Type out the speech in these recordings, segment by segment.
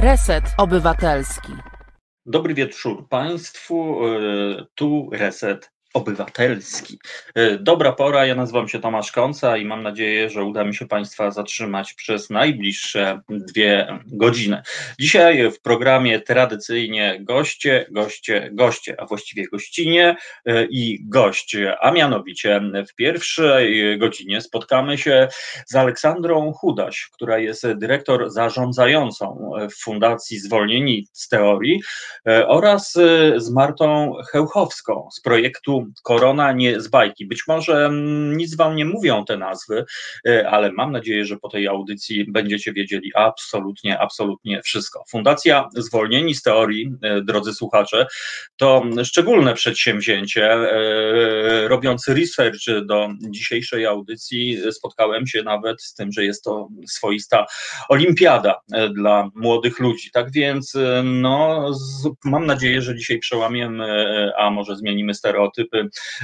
Reset Obywatelski. Dobry wieczór Państwu. E, tu Reset obywatelski. E, dobra pora, ja nazywam się Tomasz Konca i mam nadzieję, że uda mi się Państwa zatrzymać przez najbliższe dwie godziny. Dzisiaj w programie tradycyjnie goście, goście, goście, a właściwie gościnie e, i gość, a mianowicie w pierwszej godzinie spotkamy się z Aleksandrą Chudaś, która jest dyrektor zarządzającą w Fundacji Zwolnieni z Teorii e, oraz z Martą Chełchowską z projektu Korona nie z bajki. Być może mm, nic wam nie mówią te nazwy, e, ale mam nadzieję, że po tej audycji będziecie wiedzieli absolutnie, absolutnie wszystko. Fundacja Zwolnieni z Teorii, e, drodzy słuchacze, to szczególne przedsięwzięcie. E, robiąc research do dzisiejszej audycji, spotkałem się nawet z tym, że jest to swoista olimpiada dla młodych ludzi. Tak więc, no, mam nadzieję, że dzisiaj przełamiemy, a może zmienimy stereotypy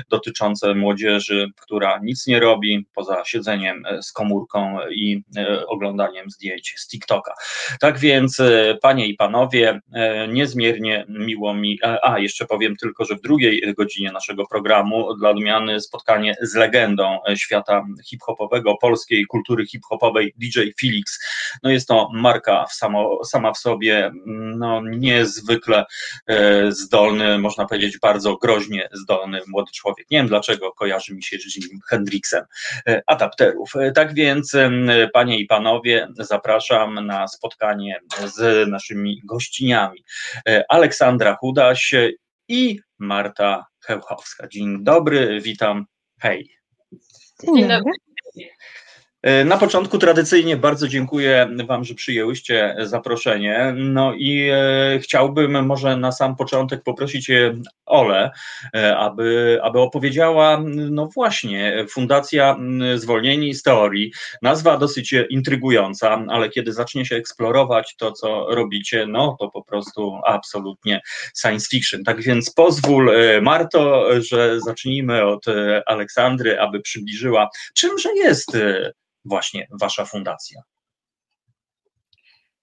dotyczące młodzieży, która nic nie robi poza siedzeniem e, z komórką i e, oglądaniem zdjęć z TikToka. Tak więc, e, panie i panowie, niezmiernie miło mi, a jeszcze powiem tylko, że w drugiej godzinie naszego programu dla odmiany spotkanie z legendą świata hip-hopowego, polskiej kultury hip-hopowej DJ Felix. No jest to marka w samo, sama w sobie no, niezwykle zdolny, można powiedzieć bardzo groźnie zdolny młody człowiek. Nie wiem dlaczego kojarzy mi się z Jimmy Hendrixem e, adapterów. E, tak więc, panie i panowie, zapraszam na spotkanie z naszymi gościniami. E, Aleksandra Chudaś i Marta Chełchowska. Dzień dobry, witam. Hej. Dzień dobry. E, na początku tradycyjnie bardzo dziękuję Wam, że przyjęłyście zaproszenie. No i e, chciałbym może na sam początek poprosić Ole, e, aby, aby opowiedziała, no właśnie, Fundacja Zwolnieni z Teorii. Nazwa dosyć intrygująca, ale kiedy zacznie się eksplorować to, co robicie, no to po prostu absolutnie science fiction. Tak więc pozwól, Marto, że zacznijmy od Aleksandry, aby przybliżyła, czymże jest właśnie Wasza fundacja.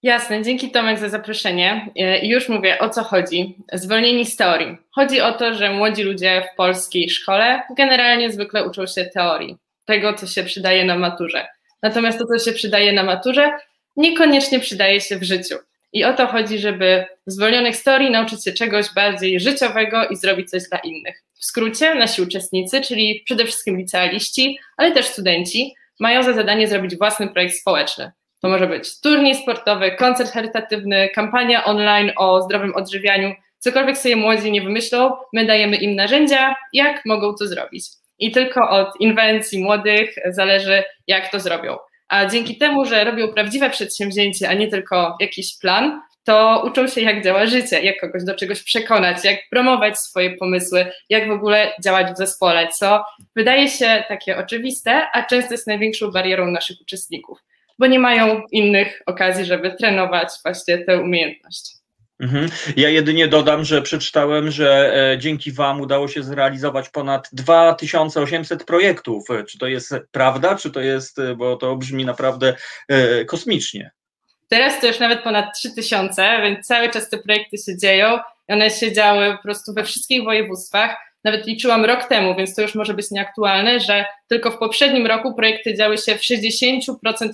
Jasne, dzięki Tomek za zaproszenie. E, już mówię, o co chodzi. Zwolnieni z teorii. Chodzi o to, że młodzi ludzie w polskiej szkole generalnie zwykle uczą się teorii, tego, co się przydaje na maturze. Natomiast to, co się przydaje na maturze, niekoniecznie przydaje się w życiu. I o to chodzi, żeby zwolnionych z teorii nauczyć się czegoś bardziej życiowego i zrobić coś dla innych. W skrócie, nasi uczestnicy, czyli przede wszystkim licealiści, ale też studenci, mają za zadanie zrobić własny projekt społeczny. To może być turniej sportowy, koncert charytatywny, kampania online o zdrowym odżywianiu, cokolwiek sobie młodzi nie wymyślą, my dajemy im narzędzia, jak mogą to zrobić. I tylko od inwencji młodych zależy, jak to zrobią. A dzięki temu, że robią prawdziwe przedsięwzięcie, a nie tylko jakiś plan, to uczą się, jak działa życie, jak kogoś do czegoś przekonać, jak promować swoje pomysły, jak w ogóle działać w zespole, co wydaje się takie oczywiste, a często jest największą barierą naszych uczestników, bo nie mają innych okazji, żeby trenować właśnie tę umiejętność. Mhm. Ja jedynie dodam, że przeczytałem, że e, dzięki Wam udało się zrealizować ponad 2800 projektów. Czy to jest prawda, czy to jest, e, bo to brzmi naprawdę e, kosmicznie. Teraz to już nawet ponad 3000, więc cały czas te projekty się dzieją. One się działy po prostu we wszystkich województwach. Nawet liczyłam rok temu, więc to już może być nieaktualne, że tylko w poprzednim roku projekty działy się w 60%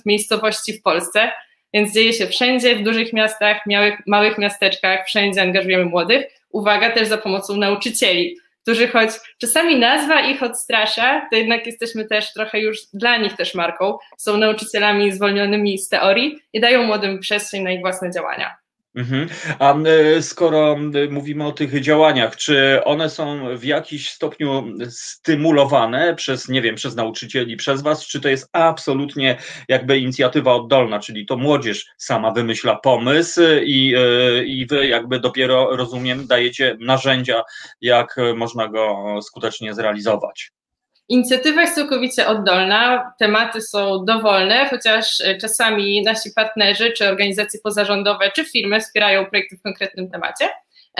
miejscowości w Polsce, więc dzieje się wszędzie, w dużych miastach, małych, małych miasteczkach, wszędzie angażujemy młodych. Uwaga, też za pomocą nauczycieli którzy choć czasami nazwa ich odstrasza, to jednak jesteśmy też trochę już dla nich też marką. Są nauczycielami zwolnionymi z teorii i dają młodym przestrzeń na ich własne działania. Mhm. A e, skoro mówimy o tych działaniach, czy one są w jakiś stopniu stymulowane przez, nie wiem, przez nauczycieli, przez Was, czy to jest absolutnie jakby inicjatywa oddolna, czyli to młodzież sama wymyśla pomysł i, e, i Wy jakby dopiero, rozumiem, dajecie narzędzia, jak można go skutecznie zrealizować? Inicjatywa jest całkowicie oddolna, tematy są dowolne, chociaż e, czasami nasi partnerzy, czy organizacje pozarządowe, czy firmy wspierają projekty w konkretnym temacie,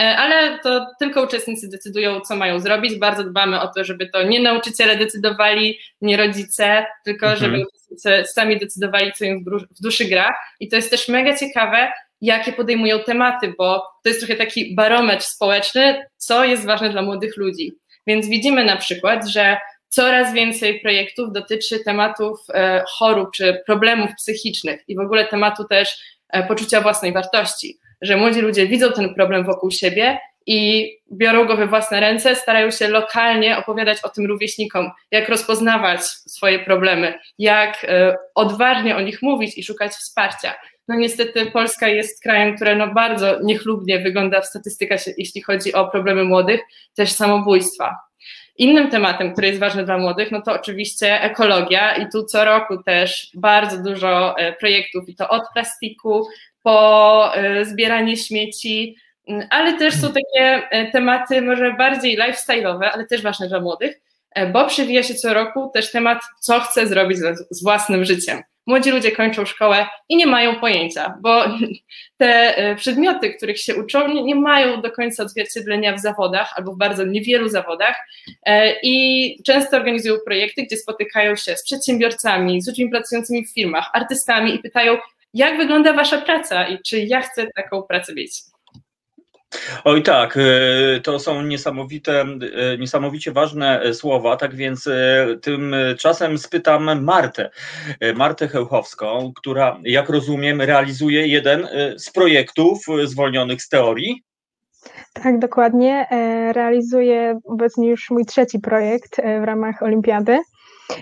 e, ale to tylko uczestnicy decydują, co mają zrobić. Bardzo dbamy o to, żeby to nie nauczyciele decydowali, nie rodzice, tylko mhm. żeby uczestnicy sami decydowali, co im w duszy gra. I to jest też mega ciekawe, jakie podejmują tematy, bo to jest trochę taki barometr społeczny, co jest ważne dla młodych ludzi. Więc widzimy na przykład, że coraz więcej projektów dotyczy tematów e, chorób czy problemów psychicznych i w ogóle tematu też e, poczucia własnej wartości, że młodzi ludzie widzą ten problem wokół siebie i biorą go we własne ręce, starają się lokalnie opowiadać o tym rówieśnikom, jak rozpoznawać swoje problemy, jak e, odważnie o nich mówić i szukać wsparcia. No niestety Polska jest krajem, które no bardzo niechlubnie wygląda w statystykach, jeśli chodzi o problemy młodych, też samobójstwa. Innym tematem, który jest ważny dla młodych, no to oczywiście ekologia i tu co roku też bardzo dużo e, projektów i to od plastiku po e, zbieranie śmieci, mm, ale też są takie e, tematy może bardziej lifestyle'owe, ale też ważne dla młodych, bo przywija się co roku też temat, co chcę zrobić z własnym życiem młodzi ludzie kończą szkołę i nie mają pojęcia, bo te e, przedmioty, których się uczą, nie mają do końca odzwierciedlenia w zawodach albo w bardzo niewielu zawodach e, i często organizują projekty, gdzie spotykają się z przedsiębiorcami, z ludźmi pracującymi w firmach, artystami i pytają, jak wygląda wasza praca i czy ja chcę taką pracę mieć. Oj tak, e, to są niesamowite, e, niesamowicie ważne e, słowa, tak więc tymczasem spytam Martę, Martę Chełchowską, która jak rozumiem realizuje jeden z projektów zwolnionych z teorii. Tak, dokładnie. Realizuję obecnie już mój trzeci projekt w ramach Olimpiady.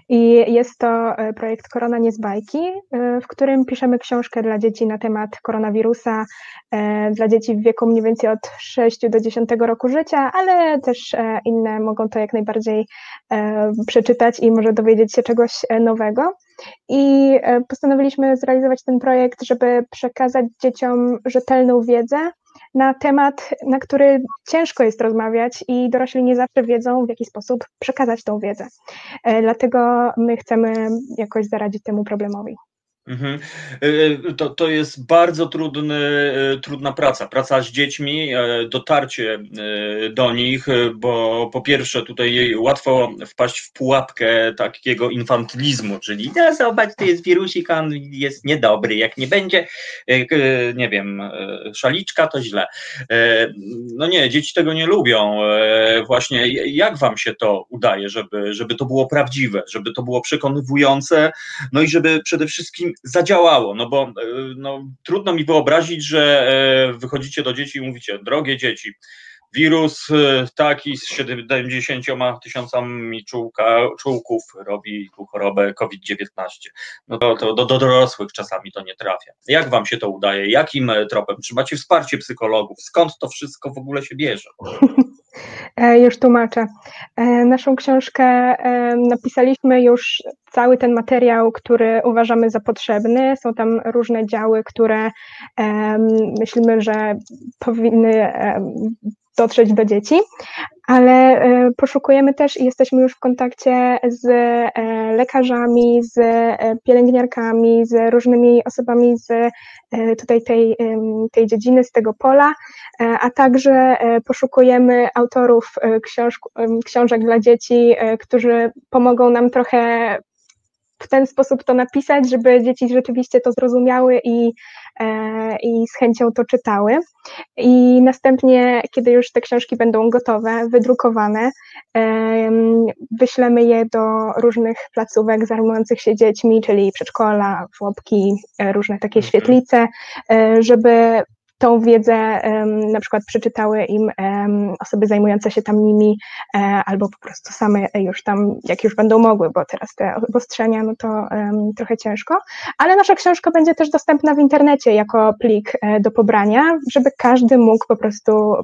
I jest to e, projekt Korona nie z bajki, e, w którym piszemy książkę dla dzieci na temat koronawirusa, e, dla dzieci w wieku mniej więcej od 6 do 10 roku życia, ale też inne mogą to jak najbardziej przeczytać i może dowiedzieć się czegoś nowego. I postanowiliśmy zrealizować ten projekt, żeby przekazać dzieciom rzetelną wiedzę na temat, na który ciężko jest rozmawiać i dorośli nie zawsze wiedzą, w jaki sposób przekazać tą wiedzę. E, dlatego my chcemy jakoś zaradzić temu problemowi. Mhm. E, to, to jest bardzo trudny, e, trudna praca. Praca z dziećmi, e, dotarcie do nich, bo po pierwsze tutaj łatwo wpaść w pułapkę takiego infantylizmu, czyli no zobacz, to jest wirusik, on jest niedobry, jak nie będzie, nie wiem, szaliczka, to źle. No nie, dzieci tego nie lubią. Właśnie jak wam się to udaje, żeby, żeby to było prawdziwe, żeby to było przekonywujące, no i żeby przede wszystkim zadziałało, no bo e, no, trudno mi wyobrazić, że e, wychodzicie do dzieci i mówicie, drogie dzieci, wirus e, taki z 70 tysiącami czółka, czółków robi chorobę COVID-19. No to, to do, do, dorosłych czasami to nie trafia. Jak wam się to udaje? Jakim tropem? Czy macie wsparcie psychologów? Skąd to wszystko w ogóle się bierze? E, już tłumaczę. E, naszą książkę e, napisaliśmy już cały ten materiał, który uważamy za potrzebny. Są tam różne działy, które myślimy, że powinny dotrzeć do dzieci, ale e, poszukujemy też i jesteśmy już w kontakcie z e, lekarzami, z e, pielęgniarkami, z różnymi osobami z tutaj tej, tej dziedziny, z tego pola, a także poszukujemy autorów książ książek dla dzieci, którzy pomogą nam trochę w ten sposób to napisać, żeby dzieci rzeczywiście to zrozumiały i, e, i z chęcią to czytały. I następnie, kiedy już te książki będą gotowe, wydrukowane, e, wyślemy je do różnych placówek zajmujących się dziećmi, czyli przedszkola, żłobki, e, różne takie mhm. świetlice, żeby tą wiedzę na przykład przeczytały im osoby zajmujące się tam nimi, e, albo po prostu same już tam, jak już będą mogły, bo teraz te obostrzenia, no to trochę ciężko. Ale nasza książka będzie też dostępna w internecie jako plik e, do pobrania, żeby każdy mógł po prostu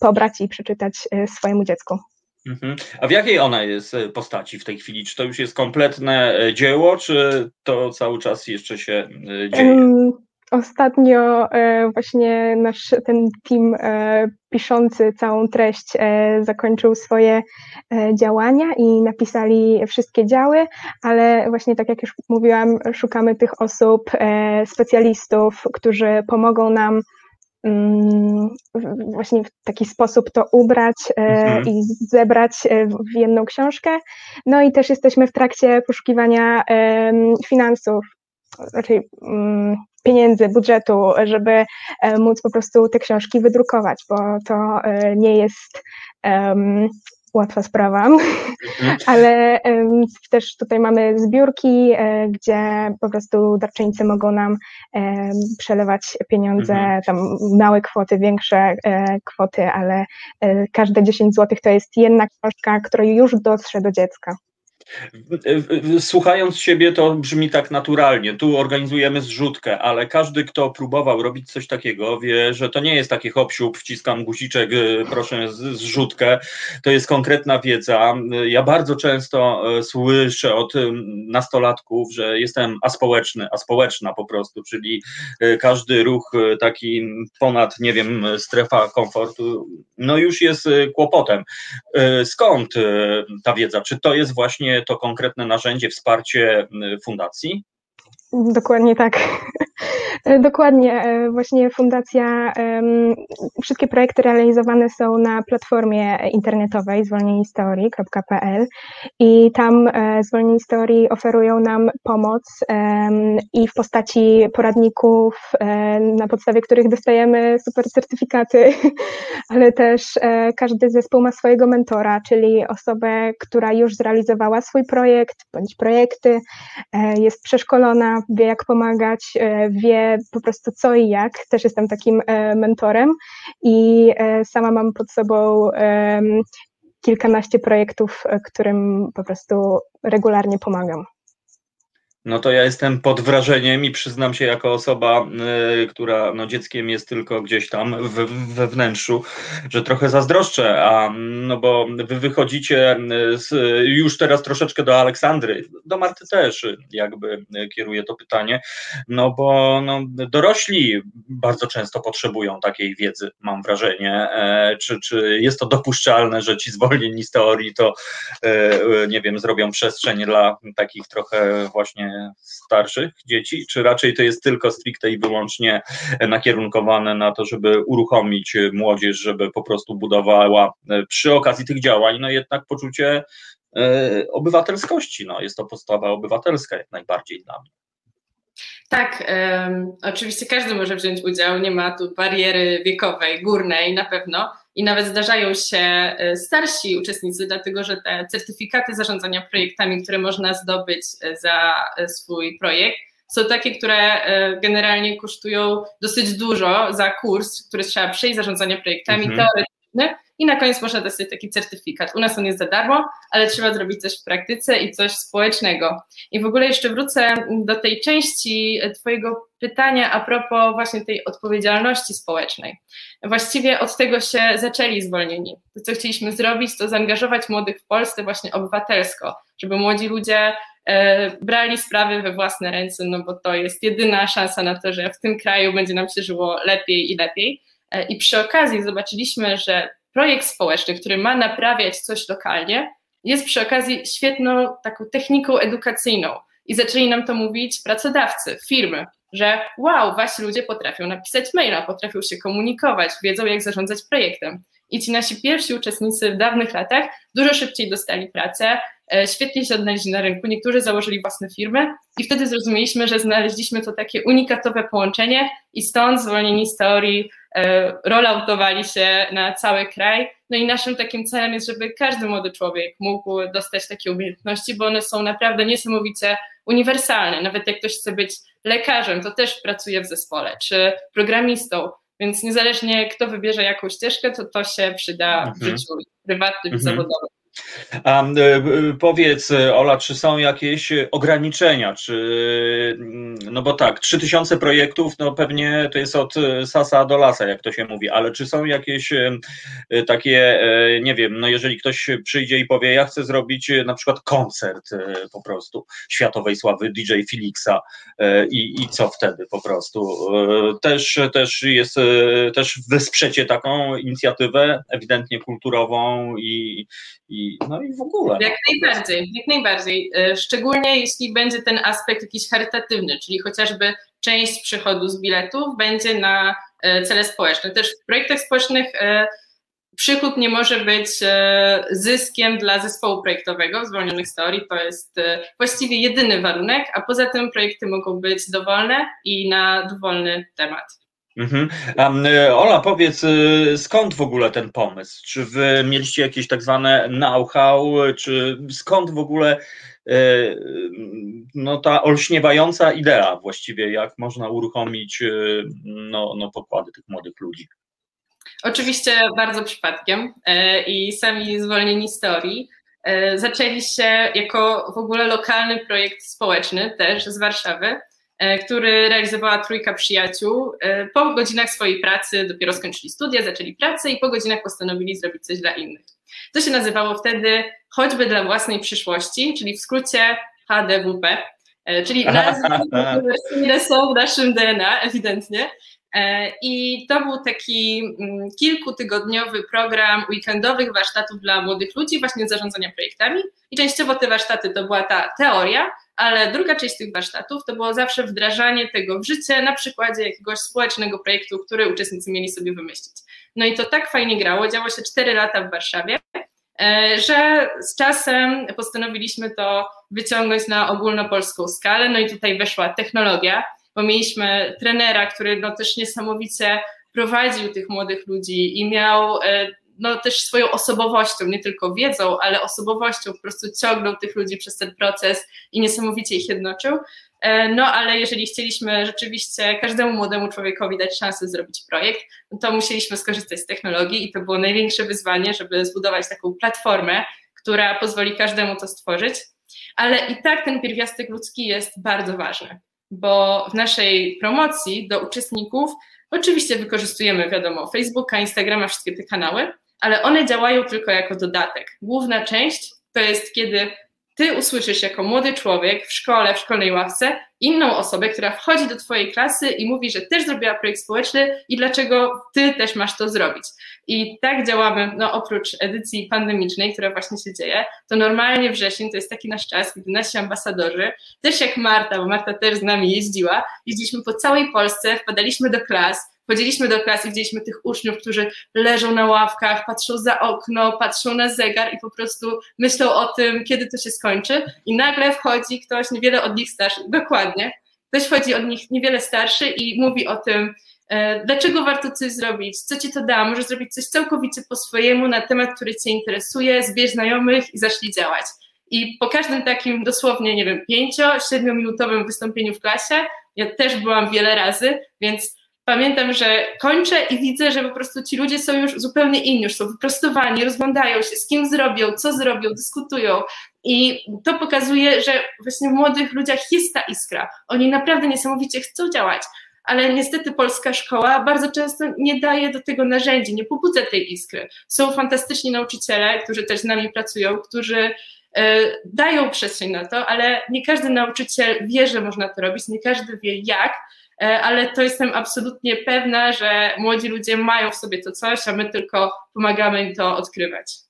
pobrać i przeczytać e, swojemu dziecku. Mhm. A w jakiej ona jest postaci w tej chwili? Czy to już jest kompletne dzieło, czy to cały czas jeszcze się dzieje? Ostatnio e, właśnie nasz ten team e, piszący całą treść e, zakończył swoje działania i napisali wszystkie działy, ale właśnie tak jak już mówiłam, szukamy tych osób, specjalistów, którzy pomogą nam mm, właśnie w taki sposób to ubrać mhm. i zebrać w jedną książkę. No i też jesteśmy w trakcie poszukiwania finansów, raczej pieniędzy, budżetu, żeby móc po prostu te książki wydrukować, bo to nie jest um, łatwa sprawa, mhm. ale um, też tutaj mamy zbiórki, e, gdzie po prostu darczyńcy mogą nam e, przelewać pieniądze, mhm. tam małe kwoty, większe e, kwoty, ale e, każde 10 zł to jest jedna książka, która już dotrze do dziecka. Słuchając siebie, to brzmi tak naturalnie. Tu organizujemy zrzutkę, ale każdy, kto próbował robić coś takiego, wie, że to nie jest taki hop wciskam guziczek, y, proszę zrzutkę. To jest konkretna wiedza. Ja bardzo często y, słyszę od y, nastolatków, że jestem aspołeczny, aspołeczna po prostu, czyli każdy ruch taki ponad, nie wiem, strefa komfortu, no już jest kłopotem. Skąd ta wiedza? Czy to jest właśnie to konkretne narzędzie, wsparcie fundacji? Dokładnie tak. Dokładnie. E, właśnie fundacja, wszystkie projekty realizowane są na platformie internetowej zwolnienistorii.pl i tam e, Zwolnieni Storii oferują nam pomoc i w postaci poradników, e, na podstawie których dostajemy super certyfikaty, ale też każdy zespół ma swojego mentora, czyli osobę, która już zrealizowała swój projekt bądź projekty, jest przeszkolona, wie jak pomagać, wie po prostu co i jak. Też jestem takim e, mentorem i e, sama mam pod sobą kilkanaście projektów, e, którym po prostu regularnie pomagam. No to ja jestem pod wrażeniem i przyznam się jako osoba, y, która no, dzieckiem jest tylko gdzieś tam we, we wnętrzu, że trochę zazdroszczę, a no bo wy wychodzicie z, już teraz troszeczkę do Aleksandry, do Marty też jakby kieruję to pytanie, no bo no, dorośli bardzo często potrzebują takiej wiedzy, mam wrażenie. E, czy, czy jest to dopuszczalne, że ci zwolnieni z teorii to e, nie wiem, zrobią przestrzeń dla takich trochę właśnie starszych dzieci, czy raczej to jest tylko stricte i wyłącznie nakierunkowane na to, żeby uruchomić młodzież, żeby po prostu budowała e, przy okazji tych działań, no jednak poczucie e, obywatelskości, no jest to postawa obywatelska jak najbardziej dla mnie. Tak, um, oczywiście każdy może wziąć udział, nie ma tu bariery wiekowej, górnej na pewno i nawet zdarzają się e, starsi uczestnicy, dlatego że te certyfikaty zarządzania projektami, które można zdobyć e, za e, swój projekt, są takie, które generalnie kosztują dosyć dużo za kurs, który trzeba przejść zarządzania projektami mhm. teoretyczny i na koniec można dostać taki certyfikat. U nas on jest za darmo, ale trzeba zrobić coś w praktyce i coś społecznego. I w ogóle jeszcze wrócę do tej części Twojego pytania a propos właśnie tej odpowiedzialności społecznej. Właściwie od tego się zaczęli zwolnieni. To, co chcieliśmy zrobić, to zaangażować młodych w Polsce właśnie obywatelsko, żeby młodzi ludzie e, brali sprawy we własne ręce, no bo to jest jedyna szansa na to, że w tym kraju będzie nam się żyło lepiej i lepiej. E, I przy okazji zobaczyliśmy, że projekt społeczny, który ma naprawiać coś lokalnie, jest przy okazji świetną taką techniką edukacyjną. I zaczęli nam to mówić pracodawcy, firmy, że wow, wasi ludzie potrafią napisać maila, potrafią się komunikować, wiedzą jak zarządzać projektem. I ci nasi pierwsi uczestnicy w dawnych latach dużo szybciej dostali pracę, świetnie się odnaleźli na rynku, niektórzy założyli własne firmy i wtedy zrozumieliśmy, że znaleźliśmy to takie unikatowe połączenie i stąd zwolnieni z teorii E, rolloutowali się na cały kraj. No i naszym takim celem jest, żeby każdy młody człowiek mógł dostać takie umiejętności, bo one są naprawdę niesamowicie uniwersalne. Nawet jak ktoś chce być lekarzem, to też pracuje w zespole, czy programistą. Więc niezależnie kto wybierze jakąś ścieżkę, to to się przyda w mhm. życiu prywatnym i mhm. zawodowym. A e, powiedz, Ola, czy są jakieś ograniczenia? Czy, mm, no bo tak, 3000 projektów, no pewnie to jest od sasa do lasa, jak to się mówi, ale czy są jakieś e, takie, e, nie wiem, no jeżeli ktoś przyjdzie i powie, ja chcę zrobić na przykład koncert po prostu światowej sławy DJ Felixa i, i co wtedy po prostu? Też, też jest, też wesprzecie taką inicjatywę ewidentnie kulturową i, i no i w ogóle. Jak no, najbardziej, jak najbardziej. E, szczególnie jeśli będzie ten aspekt jakiś charytatywny, czyli chociażby część przychodu z biletów będzie na e, cele społeczne. Też w projektach społecznych e, przychód nie może być zyskiem dla zespołu projektowego zwolnionych z teorii. To jest właściwie jedyny warunek, a poza tym projekty mogą być dowolne i na dowolny temat. Mhm. Ola, powiedz, skąd w ogóle ten pomysł? Czy wy mieliście jakieś tak zwane know-how, czy skąd w ogóle no, ta olśniewająca idea właściwie, jak można uruchomić no, no, pokłady tych młodych ludzi? Oczywiście bardzo przypadkiem e, i sami zwolnieni z teorii e, jako w ogóle lokalny projekt społeczny też z Warszawy, który realizowała trójka przyjaciół. Po godzinach swojej pracy dopiero skończyli studia, zaczęli pracę i po godzinach postanowili zrobić coś dla innych. To się nazywało wtedy choćby dla własnej przyszłości, czyli w skrócie HDWP, czyli nazwy, które są w naszym DNA ewidentnie. E, I to był taki mm, kilkutygodniowy program weekendowych warsztatów dla młodych ludzi, właśnie zarządzania projektami. I częściowo te warsztaty to była ta teoria, ale druga część tych warsztatów to było zawsze wdrażanie tego w życie na przykładzie jakiegoś społecznego projektu, który uczestnicy mieli sobie wymyślić. No i to tak fajnie grało, działo się 4 lata w Warszawie, e, że z czasem postanowiliśmy to wyciągnąć na ogólnopolską skalę. No i tutaj weszła technologia, bo mieliśmy trenera, który no też niesamowicie prowadził tych młodych ludzi i miał e, no też swoją osobowością, nie tylko wiedzą, ale osobowością po prostu ciągnął tych ludzi przez ten proces i niesamowicie ich jednoczył. E, no ale jeżeli chcieliśmy rzeczywiście każdemu młodemu człowiekowi dać szansę zrobić projekt, no to musieliśmy skorzystać z technologii i to było największe wyzwanie, żeby zbudować taką platformę, która pozwoli każdemu to stworzyć. Ale i tak ten pierwiastek ludzki jest bardzo ważny bo w naszej promocji do uczestników oczywiście wykorzystujemy, wiadomo, Facebooka, Instagrama, wszystkie te kanały, ale one działają tylko jako dodatek. Główna część to jest, kiedy ty usłyszysz jako młody człowiek w szkole, w szkolnej ławce inną osobę, która wchodzi do twojej klasy i mówi, że też zrobiła projekt społeczny i dlaczego ty też masz to zrobić. I tak działamy, no oprócz edycji pandemicznej, która właśnie się dzieje, to normalnie wrzesień to jest taki nasz czas, kiedy nasi ambasadorzy, też jak Marta, bo Marta też z nami jeździła, jeździliśmy po całej Polsce, wpadaliśmy do klas, Chodziliśmy do klasy, widzieliśmy tych uczniów, którzy leżą na ławkach, patrzą za okno, patrzą na zegar i po prostu myślą o tym, kiedy to się skończy. I nagle wchodzi ktoś niewiele od nich starszy, dokładnie, ktoś wchodzi od nich niewiele starszy i mówi o tym, e, dlaczego warto coś zrobić, co ci to da, może zrobić coś całkowicie po swojemu na temat, który cię interesuje, zbierz znajomych i zacznij działać. I po każdym takim dosłownie, nie wiem, pięcio, siedmiominutowym wystąpieniu w klasie, ja też byłam wiele razy, więc pamiętam, że kończę i widzę, że po prostu ci ludzie są już zupełnie inni, już są wyprostowani, rozglądają się, z kim zrobią, co zrobią, dyskutują. I to pokazuje, że właśnie w młodych ludziach jest ta iskra. Oni naprawdę niesamowicie chcą działać, ale niestety polska szkoła bardzo często nie daje do tego narzędzi, nie pobudza tej iskry. Są fantastyczni nauczyciele, którzy też z nami pracują, którzy e, dają przestrzeń na to, ale nie każdy nauczyciel wie, że można to robić, nie każdy wie jak, ale to jestem absolutnie pewna, że młodzi ludzie mają w sobie to coś, a my tylko pomagamy im to odkrywać.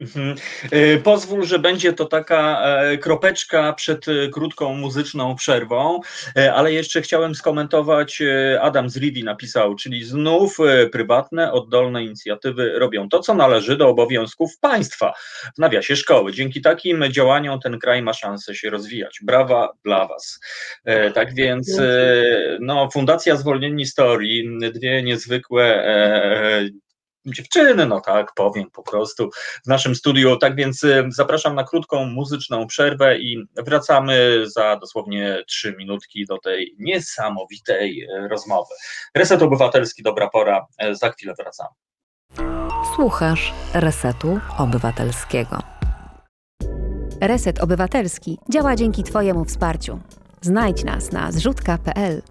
Mhm. E, pozwól, że będzie to taka e, kropeczka przed e, krótką muzyczną przerwą, ale jeszcze chciałem skomentować, Adam z Rivi napisał, czyli znów prywatne, oddolne inicjatywy robią to, co należy do obowiązków państwa, w nawiasie szkoły. Dzięki takim działaniom ten kraj ma szansę się rozwijać. Brawa dla Was. Tak więc no, Fundacja Zwolnieni Storii, dwie niezwykłe dziewczyny, no tak, powiem po prostu w naszym studiu. Tak więc y, zapraszam na krótką muzyczną przerwę i wracamy za dosłownie trzy minutki do tej niesamowitej y, rozmowy. Reset Obywatelski, dobra pora, y, za chwilę wracamy. Słuchasz Resetu Obywatelskiego. Reset Obywatelski działa dzięki Twojemu wsparciu. Znajdź nas na zrzutka.pl.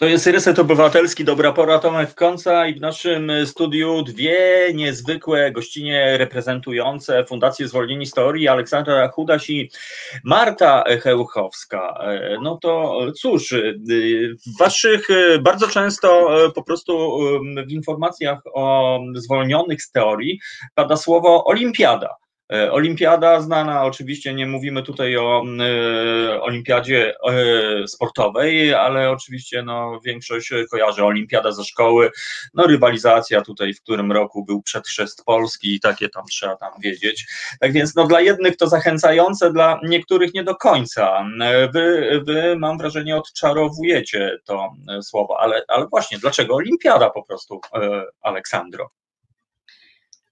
To jest Reset Obywatelski, dobra pora Tomek Końca i w naszym studiu dwie niezwykłe gościnie reprezentujące Fundację Zwolnieni Historii, Aleksandra Chudaś i Marta Hełchowska. No to cóż, w waszych bardzo często po prostu w informacjach o zwolnionych z teorii pada słowo olimpiada. E, olimpiada znana, oczywiście nie mówimy tutaj o e, olimpiadzie e, sportowej, ale oczywiście no, większość kojarzy olimpiada ze szkoły, no rywalizacja tutaj, w którym roku był przedchrzest Polski i takie tam trzeba tam wiedzieć. Tak więc no, dla jednych to zachęcające, dla niektórych nie do końca. Wy, wy mam wrażenie odczarowujecie to słowo, ale, ale właśnie, dlaczego olimpiada po prostu, Aleksandro?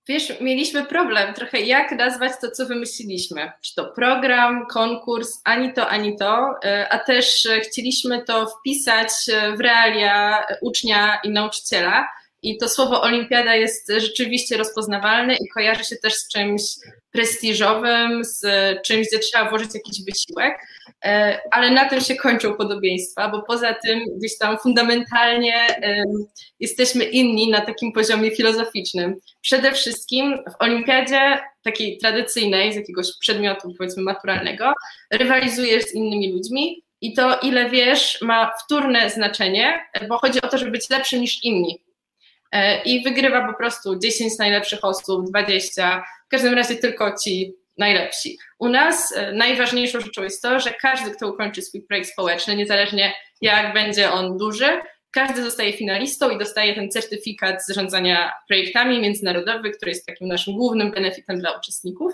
Wiesz, mieliśmy problem trochę, jak nazwać to, co wymyśliliśmy. Czy to program, konkurs, ani to, ani to, e, a też chcieliśmy to wpisać w realia ucznia i nauczyciela. I to słowo olimpiada jest rzeczywiście rozpoznawalne i kojarzy się też z czymś prestiżowym, z czymś, gdzie trzeba włożyć jakiś wysiłek, e, ale na tym się kończą podobieństwa, bo poza tym gdzieś tam fundamentalnie jesteśmy inni na takim poziomie filozoficznym. Przede wszystkim w olimpiadzie takiej tradycyjnej, z jakiegoś przedmiotu powiedzmy maturalnego, rywalizujesz z innymi ludźmi i to ile wiesz ma wtórne znaczenie, bo chodzi o to, żeby być lepszy niż inni E, i wygrywa po prostu 10 najlepszych osób, 20, w każdym razie tylko ci najlepsi. U nas e, najważniejszą rzeczą jest to, że każdy, kto ukończy swój projekt społeczny, niezależnie jak będzie on duży, każdy zostaje finalistą i dostaje ten certyfikat zarządzania projektami międzynarodowych, który jest takim naszym głównym benefitem dla uczestników.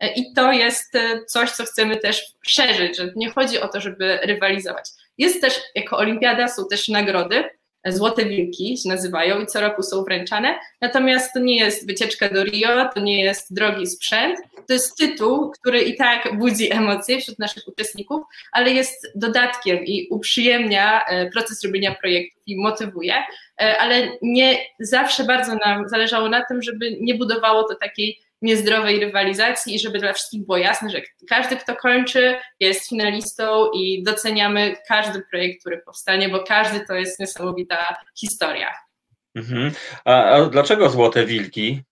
E, I to jest coś, co chcemy też szerzyć, że nie chodzi o to, żeby rywalizować. Jest też, jako olimpiada, są też nagrody, Złote Wilki się nazywają i co roku są wręczane. Natomiast to nie jest wycieczka do Rio, to nie jest drogi sprzęt. To jest tytuł, który i tak budzi emocje wśród naszych uczestników, ale jest dodatkiem i uprzyjemnia e, proces robienia projektów i motywuje. E, ale nie zawsze bardzo nam zależało na tym, żeby nie budowało to takiej niezdrowej rywalizacji i żeby dla wszystkich było jasne, że każdy, kto kończy, jest finalistą i doceniamy każdy projekt, który powstanie, bo każdy to jest niesamowita historia. Mhm. A, a dlaczego Złote Wilki?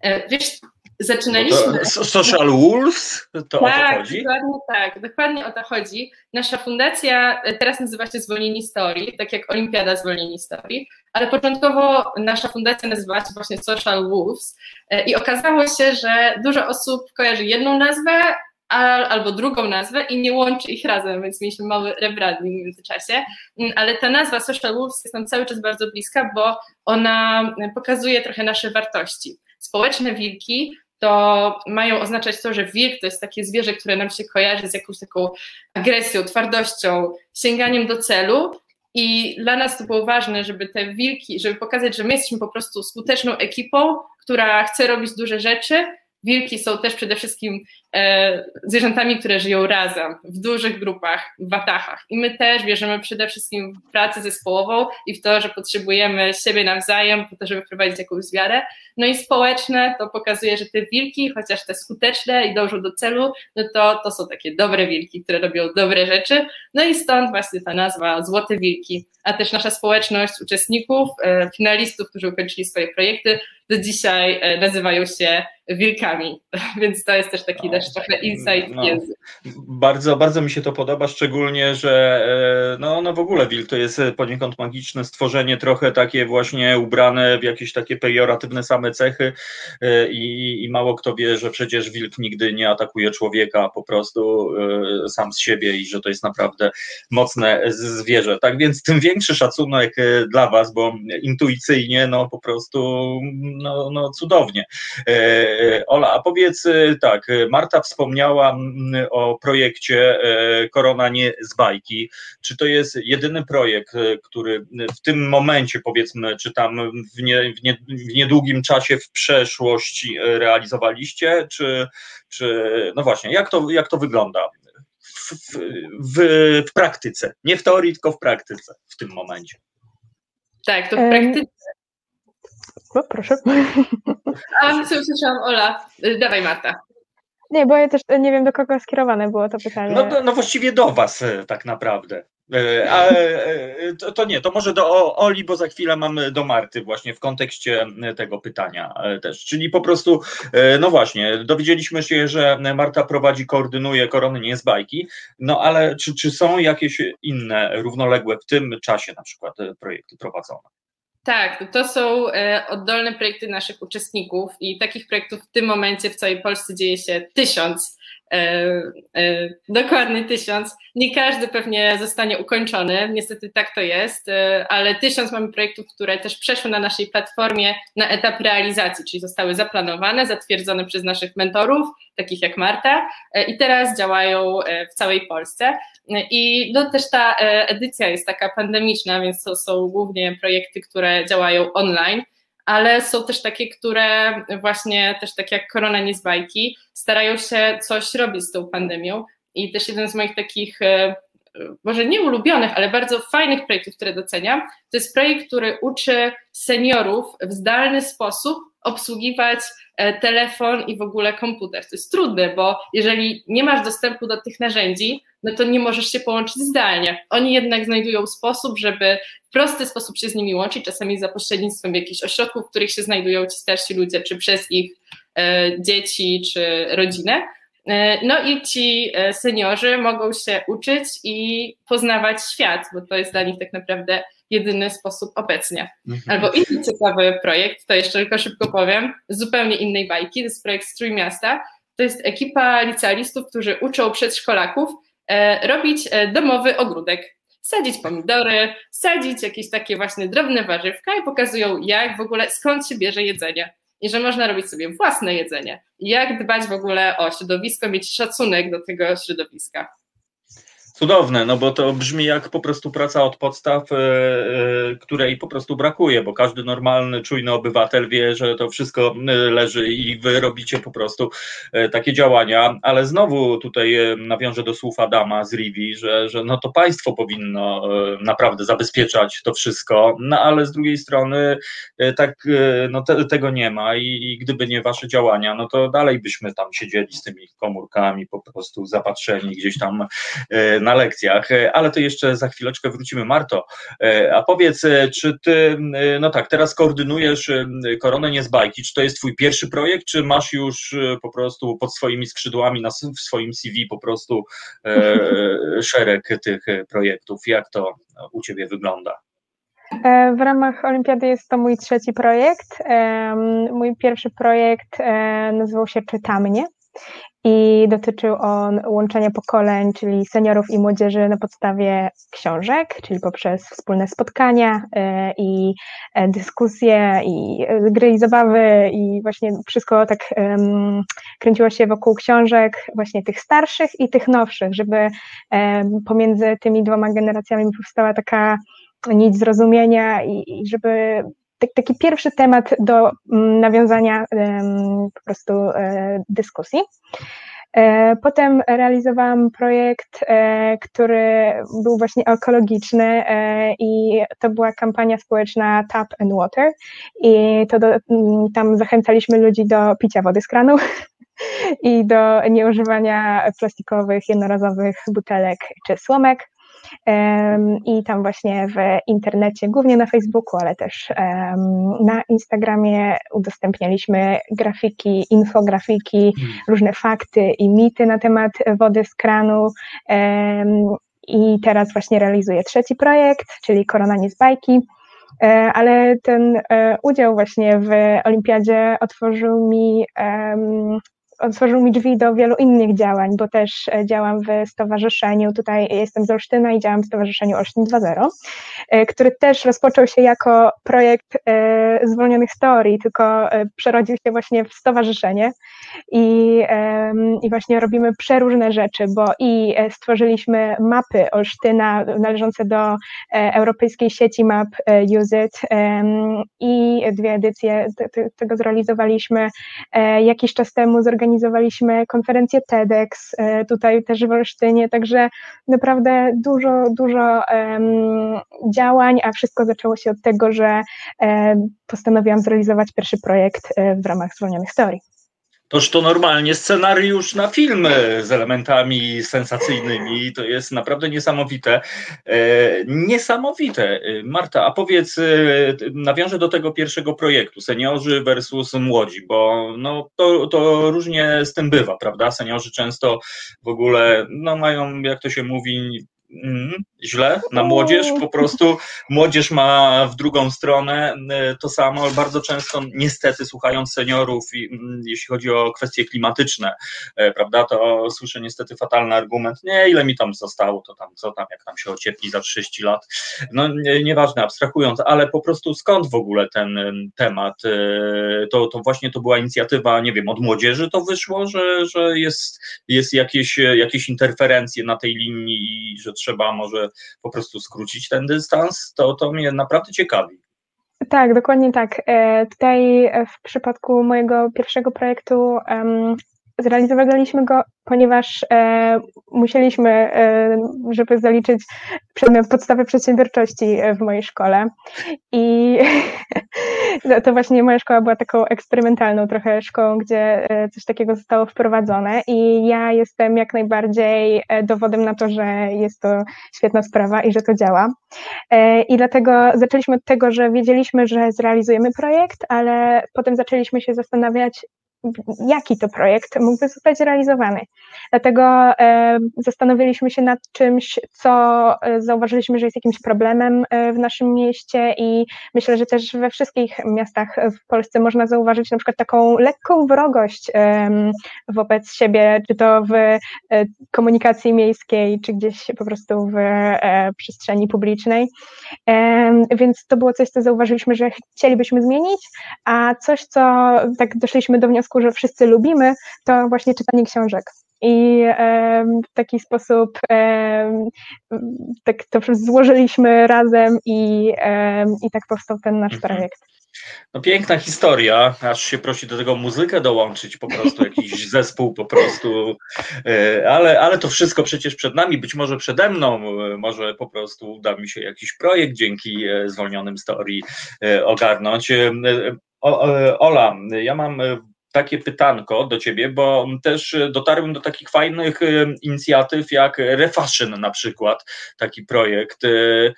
E, wiesz, zaczynaliśmy. To social Wolves? To tak, o to chodzi? Dokładnie tak, dokładnie o to chodzi. Nasza fundacja e, teraz nazywa się Zwolnieni Story, tak jak Olimpiada Zwolnieni Story, ale początkowo nasza fundacja nazywała się właśnie Social Wolves e, i okazało się, że dużo osób kojarzy jedną nazwę, albo drugą nazwę i nie łączy ich razem, więc mieliśmy mały rebranding w międzyczasie, mm, ale ta nazwa Social Wolves jest nam cały czas bardzo bliska, bo ona pokazuje trochę nasze wartości. Społeczne wilki to mają oznaczać to, że wilk to jest takie zwierzę, które nam się kojarzy z jakąś taką agresją, twardością, sięganiem do celu. I dla nas to było ważne, żeby te wilki, żeby pokazać, że my jesteśmy po prostu skuteczną ekipą, która chce robić duże rzeczy, Wilki są też przede wszystkim zwierzętami, które żyją razem, w dużych grupach, w watachach. I my też wierzymy przede wszystkim w pracę zespołową i w to, że potrzebujemy siebie nawzajem po to, żeby prowadzić jakąś wiarę. No i społeczne to pokazuje, że te wilki, chociaż te skuteczne i dążą do celu, no to, to są takie dobre wilki, które robią dobre rzeczy. No i stąd właśnie ta nazwa Złote Wilki, a też nasza społeczność uczestników, e, finalistów, którzy ukończyli swoje projekty, do dzisiaj e, nazywają się wilkami, więc to jest też taki no, też trochę insight no, język. Bardzo, bardzo mi się to podoba, szczególnie, że e, no, no w ogóle wilk to jest poniekąd magiczne stworzenie, trochę takie właśnie ubrane w jakieś takie pejoratywne same cechy e, i, i mało kto wie, że przecież wilk nigdy nie atakuje człowieka po prostu sam z siebie i że to jest naprawdę mocne zwierzę. Tak więc tym większy szacunek dla Was, bo intuicyjnie no po prostu no, no cudownie. E, Ola, a powiedz e, tak, Marta wspomniała o projekcie e, Korona nie z bajki. Czy to jest jedyny projekt, który w tym momencie, powiedzmy, czy tam w, nie, w, nie, w niedługim czasie w przeszłości realizowaliście, czy, czy no właśnie, jak to, jak to wygląda? W, w, w, praktyce, nie w teorii, tylko w praktyce w tym momencie. Tak, to w praktyce o, proszę. A, co usłyszałam, Ola. Dawaj, Marta. Nie, bo ja też nie wiem, do kogo skierowane było to pytanie. No, no właściwie do Was e, tak naprawdę. E, ale to, to, nie, to może do Oli, bo za chwilę mamy do Marty właśnie w kontekście tego pytania też. Czyli po prostu, e, no właśnie, dowiedzieliśmy się, że Marta prowadzi, koordynuje korony nie z bajki, no ale czy, czy są jakieś inne równoległe w tym czasie na przykład projekty prowadzone? Tak, to są e, oddolne projekty naszych uczestników i takich projektów w tym momencie w całej Polsce dzieje się tysiąc. E, e, dokładnie tysiąc. Nie każdy pewnie zostanie ukończony, niestety tak to jest, e, ale tysiąc mamy projektów, które też przeszły na naszej platformie na etap realizacji, czyli zostały zaplanowane, zatwierdzone przez naszych mentorów, takich jak Marta, i teraz działają w całej Polsce. I no, też ta edycja jest taka pandemiczna, więc to są głównie projekty, które działają online ale są też takie, które właśnie też tak jak Korona nie z bajki, starają się coś robić z tą pandemią. I też jeden z moich takich e, może nie ulubionych, ale bardzo fajnych projektów, które doceniam, to jest projekt, który uczy seniorów w zdalny sposób obsługiwać e, telefon i w ogóle komputer. To jest trudne, bo jeżeli nie masz dostępu do tych narzędzi, no to nie możesz się połączyć zdalnie. Oni jednak znajdują sposób, żeby w prosty sposób się z nimi łączyć, czasami za pośrednictwem jakichś ośrodków, w których się znajdują ci starsi ludzie, czy przez ich e, dzieci, czy rodzinę. E, no i ci e, seniorzy mogą się uczyć i poznawać świat, bo to jest dla nich tak naprawdę jedyny sposób obecnie. Mhm. Albo inny ciekawy projekt, to jeszcze tylko szybko powiem, z zupełnie innej bajki, to jest projekt Strój Miasta. To jest ekipa licealistów, którzy uczą przedszkolaków e, robić domowy ogródek. Sadzić pomidory, sadzić jakieś takie właśnie drobne warzywka i pokazują jak w ogóle, skąd się bierze jedzenie i że można robić sobie własne jedzenie. Jak dbać w ogóle o środowisko, mieć szacunek do tego środowiska. Cudowne, no bo to brzmi jak po prostu praca od podstaw, e, e, której po prostu brakuje, bo każdy normalny, czujny obywatel wie, że to wszystko e, leży i wy robicie po prostu takie działania, ale znowu tutaj nawiążę do słów Adama z Rivi, że, że no to państwo powinno naprawdę zabezpieczać to wszystko, no ale z drugiej strony tak no te, tego nie ma i, i gdyby nie wasze działania, no to dalej byśmy tam siedzieli z tymi komórkami po prostu zapatrzeni gdzieś tam na lekcjach, e, ale to jeszcze za chwileczkę wrócimy. Marto, e, a powiedz, e, czy ty, no tak, teraz koordynujesz Koronę Nie z bajki, czy to jest twój pierwszy projekt, czy masz już po prostu pod swoimi skrzydłami na, w swoim CV po prostu szereg tych projektów? Jak to u ciebie wygląda? W ramach Olimpiady jest to mój trzeci projekt. Mój pierwszy projekt nazywał się Czyta mnie i dotyczył on łączenia pokoleń, czyli seniorów i młodzieży na podstawie książek, czyli poprzez wspólne spotkania e, i e, dyskusje i e, gry i zabawy i właśnie wszystko tak um, kręciło się wokół książek właśnie tych starszych i tych nowszych, żeby um, pomiędzy tymi dwoma generacjami powstała taka nić zrozumienia i, i żeby taki pierwszy temat do mm, nawiązania po prostu e, dyskusji. E, potem realizowałam projekt, e, który był właśnie ekologiczny i to była kampania społeczna Tap and Water i to do, mm, tam zachęcaliśmy ludzi do picia wody z kranu i do nieużywania plastikowych, jednorazowych butelek czy słomek. I tam właśnie w internecie, głównie na Facebooku, ale też na Instagramie udostępnialiśmy grafiki, infografiki, hmm. różne fakty i mity na temat wody z kranu. I teraz właśnie realizuję trzeci projekt, czyli Korona nie z bajki e, ale ten e, udział właśnie w olimpiadzie otworzył mi otworzył mi drzwi do wielu innych działań, bo też e, działam w stowarzyszeniu, tutaj jestem z Olsztyna i działam w Stowarzyszeniu Olsztyn 2.0, e, który też rozpoczął się jako projekt e, zwolnionych storii, tylko przerodził się właśnie w stowarzyszenie i, i właśnie robimy przeróżne rzeczy, bo i stworzyliśmy mapy Olsztyna należące do europejskiej sieci map Use It i dwie edycje tego zrealizowaliśmy jakiś czas temu, zorganizowaliśmy organizowaliśmy konferencję TEDx e, tutaj też w Olsztynie, także naprawdę dużo, dużo działań, a wszystko zaczęło się od tego, że um, postanowiłam zrealizować pierwszy projekt e, w ramach zwolnionych teorii. Toż to normalnie scenariusz na film z elementami sensacyjnymi. To jest naprawdę niesamowite. E, niesamowite. Marta, a powiedz, e, nawiążę do tego pierwszego projektu, seniorzy versus młodzi, bo no, to, to różnie z tym bywa, prawda? Seniorzy często w ogóle no, mają, jak to się mówi, Mm, źle na młodzież, po prostu młodzież ma w drugą stronę e, to samo, bardzo często niestety słuchając seniorów, mm, jeśli chodzi o kwestie klimatyczne, e, prawda, to słyszę niestety fatalny argument, nie, ile mi tam zostało, to tam co tam, jak tam się ociepli za 30 lat, no nieważne, abstrahując, ale po prostu skąd w ogóle ten temat, e, to, to właśnie to była inicjatywa, nie wiem, od młodzieży to wyszło, że, że jest, jest jakieś, jakieś interferencje na tej linii i że trzeba może po prostu skrócić ten dystans, to, to mnie naprawdę ciekawi. Tak, dokładnie tak. E, tutaj w przypadku mojego pierwszego projektu zrealizowaliśmy go, ponieważ e, musieliśmy, e, żeby zaliczyć przedmiot podstawy przedsiębiorczości w mojej szkole. I no, to właśnie moja szkoła była taką eksperymentalną trochę szkołą, gdzie e, coś takiego zostało wprowadzone i ja jestem jak najbardziej e, dowodem na to, że jest to świetna sprawa i że to działa. E, I dlatego zaczęliśmy od tego, że wiedzieliśmy, że zrealizujemy projekt, ale potem zaczęliśmy się zastanawiać, jaki to projekt mógłby zostać realizowany. Dlatego e, zastanowiliśmy się nad czymś, co e, zauważyliśmy, że jest jakimś problemem e, w naszym mieście i myślę, że też we wszystkich miastach w Polsce można zauważyć na przykład taką lekką wrogość wobec siebie, czy to w komunikacji miejskiej, czy gdzieś po prostu w przestrzeni publicznej. Więc to było coś, co zauważyliśmy, że chcielibyśmy zmienić, a coś, co tak doszliśmy do wniosku, że wszyscy lubimy, to właśnie czytanie książek. I w taki sposób tak to złożyliśmy razem i, i tak powstał ten nasz mhm. projekt. No piękna historia, aż się prosi do tego muzykę dołączyć, po prostu jakiś zespół po prostu, e, ale, ale to wszystko przecież przed nami, być może przede mną, e, może po prostu uda mi się jakiś projekt dzięki e, zwolnionym story ogarnąć. Ola, ja mam takie pytanko do ciebie, bo też dotarłem do takich fajnych y, inicjatyw jak Refashion na przykład, taki projekt. Y,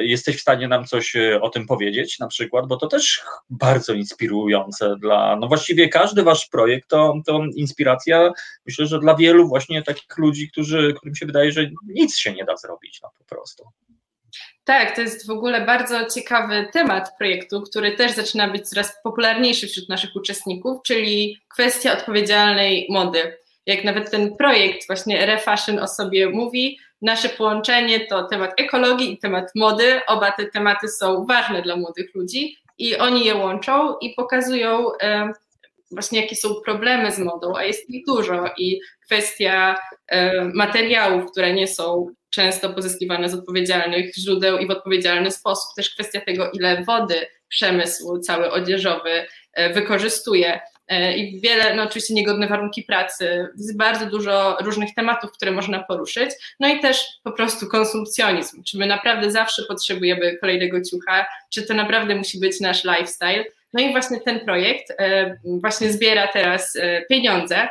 jesteś w stanie nam coś o tym powiedzieć na przykład, bo to też bardzo inspirujące dla, no właściwie każdy wasz projekt to, to inspiracja, myślę, że dla wielu właśnie takich ludzi, którzy, którym się wydaje, że nic się nie da zrobić, no po prostu. Tak, to jest w ogóle bardzo ciekawy temat projektu, który też zaczyna być coraz popularniejszy wśród naszych uczestników, czyli kwestia odpowiedzialnej mody. Jak nawet ten projekt właśnie Refashion o sobie mówi, nasze połączenie to temat ekologii i temat mody. Oba te tematy są ważne dla młodych ludzi i oni je łączą i pokazują e, właśnie jakie są problemy z modą, a jest ich dużo i kwestia e, materiałów, które nie są często pozyskiwane z odpowiedzialnych źródeł i w odpowiedzialny sposób. Też kwestia tego, ile wody przemysł cały odzieżowy e, wykorzystuje. E, i wiele, no oczywiście niegodne warunki pracy, jest bardzo dużo różnych tematów, które można poruszyć, no i też po prostu konsumpcjonizm, czy my naprawdę zawsze potrzebujemy kolejnego ciucha, czy to naprawdę musi być nasz lifestyle, no i właśnie ten projekt e, właśnie zbiera teraz pieniądze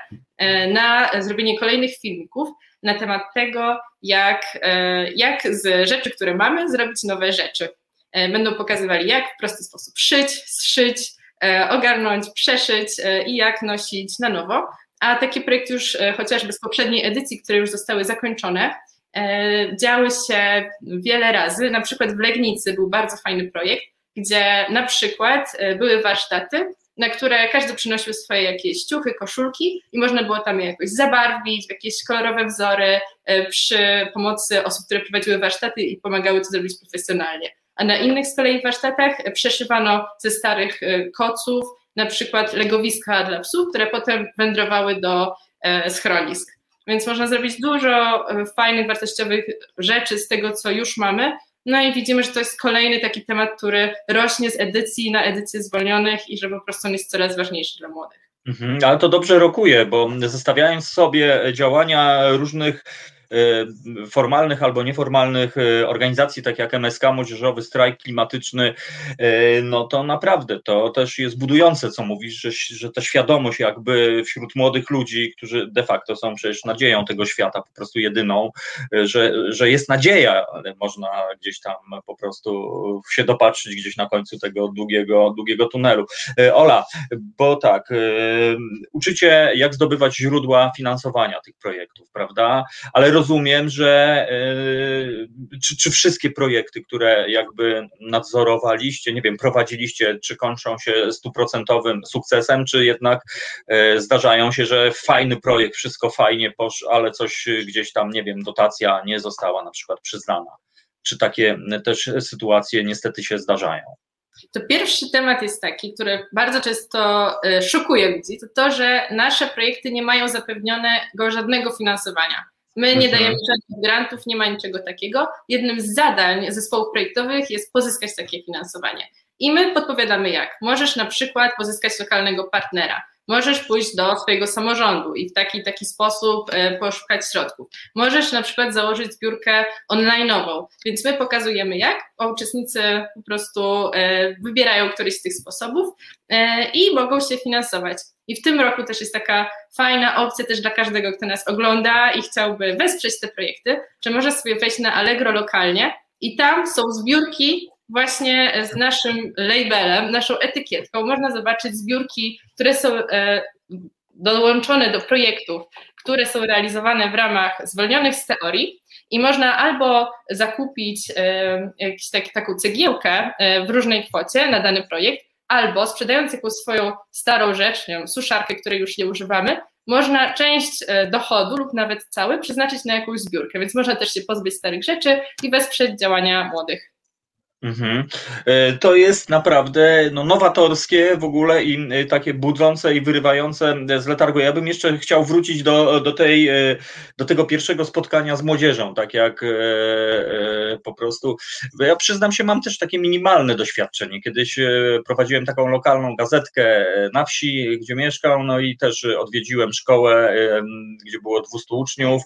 na zrobienie kolejnych filmików, na temat tego, jak, e, jak z rzeczy, które mamy, zrobić nowe rzeczy. E, będą pokazywali, jak w prosty sposób szyć, zszyć, e, ogarnąć, przeszyć i jak nosić na nowo. A taki projekt już chociażby z poprzedniej edycji, które już zostały zakończone, działy się wiele razy. Na przykład w Legnicy był bardzo fajny projekt, gdzie na przykład były warsztaty, na które każdy przynosił swoje jakieś ciuchy, koszulki i można było tam je jakoś zabarwić jakieś kolorowe wzory e, przy pomocy osób, które prowadziły warsztaty i pomagały to zrobić profesjonalnie. A na innych z kolei warsztatach przeszywano ze starych e, koców na przykład legowiska dla psów, które potem wędrowały do e, schronisk. Więc można zrobić dużo fajnych, wartościowych rzeczy z tego, co już mamy, no i widzimy, że to jest kolejny taki temat, który rośnie z edycji na edycję zwolnionych i że po prostu on jest coraz ważniejszy dla młodych. Mhm, ale to dobrze rokuje, bo zostawiając sobie działania różnych formalnych albo nieformalnych y, organizacji, tak jak MSK, Młodzieżowy Strajk Klimatyczny, y, no to naprawdę to też jest budujące, co mówisz, że, że ta świadomość jakby wśród młodych ludzi, którzy de facto są przecież nadzieją tego świata, po prostu jedyną, że, że jest nadzieja, ale można gdzieś tam po prostu się dopatrzyć gdzieś na końcu tego długiego, długiego tunelu. Ola, bo tak, uczycie jak zdobywać źródła finansowania tych projektów, prawda? Ale rozumiem, że czy, czy wszystkie projekty, które jakby nadzorowaliście, nie wiem, prowadziliście, czy kończą się stuprocentowym sukcesem, czy jednak zdarzają się, że fajny projekt, wszystko fajnie poszło, ale coś gdzieś tam, nie wiem, dotacja nie została na przykład przyznana? Czy takie też sytuacje niestety się zdarzają? To pierwszy temat jest taki, który bardzo często e, szokuje ludzi, to to, że nasze projekty nie mają zapewnionego żadnego finansowania. My nie mhm. dajemy żadnych grantów, nie ma niczego takiego. Jednym z zadań zespołów projektowych jest pozyskać takie finansowanie. I my podpowiadamy jak. Możesz na przykład pozyskać lokalnego partnera Możesz pójść do swojego samorządu i w taki taki sposób e, poszukać środków. Możesz na przykład założyć zbiórkę online'ową, więc my pokazujemy jak, a uczestnicy po prostu e, wybierają któryś z tych sposobów e, i mogą się finansować. I w tym roku też jest taka fajna opcja też dla każdego, kto nas ogląda i chciałby wesprzeć te projekty, że może sobie wejść na Allegro lokalnie i tam są zbiórki właśnie z naszym labelem, naszą etykietką można zobaczyć zbiórki, które są e, dołączone do projektów, które są realizowane w ramach zwolnionych z teorii i można albo zakupić e, jakąś tak, taką cegiełkę e, w różnej kwocie na dany projekt, albo sprzedając jakąś swoją starą rzecz, nie wiem, suszarkę, której już nie używamy, można część dochodu lub nawet cały przeznaczyć na jakąś zbiórkę, więc można też się pozbyć starych rzeczy i wesprzeć działania młodych. Mhm. E, to jest naprawdę no, nowatorskie w ogóle i e, takie budzące i wyrywające z letargu. Ja bym jeszcze chciał wrócić do, do, tej, e, do tego pierwszego spotkania z młodzieżą, tak jak po prostu. Ja przyznam się, mam też takie minimalne doświadczenie. Kiedyś prowadziłem taką lokalną gazetkę na wsi, gdzie mieszkam, no i też odwiedziłem szkołę, gdzie było 200 uczniów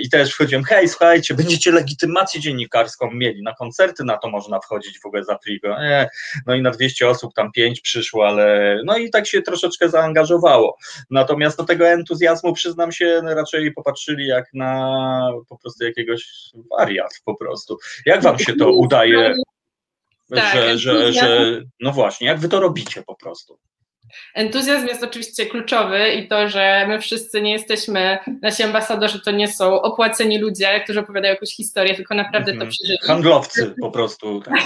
i też wchodziłem, hej, słuchajcie, będziecie legitymację dziennikarską mieli na koncerty, na to można wchodzić w ogóle za Frigo. Nie. No i na 200 osób tam 5 przyszło, ale no i tak się troszeczkę zaangażowało. Natomiast do tego entuzjazmu przyznam się, raczej popatrzyli jak na po prostu jakiegoś wariat po prostu. Jak wam się to udaje? Tak, że, że, że, no właśnie, jak wy to robicie po prostu? Entuzjazm jest oczywiście kluczowy i to, że my wszyscy nie jesteśmy, nasi ambasadorzy to nie są opłaceni ludzie, którzy opowiadają jakąś historię, tylko naprawdę to mhm. przeżyli. Handlowcy po prostu. Tak.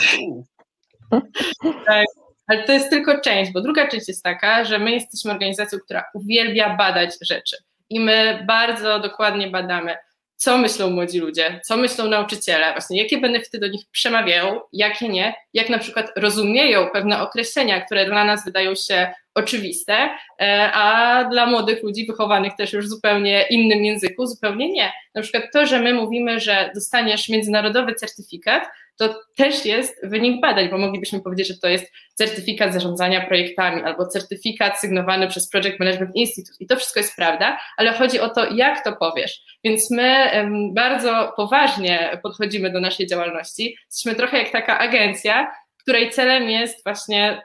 tak. Ale to jest tylko część, bo druga część jest taka, że my jesteśmy organizacją, która uwielbia badać rzeczy i my bardzo dokładnie badamy co myślą młodzi ludzie, co myślą nauczyciele, właśnie jakie benefity do nich przemawiają, jakie nie, jak na przykład rozumieją pewne określenia, które dla nas wydają się oczywiste, e, a dla młodych ludzi wychowanych też już w zupełnie innym języku zupełnie nie. Na przykład to, że my mówimy, że dostaniesz międzynarodowy certyfikat, to też jest wynik badań, bo moglibyśmy powiedzieć, że to jest certyfikat zarządzania projektami albo certyfikat sygnowany przez Project Management Institute. I to wszystko jest prawda, ale chodzi o to, jak to powiesz. Więc my bardzo poważnie podchodzimy do naszej działalności. Jesteśmy trochę jak taka agencja, której celem jest właśnie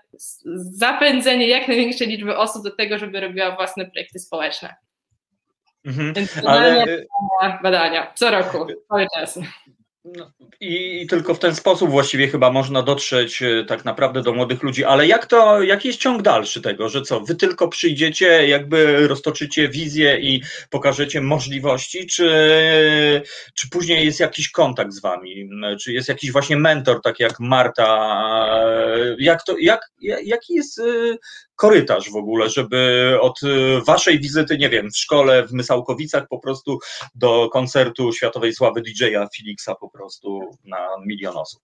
zapędzenie jak największej liczby osób do tego, żeby robiła własne projekty społeczne. Mhm, Więc badania, ale... badania, co roku, cały czas. No, I, I, tylko w ten sposób właściwie chyba można dotrzeć e, tak naprawdę do młodych ludzi. Ale jak to, jaki jest ciąg dalszy tego, że co, wy tylko przyjdziecie, jakby roztoczycie wizję i pokażecie możliwości, czy, czy później jest jakiś kontakt z wami? Czy jest jakiś właśnie mentor, tak jak Marta? Jak to, jak, jaki jest e, korytarz w ogóle, żeby od y, waszej wizyty, nie wiem, w szkole w Mysałkowicach po prostu do koncertu światowej sławy DJ-a Felixa po prostu na milion osób.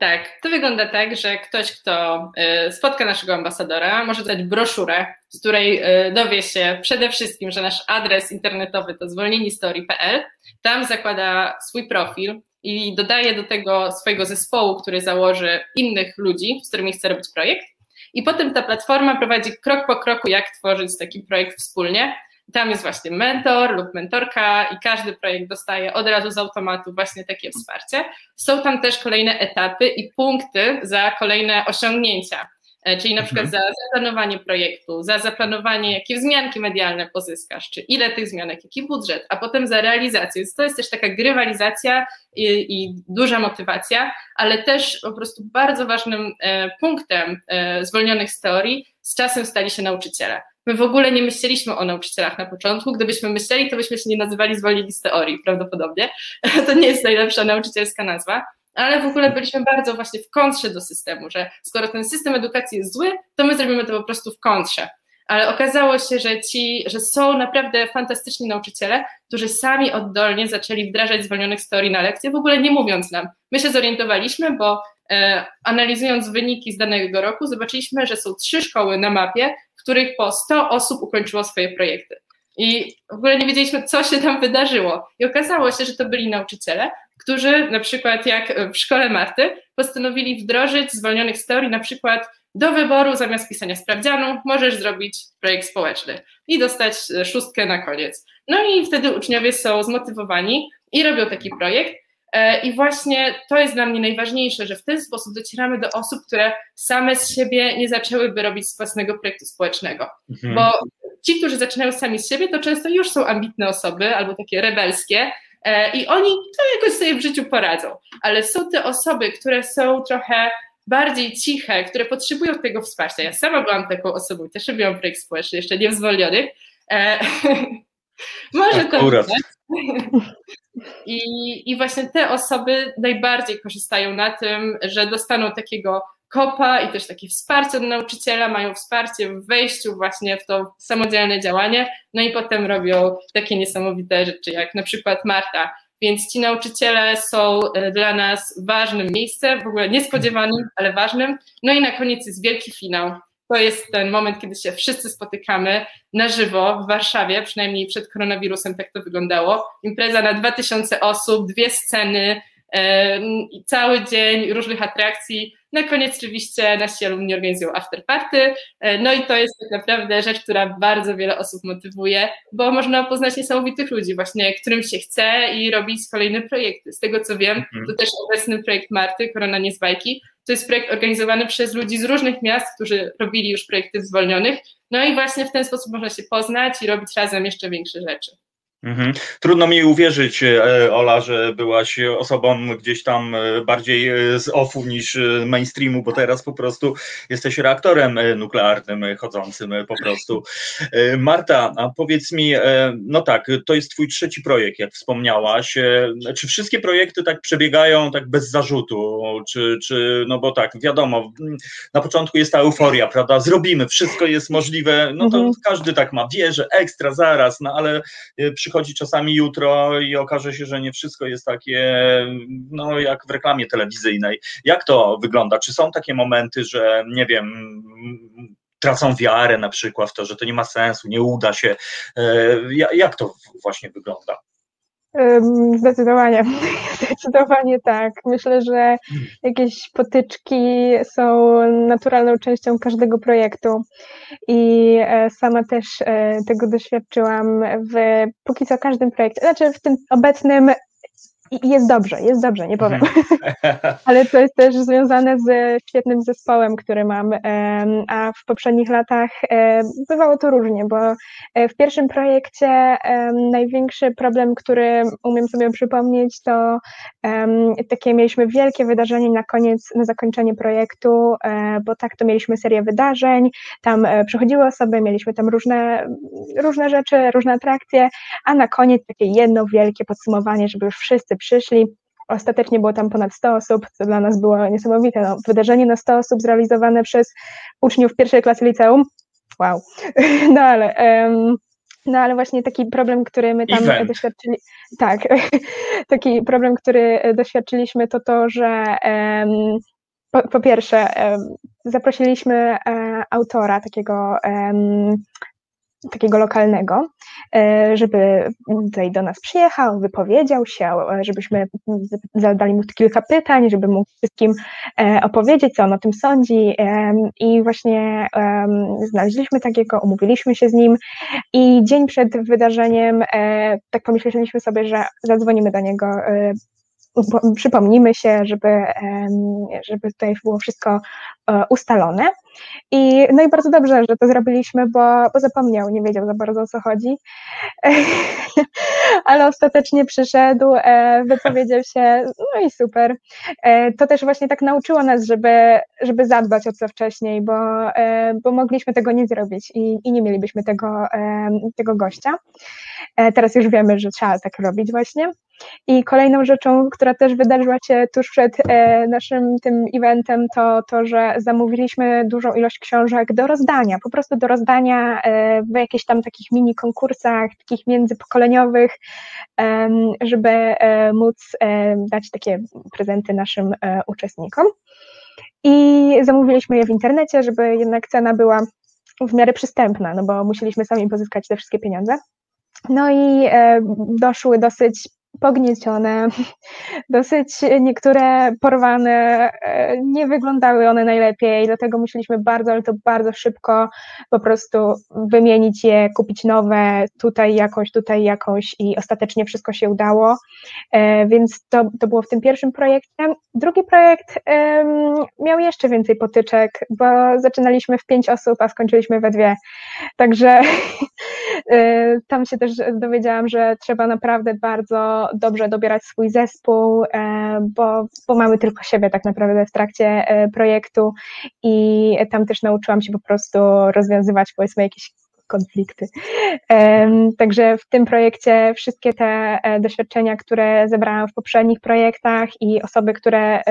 Tak, to wygląda tak, że ktoś, kto y, spotka naszego ambasadora, może dać broszurę, z której y, dowie się przede wszystkim, że nasz adres internetowy to zwolnienistory.pl. Tam zakłada swój profil i dodaje do tego swojego zespołu, który założy innych ludzi, z którymi chce robić projekt. I potem ta platforma prowadzi krok po kroku, jak tworzyć taki projekt wspólnie. Tam jest właśnie mentor lub mentorka i każdy projekt dostaje od razu z automatu właśnie takie wsparcie. Są tam też kolejne etapy i punkty za kolejne osiągnięcia. E, czyli na przykład mhm. za zaplanowanie projektu, za zaplanowanie, jakie wzmianki medialne pozyskasz, czy ile tych zmianek, jaki budżet, a potem za realizację. Więc to jest też taka grywalizacja i, i duża motywacja, ale też po prostu bardzo ważnym e, punktem e, zwolnionych z teorii z czasem stali się nauczyciele. My w ogóle nie myśleliśmy o nauczycielach na początku. Gdybyśmy myśleli, to byśmy się nie nazywali zwolnieni z teorii, prawdopodobnie. To nie jest najlepsza nauczycielska nazwa, ale w ogóle byliśmy bardzo właśnie w kontrze do systemu, że skoro ten system edukacji jest zły, to my zrobimy to po prostu w kontrze. Ale okazało się, że ci, że są naprawdę fantastyczni nauczyciele, którzy sami oddolnie zaczęli wdrażać zwolnionych z teorii na lekcje, w ogóle nie mówiąc nam. My się zorientowaliśmy, bo e, analizując wyniki z danego roku, zobaczyliśmy, że są trzy szkoły na mapie, w których po 100 osób ukończyło swoje projekty. I w ogóle nie wiedzieliśmy, co się tam wydarzyło. I okazało się, że to byli nauczyciele, którzy na przykład jak w szkole Marty postanowili wdrożyć zwolnionych z teorii na przykład do wyboru zamiast pisania sprawdzianu możesz zrobić projekt społeczny i dostać szóstkę na koniec. No i wtedy uczniowie są zmotywowani i robią taki projekt. E, I właśnie to jest dla mnie najważniejsze, że w ten sposób docieramy do osób, które same z siebie nie zaczęłyby robić własnego projektu społecznego. Mhm. Bo ci, którzy zaczynają sami z siebie, to często już są ambitne osoby albo takie rebelskie, e, i oni to jakoś sobie w życiu poradzą. Ale są te osoby, które są trochę bardziej ciche, które potrzebują tego wsparcia. Ja sama byłam taką osobą, też robiłam projekt społeczny, jeszcze nie zwolnionych. E, może to I, I właśnie te osoby najbardziej korzystają na tym, że dostaną takiego kopa i też takie wsparcie od nauczyciela, mają wsparcie w wejściu właśnie w to samodzielne działanie, no i potem robią takie niesamowite rzeczy, jak na przykład Marta, więc ci nauczyciele są e, dla nas ważnym miejscem, w ogóle niespodziewanym, ale ważnym. No i na koniec jest wielki finał. To jest ten moment, kiedy się wszyscy spotykamy na żywo w Warszawie, przynajmniej przed koronawirusem tak to wyglądało. Impreza na 2000 osób, dwie sceny, i cały dzień różnych atrakcji. Na koniec oczywiście nasi alumni organizują afterparty, e, no i to jest tak naprawdę rzecz, która bardzo wiele osób motywuje, bo można poznać niesamowitych ludzi właśnie, którym się chce i robić kolejne projekty. Z tego co wiem, mhm. to też obecny projekt Marty, Korona nie z bajki, to jest projekt organizowany przez ludzi z różnych miast, którzy robili już projekty zwolnionych, no i właśnie w ten sposób można się poznać i robić razem jeszcze większe rzeczy. Mhm. Trudno mi uwierzyć, e, Ola, że byłaś osobą gdzieś tam e, bardziej e, z offu niż mainstreamu, bo teraz po prostu jesteś reaktorem nuklearnym chodzącym po prostu. Marta, a powiedz mi, no tak, to jest twój trzeci projekt, jak wspomniałaś. Czy wszystkie projekty tak przebiegają tak bez zarzutu? Czy, czy no bo tak, wiadomo, na początku jest ta euforia, prawda? Zrobimy, wszystko jest możliwe, no to mhm. każdy tak ma, wierzę, ekstra, zaraz, no ale przy przychodzi czasami jutro i okaże się, że nie wszystko jest takie, no jak w reklamie telewizyjnej. Jak to wygląda? Czy są takie momenty, że nie wiem, tracą wiarę na przykład w to, że to nie ma sensu, nie uda się? E, jak to właśnie wygląda? Zdecydowanie, zdecydowanie tak. Myślę, że jakieś potyczki są naturalną częścią każdego projektu i e, sama też e, tego doświadczyłam w póki co każdym projekcie, znaczy w tym obecnym i jest dobrze, jest dobrze, nie powiem. Mhm. Ale to jest też związane z świetnym zespołem, który mam, a w poprzednich latach bywało to różnie, bo e, w pierwszym projekcie największy problem, który umiem sobie przypomnieć, to takie mieliśmy wielkie wydarzenie na koniec, na zakończenie projektu, e, bo tak to mieliśmy serię wydarzeń, tam e, przychodziły osoby, mieliśmy tam różne, różne rzeczy, różne atrakcje, a na koniec takie jedno wielkie podsumowanie, żeby już wszyscy przyszli. Ostatecznie było tam ponad 100 osób, co dla nas było niesamowite. No, wydarzenie na 100 osób zrealizowane przez uczniów pierwszej klasy liceum. Wow. No ale. Um, no ale właśnie taki problem, który my tam Event. doświadczyli, tak, taki problem, który doświadczyliśmy, to to, że um, po, po, pierwsze um, zaprosiliśmy um, autora takiego takiego lokalnego, e, żeby tutaj do nas przyjechał, wypowiedział się, e, żebyśmy zadali mu kilka pytań, żeby mógł wszystkim e, opowiedzieć, co on o tym sądzi. I właśnie znaleźliśmy takiego, umówiliśmy się z nim i dzień przed wydarzeniem tak pomyśleliśmy sobie, że zadzwonimy do niego przypomnimy się, żeby, żeby tutaj było wszystko e, ustalone. I, no i bardzo dobrze, że to zrobiliśmy, bo, bo zapomniał, nie wiedział za bardzo o co chodzi. ale ostatecznie przyszedł, e, wypowiedział się, no i super. E, to też właśnie tak nauczyło nas, żeby, żeby zadbać o co wcześniej, bo, e, bo mogliśmy tego nie zrobić i, i nie mielibyśmy tego, tego gościa. Teraz już wiemy, że trzeba tak robić właśnie. I kolejną rzeczą, która też wydarzyła się tuż przed e, naszym tym eventem, to to, że zamówiliśmy dużą ilość książek do rozdania, po prostu do rozdania e, w jakichś tam takich mini konkursach, takich międzypokoleniowych, żeby e, móc e, dać takie prezenty naszym uczestnikom. I zamówiliśmy je w internecie, żeby jednak cena była w miarę przystępna, no bo musieliśmy sami pozyskać te wszystkie pieniądze. No i doszły dosyć pogniecione, dosyć niektóre porwane, e, nie wyglądały one najlepiej, dlatego musieliśmy bardzo, ale to bardzo szybko po prostu wymienić je, kupić nowe, tutaj jakąś, tutaj jakąś i ostatecznie wszystko się udało, e, więc to, to było w tym pierwszym projekcie. Drugi projekt miał jeszcze więcej potyczek, bo zaczynaliśmy w pięć osób, a skończyliśmy we dwie, także tam się też dowiedziałam, że trzeba naprawdę bardzo dobrze dobierać swój zespół, e, bo, bo mamy tylko siebie tak naprawdę w trakcie e, projektu i tam też nauczyłam się po prostu rozwiązywać powiedzmy jakieś konflikty. Także w tym projekcie wszystkie te e, doświadczenia, które zebrałam w poprzednich projektach i osoby, które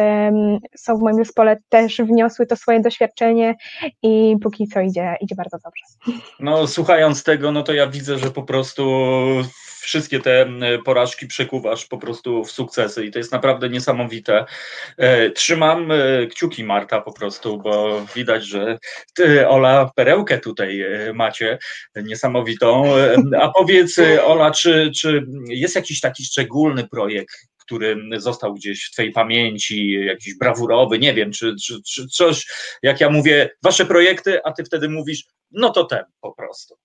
są w moim zespole też wniosły to swoje doświadczenie i póki co idzie, idzie bardzo dobrze. No słuchając tego, no to ja widzę, że po prostu wszystkie te porażki przekuwasz po prostu w sukcesy i to jest naprawdę niesamowite. E, trzymam e, kciuki Marta po prostu, bo widać, że ty, Ola, perełkę tutaj e, macie niesamowitą. A powiedz Ola, czy, czy jest jakiś taki szczególny projekt, który został gdzieś w Twojej pamięci, jakiś brawurowy, nie wiem, czy, czy, czy coś, jak ja mówię, Wasze projekty, a Ty wtedy mówisz, no to ten po prostu.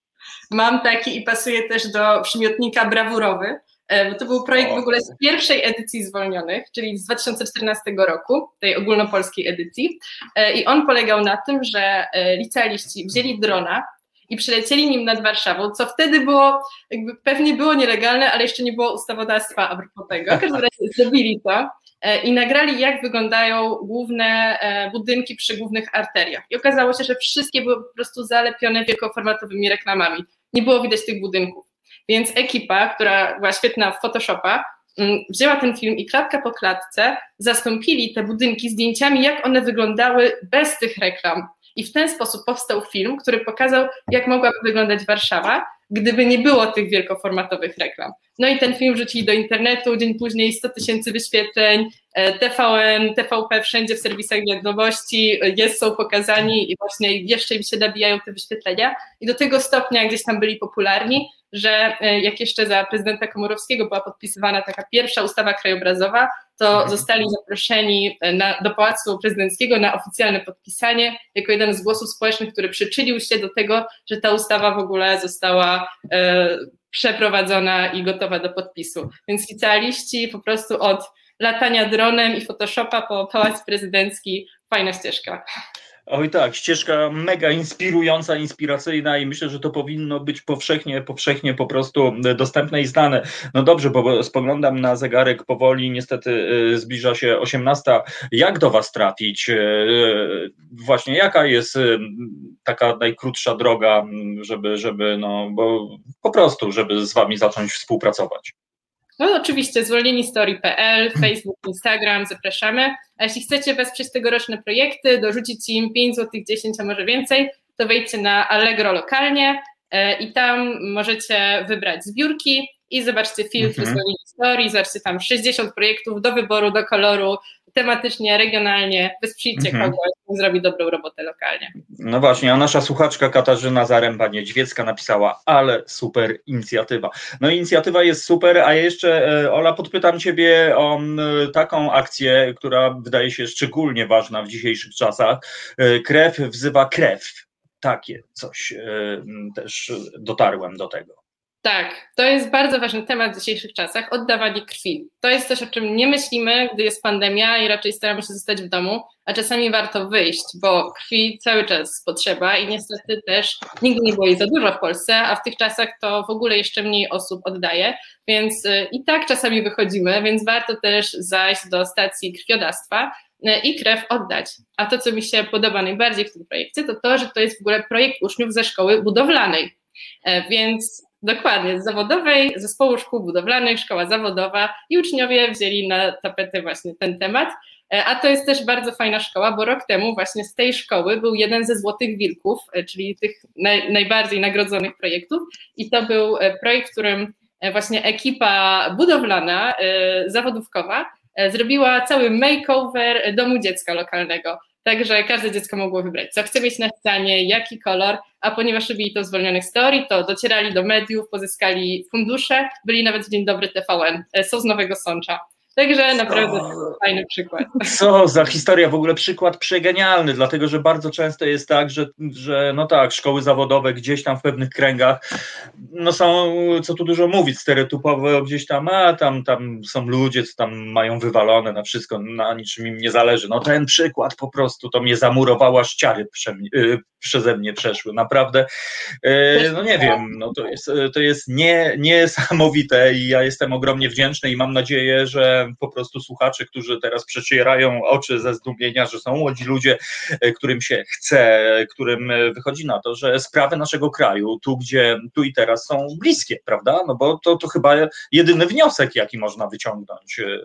Mam taki i pasuje też do przymiotnika brawurowy, e, bo to był projekt w ogóle z pierwszej edycji Zwolnionych, czyli z 2014 roku, tej ogólnopolskiej edycji. E, I on polegał na tym, że e, licealiści wzięli drona i przylecieli nim nad Warszawą, co wtedy było, jakby pewnie było nielegalne, ale jeszcze nie było ustawodawstwa a propos tego. W każdym razie zrobili to i nagrali, jak wyglądają główne budynki przy głównych arteriach. I okazało się, że wszystkie były po prostu zalepione wielkoformatowymi reklamami nie było widać tych budynków. Więc ekipa, która była świetna w Photoshopa, mm, wzięła ten film i klatka po klatce zastąpili te budynki zdjęciami, jak one wyglądały bez tych reklam. I w ten sposób powstał film, który pokazał, jak mogłaby wyglądać Warszawa, gdyby nie było tych wielkoformatowych reklam. No i ten film wrzucili do internetu, dzień później 100 tysięcy wyświetleń, e, TVN, TVP, wszędzie w serwisach wiadomości, jest, są pokazani i właśnie jeszcze im się nabijają te wyświetlenia i do tego stopnia gdzieś tam byli popularni, że e, jak jeszcze za prezydenta Komorowskiego była podpisywana taka pierwsza ustawa krajobrazowa, to mhm. zostali zaproszeni na, do Pałacu Prezydenckiego na oficjalne podpisanie jako jeden z głosów społecznych, który przyczynił się do tego, że ta ustawa w ogóle została e, przeprowadzona i gotowa do podpisu. Więc licealiści po prostu od latania dronem i Photoshopa po Pałac Prezydencki fajna ścieżka. Oj tak, ścieżka mega inspirująca, inspiracyjna i myślę, że to powinno być powszechnie, powszechnie po prostu dostępne i znane. No dobrze, bo spoglądam na zegarek powoli, niestety y, zbliża się 18. Jak do Was trafić? Y, właśnie jaka jest y, taka najkrótsza droga, żeby, żeby no, bo po prostu, żeby z Wami zacząć współpracować? No oczywiście zwolnienistory.pl, Facebook, Instagram, zapraszamy. A jeśli chcecie wesprzeć tegoroczne projekty, dorzucić im 5 zł, 10, a może więcej, to wejdźcie na Allegro lokalnie e, i tam możecie wybrać zbiórki i zobaczcie filtr mhm. Zwolnieni Story, zobaczcie tam 60 projektów do wyboru, do koloru, tematycznie, regionalnie, wesprzyjcie mhm. kogoś, kto zrobi dobrą robotę lokalnie. No właśnie, a nasza słuchaczka Katarzyna Zaręba-Niedźwiecka napisała, ale super inicjatywa. No inicjatywa jest super, a jeszcze e, Ola, podpytam Ciebie o taką akcję, która wydaje się szczególnie ważna w dzisiejszych czasach. E, krew wzywa krew. Takie coś e, też dotarłem do tego. Tak, to jest bardzo ważny temat w dzisiejszych czasach oddawanie krwi. To jest coś, o czym nie myślimy, gdy jest pandemia i raczej staramy się zostać w domu, a czasami warto wyjść, bo krwi cały czas potrzeba i niestety też nigdy nie było jej za dużo w Polsce, a w tych czasach to w ogóle jeszcze mniej osób oddaje, więc y, i tak czasami wychodzimy, więc warto też zajść do stacji krwiodawstwa y, i krew oddać. A to, co mi się podoba najbardziej w tym projekcie, to to, że to jest w ogóle projekt uczniów ze szkoły budowlanej. E, więc Dokładnie, z zawodowej, zespołu szkół budowlanych, szkoła zawodowa i uczniowie wzięli na tapetę właśnie ten temat. E, a to jest też bardzo fajna szkoła, bo rok temu właśnie z tej szkoły był jeden ze Złotych Wilków, e, czyli tych naj, najbardziej nagrodzonych projektów. I to był e, projekt, w którym właśnie ekipa budowlana, zawodówkowa, zrobiła cały makeover domu dziecka lokalnego. Także każde dziecko mogło wybrać, co chce mieć na ścianie, jaki kolor, a ponieważ robili to zwolnionych story, to docierali do mediów, pozyskali fundusze, byli nawet w Dzień Dobry TVN, e, są z Nowego Sącza. Także naprawdę o, fajny przykład. Co za historia, w ogóle przykład przegenialny, dlatego że bardzo często jest tak, że, że no tak, szkoły zawodowe gdzieś tam w pewnych kręgach, no są, co tu dużo mówić, stereotypowe gdzieś tam, a tam, tam są ludzie, co tam mają wywalone na wszystko, na niczym im nie zależy. No ten przykład po prostu to mnie zamurowała ściary y, przeze mnie przeszły, naprawdę, y, no nie wiem, no to jest, to jest nie, niesamowite i ja jestem ogromnie wdzięczny i mam nadzieję, że po prostu słuchaczy, którzy teraz przecierają oczy ze zdumienia, że są młodzi ludzie, e, którym się chce, którym e, wychodzi na to, że sprawy naszego kraju, tu gdzie tu i teraz są bliskie, prawda? No bo to, to chyba jedyny wniosek, jaki można wyciągnąć. E,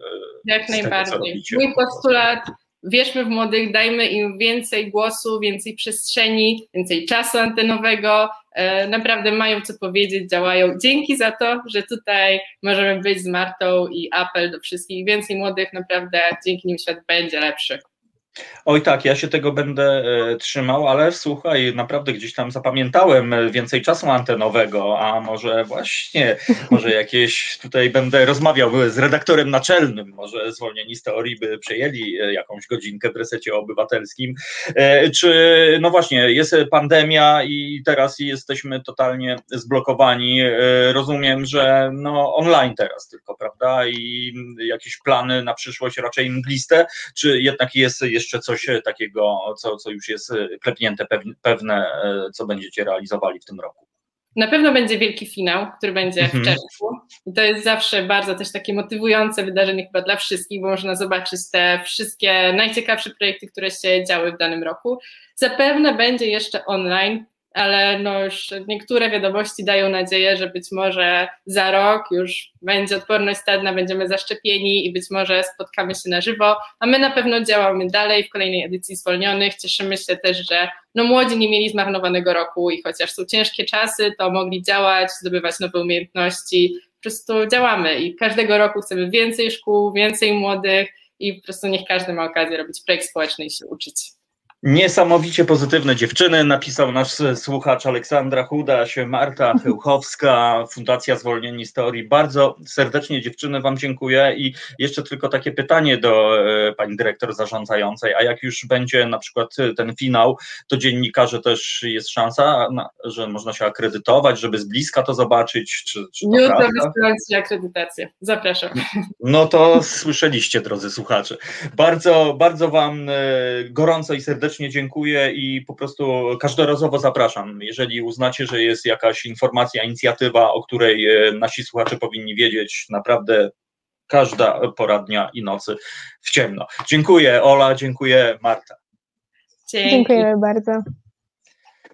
Jak najbardziej. Tego, Mój postulat wierzmy w młodych, dajmy im więcej głosu, więcej przestrzeni, więcej czasu antenowego. E, naprawdę mają co powiedzieć, działają. Dzięki za to, że tutaj możemy być z Martą i apel do wszystkich. Więcej młodych, naprawdę dzięki nim świat będzie lepszy. Oj tak, ja się tego będę e, trzymał, ale słuchaj, naprawdę gdzieś tam zapamiętałem e, więcej czasu antenowego, a może właśnie, może jakieś tutaj będę rozmawiał z redaktorem naczelnym, może zwolnieni z teorii by przejęli e, jakąś godzinkę w resecie obywatelskim. Czy, no właśnie, jest pandemia i teraz jesteśmy totalnie zblokowani. Rozumiem, że no online teraz tylko, prawda? I jakieś plany na przyszłość raczej mgliste, czy jednak jest jeszcze jeszcze coś e, takiego, co, co już jest e, klepnięte, pewne, e, co będziecie realizowali w tym roku? Na pewno będzie wielki finał, który będzie w mhm. czerwcu. I to jest zawsze bardzo też takie motywujące wydarzenie chyba dla wszystkich, bo można zobaczyć te wszystkie najciekawsze projekty, które się działy w danym roku. Zapewne będzie jeszcze online, ale no już niektóre wiadomości dają nadzieję, że być może za rok już będzie odporność stadna, będziemy zaszczepieni i być może spotkamy się na żywo, a my na pewno działamy dalej w kolejnej edycji zwolnionych. Cieszymy się też, że no młodzi nie mieli zmarnowanego roku i chociaż są ciężkie czasy, to mogli działać, zdobywać nowe umiejętności. Po prostu działamy i każdego roku chcemy więcej szkół, więcej młodych i po prostu niech każdy ma okazję robić projekt społeczny i się uczyć. Niesamowicie pozytywne dziewczyny, napisał nasz słuchacz Aleksandra Chudaś, Marta Chełchowska, Fundacja Zwolnieni z Teorii. Bardzo serdecznie dziewczyny Wam dziękuję i jeszcze tylko takie pytanie do e, Pani Dyrektor Zarządzającej, a jak już będzie na przykład ten finał, to dziennikarze też jest szansa, że można się akredytować, żeby z bliska to zobaczyć? Czy, czy to Jutro wysyłajcie akredytację, zapraszam. No to słyszeliście drodzy słuchacze. Bardzo, bardzo Wam e, gorąco i serdecznie serdecznie dziękuję i po prostu każdorazowo zapraszam. Jeżeli uznacie, że jest jakaś informacja, inicjatywa, o której e, nasi słuchacze powinni wiedzieć, naprawdę każda pora dnia i nocy w ciemno. Dziękuję Ola, dziękuję Marta. Dzięki. Dziękuję bardzo.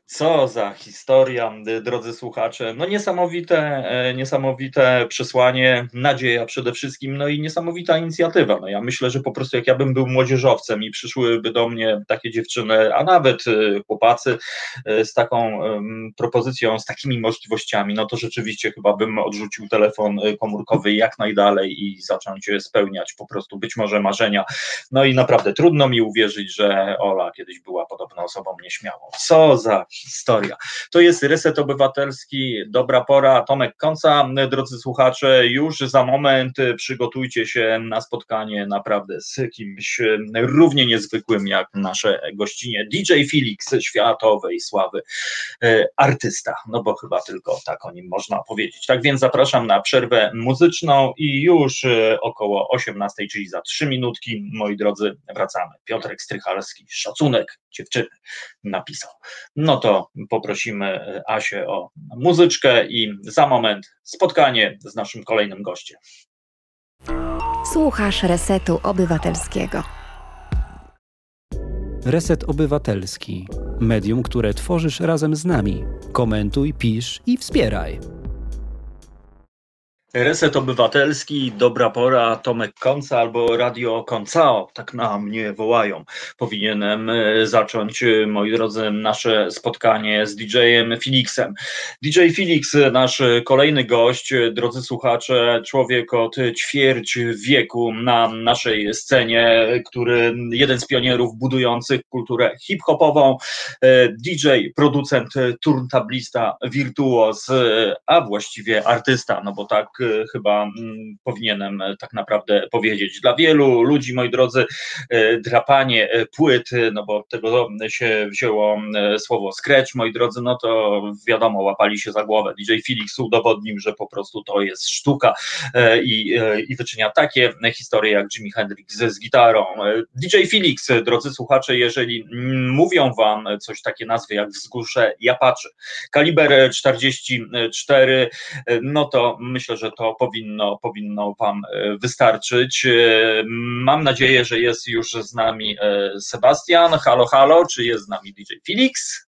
Co za historia, drodzy słuchacze. No niesamowite, e, niesamowite przesłanie, nadzieja przede wszystkim, no i niesamowita inicjatywa. No ja myślę, że po prostu jak ja bym był młodzieżowcem i przyszłyby do mnie takie dziewczyny, a nawet e, chłopacy e, z taką propozycją, z takimi możliwościami, no to rzeczywiście chyba bym odrzucił telefon komórkowy jak najdalej i zacząć spełniać po prostu być może marzenia. No i naprawdę trudno mi uwierzyć, że Ola kiedyś była podobną osobą nieśmiałą. Co za historia. To jest Reset Obywatelski, dobra pora, Tomek Konca. Drodzy słuchacze, już za moment przygotujcie się na spotkanie naprawdę z kimś równie niezwykłym jak nasze gościnie. DJ Felix światowej sławy, e, artysta, no bo chyba tylko tak o nim można powiedzieć. Tak więc zapraszam na przerwę muzyczną i już e, około 18, czyli za 3 minutki, moi drodzy, wracamy. Piotrek Strychalski, szacunek dziewczyny napisał. No to poprosimy Asię o muzyczkę i za moment spotkanie z naszym kolejnym gościem. Słuchasz Resetu Obywatelskiego. Reset Obywatelski. Medium, które tworzysz razem z nami. Komentuj, pisz i wspieraj. Reset Obywatelski, Dobra Pora, Tomek Konca albo Radio Koncao, tak na mnie wołają. Powinienem e, zacząć, e, moi drodzy, nasze spotkanie z DJ-em Felixem. DJ Felix, nasz kolejny gość, drodzy słuchacze, człowiek od ćwierć wieku na naszej scenie, który jeden z pionierów budujących kulturę hip-hopową, e, DJ, producent, turntablista, wirtuoz, a właściwie artysta, no bo tak chyba mm, powinienem e, tak naprawdę powiedzieć. Dla wielu ludzi, moi drodzy, e, drapanie e, płyt, no bo tego się wzięło słowo scratch, moi drodzy, no to wiadomo, łapali się za głowę. DJ Felix udowodnił, że po prostu to jest sztuka i, i wyczynia takie historie jak Jimi Hendrix z gitarą. DJ Felix, drodzy słuchacze, jeżeli mówią wam coś takie nazwy jak Wzgórze Japaczy, kaliber 44, no to myślę, że to powinno, powinno Wam e, wystarczyć. E, mam nadzieję, że jest już z nami e, Sebastian. Halo, halo, czy jest z nami DJ Felix?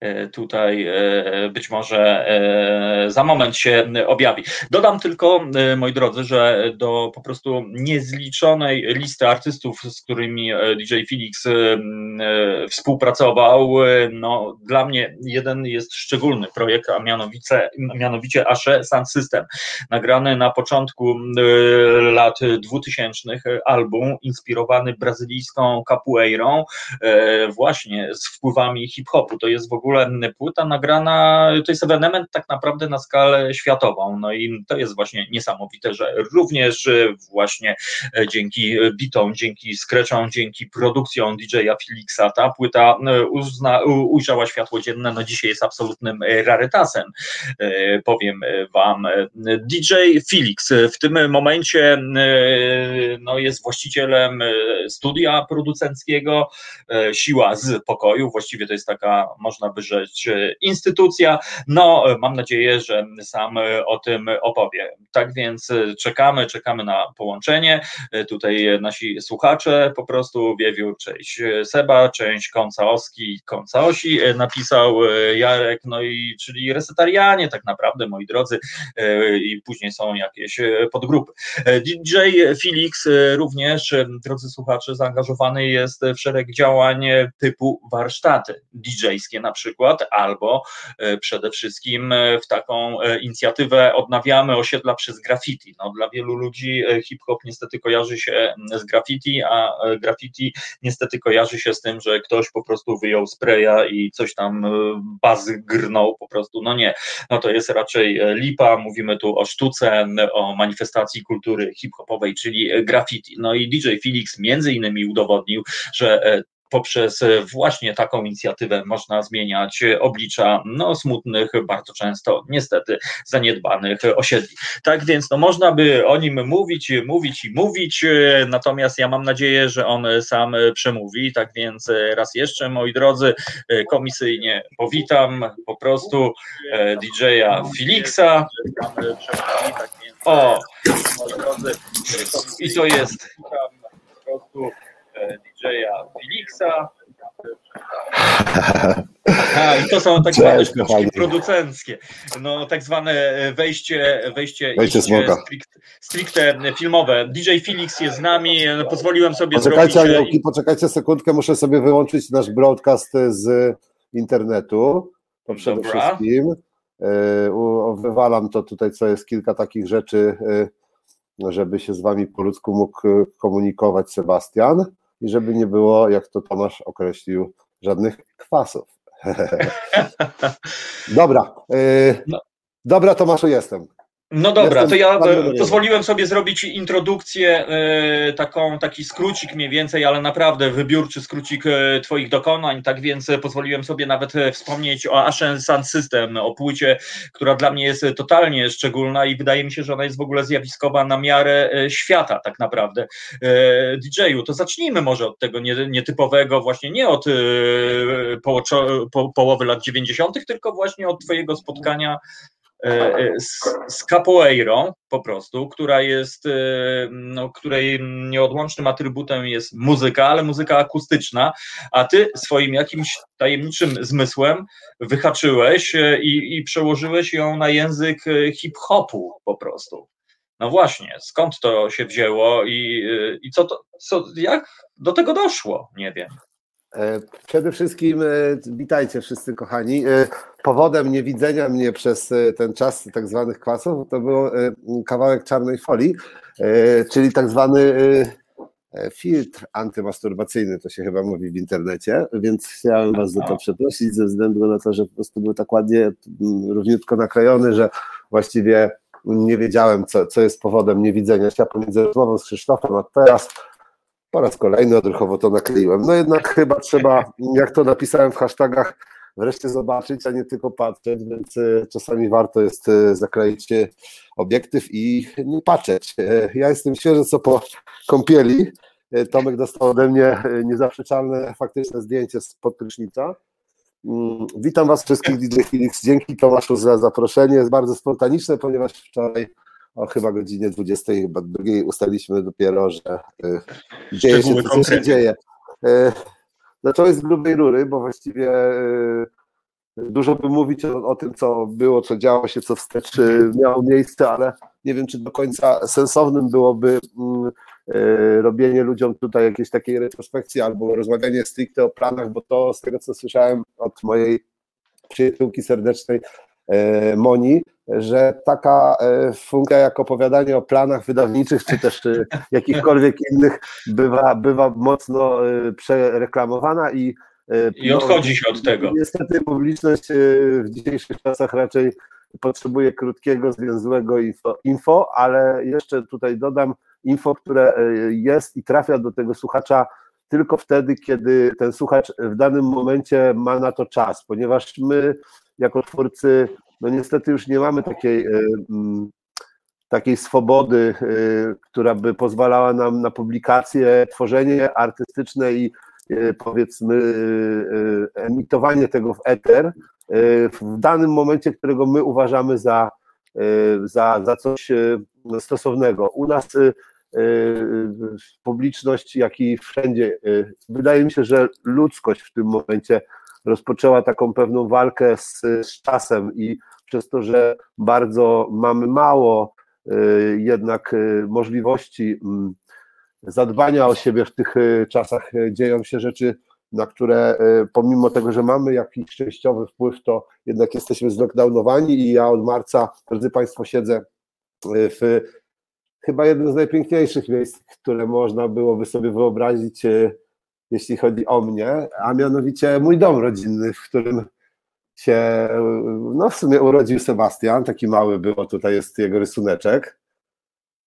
E, tutaj e, być może e, za moment się objawi. Dodam tylko, moi drodzy, że do po prostu niezliczonej listy artystów, z którymi DJ Felix współpracował, no dla mnie jeden jest szczególny projekt, a mianowicie, mianowicie Ashe Sound System, nagrany na początku lat 2000 album inspirowany brazylijską capoeirą, właśnie z wpływami hip-hopu. To jest w ogóle ogóle płyta nagrana, to jest ewenement tak naprawdę na skalę światową. No i to jest właśnie niesamowite, że również właśnie dzięki bitom, dzięki scratchom, dzięki produkcjom DJ-a Felixa ta płyta uzna, ujrzała światło dzienne. No dzisiaj jest absolutnym rarytasem. Powiem wam, DJ Felix w tym momencie no, jest właścicielem studia producenckiego Siła z pokoju. Właściwie to jest taka, można by rzecz e, instytucja. No, e, mam nadzieję, że sam e, o tym opowie. Tak więc czekamy, czekamy na połączenie. Tutaj nasi słuchacze po prostu wiewiór, część Seba, część Konca Oski, Konca Osi napisał Jarek, no i czyli resetarianie tak naprawdę, moi drodzy, i później są jakieś podgrupy. DJ Felix również, drodzy słuchacze, zaangażowany jest w szereg działań typu warsztaty DJ-skie na przykład przykład, albo e, przede wszystkim e, w taką e, inicjatywę odnawiamy osiedla przez graffiti. No, dla wielu ludzi hip-hop niestety kojarzy się z graffiti, a graffiti niestety kojarzy się z tym, że ktoś po prostu wyjął spraya i coś tam bazy grnął po prostu. No nie, no to jest raczej lipa, mówimy tu o sztuce, o manifestacji kultury hip-hopowej, czyli graffiti. No i DJ Felix między innymi udowodnił, że poprzez e, właśnie taką inicjatywę można zmieniać oblicza no, smutnych, bardzo często niestety zaniedbanych osiedli. Tak więc no, można by o nim mówić, mówić i mówić, e, natomiast ja mam nadzieję, że on sam przemówi. Tak więc e, raz jeszcze, moi drodzy, komisyjnie powitam po prostu DJ-a Felixa. O, moi drodzy, i to jest po prostu DJ-a Felixa. A, i to są tak zwane sztuczki producenckie. No, tak zwane wejście, wejście, wejście stricte, stricte filmowe. DJ Felix jest z nami, pozwoliłem sobie poczekajcie, zrobić... Aniołki, poczekajcie sekundkę, muszę sobie wyłączyć nasz broadcast z internetu. To przede Dobra. wszystkim. E, wywalam to tutaj, co jest kilka takich rzeczy, e, żeby się z wami po ludzku mógł komunikować Sebastian i żeby nie było, jak to Tomasz określił, żadnych kwasów. Dobra. No. Dobra, Tomaszu, jestem. No dobra, to ja e, pozwoliłem sobie zrobić introdukcję, e, taką, taki skrócik mniej więcej, ale naprawdę wybiórczy skrócik e, Twoich dokonań, tak więc pozwoliłem sobie nawet wspomnieć o Ashen Sound System, o płycie, która dla mnie jest totalnie szczególna i wydaje mi się, że ona jest w ogóle zjawiskowa na miarę świata tak naprawdę. DJ-u, to zacznijmy może od tego nietypowego, właśnie nie od połowy lat 90., tylko właśnie od Twojego spotkania z, z capoeirą po prostu, która jest, e, no, której nieodłącznym atrybutem jest muzyka, ale muzyka akustyczna, a ty swoim jakimś tajemniczym zmysłem wyhaczyłeś i, i przełożyłeś ją na język hip-hopu po prostu. No właśnie, skąd to się wzięło i, i co to, co, jak do tego doszło? Nie wiem. E, przede wszystkim e, witajcie wszyscy kochani. E, powodem niewidzenia mnie przez ten czas tak zwanych kwasów to był kawałek czarnej folii, czyli tak zwany filtr antymasturbacyjny, to się chyba mówi w internecie, więc chciałem Was za to przeprosić ze względu na to, że po prostu był tak ładnie, równiutko naklejony, że właściwie nie wiedziałem, co, co jest powodem niewidzenia się pomiędzy rozmową z Krzysztofem, a teraz po raz kolejny odruchowo to nakleiłem. No jednak chyba trzeba, jak to napisałem w hashtagach, wreszcie zobaczyć, a nie tylko patrzeć, więc e, czasami warto jest e, zakleić e, obiektyw i nie patrzeć. Ja jestem świeży co po kąpieli. Tomek dostał ode mnie niezaprzeczalne faktyczne zdjęcie z prysznica. Mm, witam Was wszystkich DJ Felix. Dzięki Tomaszu za zaproszenie. Jest bardzo spontaniczne, ponieważ wczoraj o chyba godzinie 20, chyba drugiej ustaliliśmy dopiero, że y, dzieje się to, co się dzieje. Y, zaczęło z grubej rury, bo właściwie y, dużo by mówić o, o, tym, co było, co działo się, co wstecz miało miejsce, ale nie wiem, czy do końca sensownym byłoby mm, robienie ludziom tutaj jakiejś takiej retrospekcji albo rozmawianie stricte o planach, bo to z tego, co słyszałem od mojej przyjaciółki serdecznej Moni, że taka e, funkcja jak opowiadanie o planach wydawniczych, czy też e, jakichkolwiek innych, bywa, bywa mocno e, przereklamowana i i odchodzi się od tego. Niestety publiczność w dzisiejszych czasach raczej potrzebuje krótkiego, zwięzłego info, info, ale jeszcze tutaj dodam info, które jest i trafia do tego słuchacza tylko wtedy, kiedy ten słuchacz w danym momencie ma na to czas, ponieważ my jako twórcy no niestety już nie mamy takiej, e, mm, takiej swobody, e, która by pozwalała nam na publikację, tworzenie artystyczne i e, powiedzmy emitowanie tego w eter w danym momencie, którego my uważamy za, za, za coś stosownego. U nas publiczność, jak i wszędzie, wydaje mi się, że ludzkość w tym momencie rozpoczęła taką pewną walkę z, z czasem i przez to, że bardzo mamy mało y, jednak y, możliwości mm, zadbania o siebie w tych y, czasach, dzieją się rzeczy, na które pomimo tego, że mamy jakiś częściowy wpływ, to jednak jesteśmy zlockdownowani i ja od marca, drodzy Państwo, siedzę w chyba jednym z najpiękniejszych miejsc, które można byłoby sobie wyobrazić, jeśli chodzi o mnie, a mianowicie mój dom rodzinny, w którym się, no w sumie urodził Sebastian, taki mały było, tutaj jest jego rysuneczek.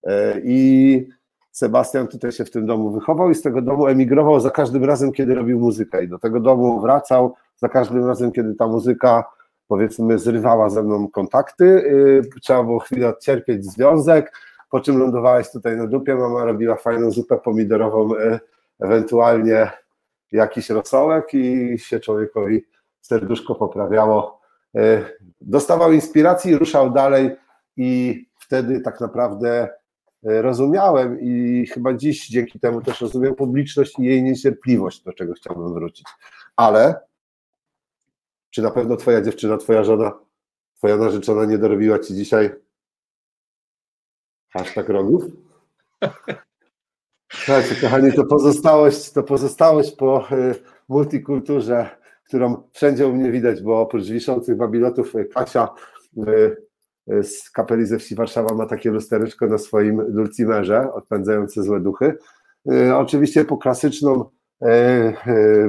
E, i Sebastian tutaj się w tym domu wychował i z tego domu emigrował za każdym razem, kiedy robił muzykę. I do tego domu wracał za każdym razem, kiedy ta muzyka powiedzmy zrywała ze mną kontakty, e, trzeba było chwilę odcierpieć związek, po czym lądowałeś tutaj na dupie, mama robiła fajną zupę pomidorową, e, ewentualnie jakiś rosołek i się człowiekowi serduszko poprawiało. E, dostawał inspiracji, ruszał dalej i wtedy tak naprawdę e, rozumiałem i chyba dziś dzięki temu też rozumiem publiczność i jej niecierpliwość, do czego chciałbym wrócić. Ale czy na pewno twoja dziewczyna, twoja żona, twoja narzeczona nie dorobiła ci dzisiaj tak rogów? Słuchajcie, kochani, to pozostałość, to pozostałość po e, multikulturze którą wszędzie u mnie widać, bo oprócz wiszących babilotów e, Kasia e, z kapeli ze wsi Warszawa ma takie lustereczko na swoim dulcimerze, odpędzające złe duchy. Oczywiście po klasyczną,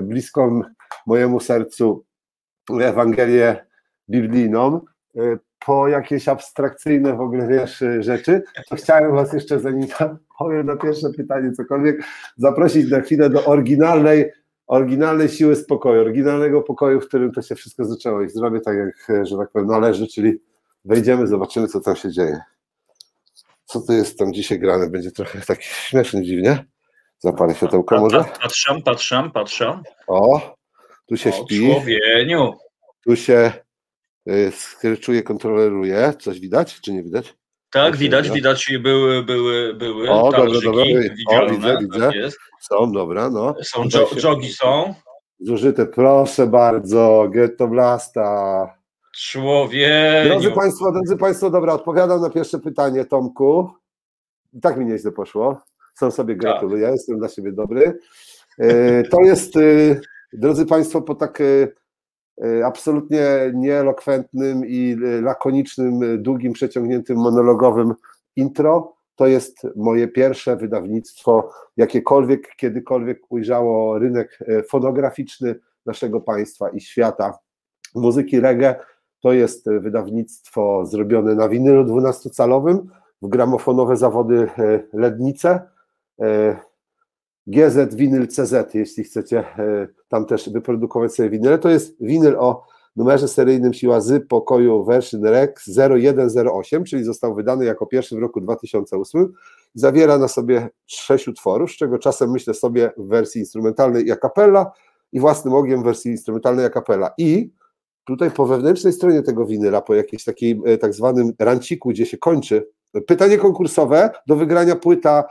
bliską mojemu sercu Ewangelię biblijną, y, po jakieś abstrakcyjne w ogóle wiesz, rzeczy, to chciałem Was jeszcze, zanim powiem na pierwsze pytanie cokolwiek, zaprosić na chwilę do oryginalnej, oryginalnej siły spokoju, oryginalnego pokoju, w którym to się wszystko zaczęło i zrobię tak, jak, że tak powiem, należy, czyli wejdziemy, zobaczymy, co tam się dzieje. Co to jest tam dzisiaj grane? Będzie trochę tak śmiesznie, dziwnie. Zapalę światełko może? Patrzę, patrzę, patrzę. O, tu się o, śpi. Człowieniu. Tu się skryczuje, kontroleruje. Coś widać, czy nie widać? Tak, widać, widać, były, były, były. O, dobra, talerzyki dobra. O, widzialne, widzę, tak widzę. jest. Są, dobra, no. Są się- jogi są. Zużyte, proszę bardzo, Getto Blasta. Człowieniu. Drodzy Państwo, drodzy Państwo, dobra, odpowiadam na pierwsze pytanie, Tomku. I tak mi nieźle poszło. Sam sobie gratuluję, ja jestem dla siebie dobry. E, To jest, e, drodzy Państwo, po tak absolutnie nieelokwentnym i e, lakonicznym, e, długim, przeciągniętym, monologowym intro, to jest moje pierwsze wydawnictwo, jakiekolwiek, kiedykolwiek ujrzało rynek e, fonograficzny naszego państwa i świata muzyki reggae. To jest e, wydawnictwo zrobione na winylu 12-calowym, w gramofonowe zawody e, Lednice. GZ Winyl CZ, jeśli chcecie e, tam też wyprodukować sobie winyle. To jest winyl o numerze seryjnym Siła Z pokoju version REX 0108, czyli został wydany jako pierwszy w roku 2008. Zawiera na sobie sześć utworów, z czego czasem myślę sobie w wersji instrumentalnej i a i własnym ogiem w wersji instrumentalnej a cappella. I tutaj po wewnętrznej stronie tego winyla, po jakiejś takiej e, tak zwanym ranciku, gdzie się kończy, pytanie konkursowe, do wygrania płyta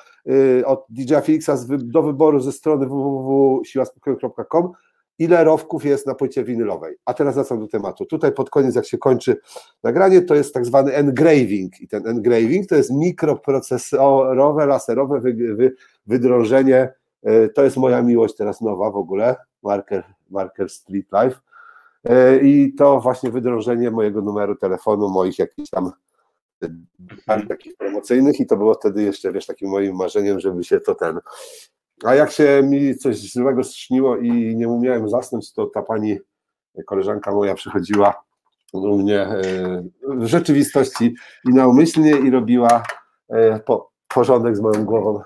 od DJ Felixa do wyboru ze strony www.siłaspokoju.com ile rowków jest na płycie winylowej. A teraz wracam do tematu. Tutaj pod koniec, jak się kończy nagranie, to jest tak zwany engraving i ten engraving to jest mikroprocesorowe, laserowe wy, wy, wydrążenie. Y, To jest moja miłość teraz nowa w ogóle, marker, marker Street Life. Y, I to właśnie wydrążenie mojego numeru telefonu, moich jakichś tam takich promocyjnych i to było wtedy jeszcze, wiesz, takim moim marzeniem, żeby się to ten... A jak się mi coś złego śniło i nie umiałem zasnąć, to ta pani, koleżanka moja przychodziła u mnie e, w rzeczywistości i naumyślnie i robiła e, po, porządek z moją głową.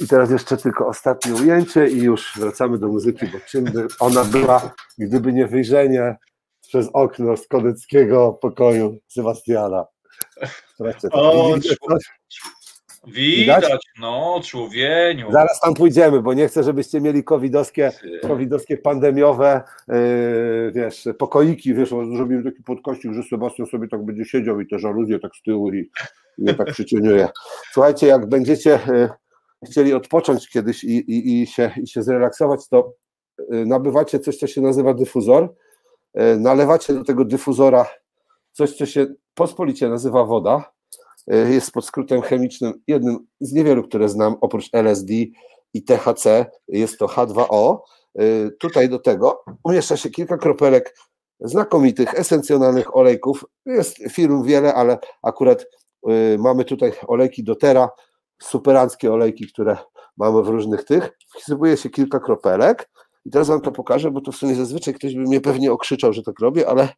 I teraz jeszcze tylko ostatnie ujęcie i już wracamy do muzyki, bo czym by ona była, gdyby nie wyjrzenie przez okno z kodeckiego pokoju Sebastiana. O, coś? Widać, no, człowieniu. Zaraz tam pójdziemy, bo nie chcę, żebyście mieli covidowskie, covidowskie pandemiowe, yy, wiesz, pokoiki, wiesz, zrobimy taki podkośnik, że Sebastian sobie tak będzie siedział i te żaluzje tak z tyłu i, mnie tak przycieniuje. Słuchajcie, jak będziecie yy, chcieli odpocząć kiedyś i, i, i, się, i się zrelaksować, to yy, nabywacie coś, co się nazywa dyfuzor, yy, nalewacie do tego dyfuzora coś, co się pospolicie nazywa woda, y, jest pod skrótem chemicznym, jednym z niewielu, które znam, oprócz LSD i THC, jest to H2O. Y, Tutaj do tego umieszcza się kilka kropelek znakomitych, esencjonalnych olejków. Jest firm wiele, ale akurat y, mamy tutaj olejki dotera, superanckie olejki, które mamy w różnych tych. Wsypuje się kilka kropelek i teraz wam to pokażę, bo to w sumie zazwyczaj ktoś by mnie pewnie okrzyczał, że tak robię, ale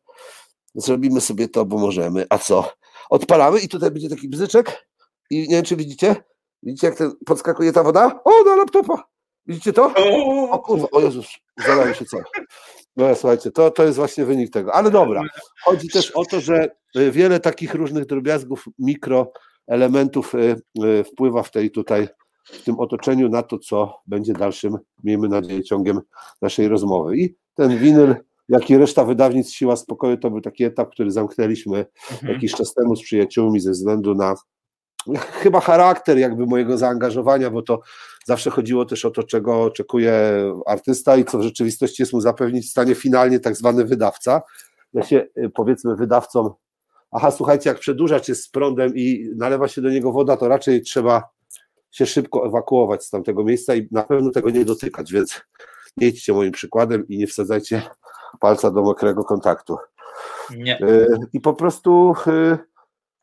zrobimy sobie to, bo możemy. A co? Odpalamy i tutaj będzie taki bzyczek i nie wiem, czy widzicie? Widzicie, jak ten podskakuje ta woda? O, na laptopa! Widzicie to? O kurwa, o Jezus, zalałem się co. No słuchajcie, to, to jest właśnie wynik tego. Ale dobra, chodzi też o to, że y, wiele takich różnych drobiazgów, mikroelementów y, y, wpływa w tej tutaj, w tym otoczeniu na to, co będzie dalszym, miejmy nadzieję, ciągiem naszej rozmowy. I ten winyl, jak i reszta wydawnictw Siła Spokoju, to był taki etap, który zamknęliśmy Mhm. jakiś czas temu z przyjaciółmi ze względu na chyba charakter jakby mojego zaangażowania, bo to zawsze chodziło też o to, czego oczekuje artysta i co w rzeczywistości jest mu zapewnić w stanie finalnie tak zwany wydawca. Ja się y, powiedzmy wydawcom, aha słuchajcie, jak przedłużacz jest z prądem i nalewa się do niego woda, to raczej trzeba się szybko ewakuować z tamtego miejsca i na pewno tego nie dotykać, więc nie idźcie moim przykładem i nie wsadzajcie palca do mokrego kontaktu. nie. Y, I po prostu y,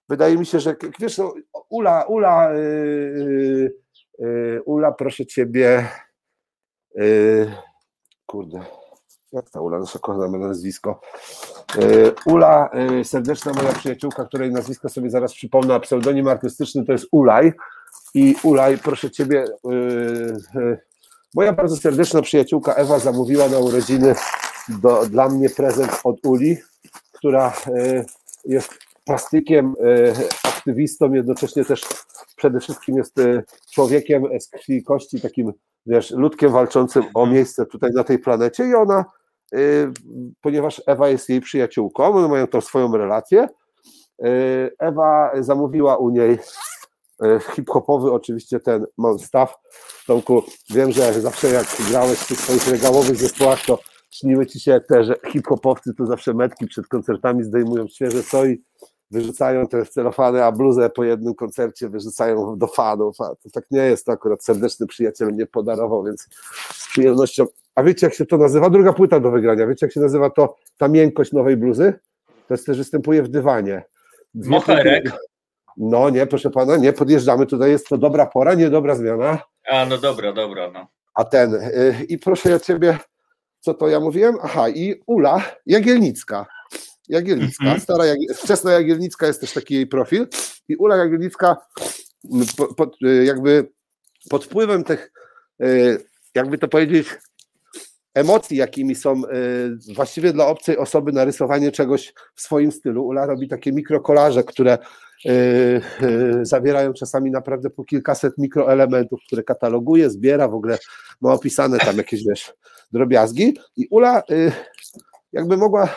wydaje mi się, że wiesz, no, Ula, Ula, y, Ula, proszę ciebie, kurde, Jak ta Ula, nasza kochana nazwisko. E, Ula, serdeczna moja przyjaciółka, której nazwisko sobie zaraz przypomnę, a pseudonim artystyczny to jest Ulaj. I Ulaj, proszę Ciebie, moja bardzo serdeczna przyjaciółka Ewa zamówiła na urodziny do, dla mnie prezent od Uli, która jest plastykiem, aktywistą, jednocześnie też przede wszystkim jest człowiekiem z krwi i kości, takim wiesz, ludkiem walczącym o miejsce tutaj na tej planecie i ona, ponieważ Ewa jest jej przyjaciółką, one mają tą swoją relację, Ewa zamówiła u niej hip-hopowy, oczywiście ten Monstaff. Tomku, wiem, że zawsze jak grałeś w tych swoich regałowych zespołach, to śniły ci się te, że hip-hopowcy to zawsze metki przed koncertami zdejmują świeże soi wyrzucają te celofany, a bluzę po jednym koncercie wyrzucają do fanów, a to tak nie jest, to akurat serdeczny przyjaciel mnie podarował, więc z przyjemnością. A wiecie, jak się to nazywa? Druga płyta do wygrania. Wiecie, jak się nazywa to ta miękkość nowej bluzy? To jest też występuje w dywanie. Moherek. No nie, proszę pana, nie, podjeżdżamy, tutaj jest to dobra pora, nie dobra zmiana. A, no dobra, dobra, no. A ten, yy, i proszę ja ciebie, co to ja mówiłem? Aha, i Ula Jagielnicka. Jagielnicka, mm -hmm. stara Jagiel, wczesna Jagielnicka jest też taki jej profil i Ula Jagielnicka po, po, jakby pod wpływem tych, e, jakby to powiedzieć, emocji, jakimi są e, właściwie dla obcej osoby narysowanie czegoś w swoim stylu. Ula robi takie mikrokolaże, które zawierają czasami naprawdę po kilkaset mikroelementów, które kataloguje, zbiera, w ogóle ma opisane tam jakieś, wiesz, drobiazgi i Ula jakby mogła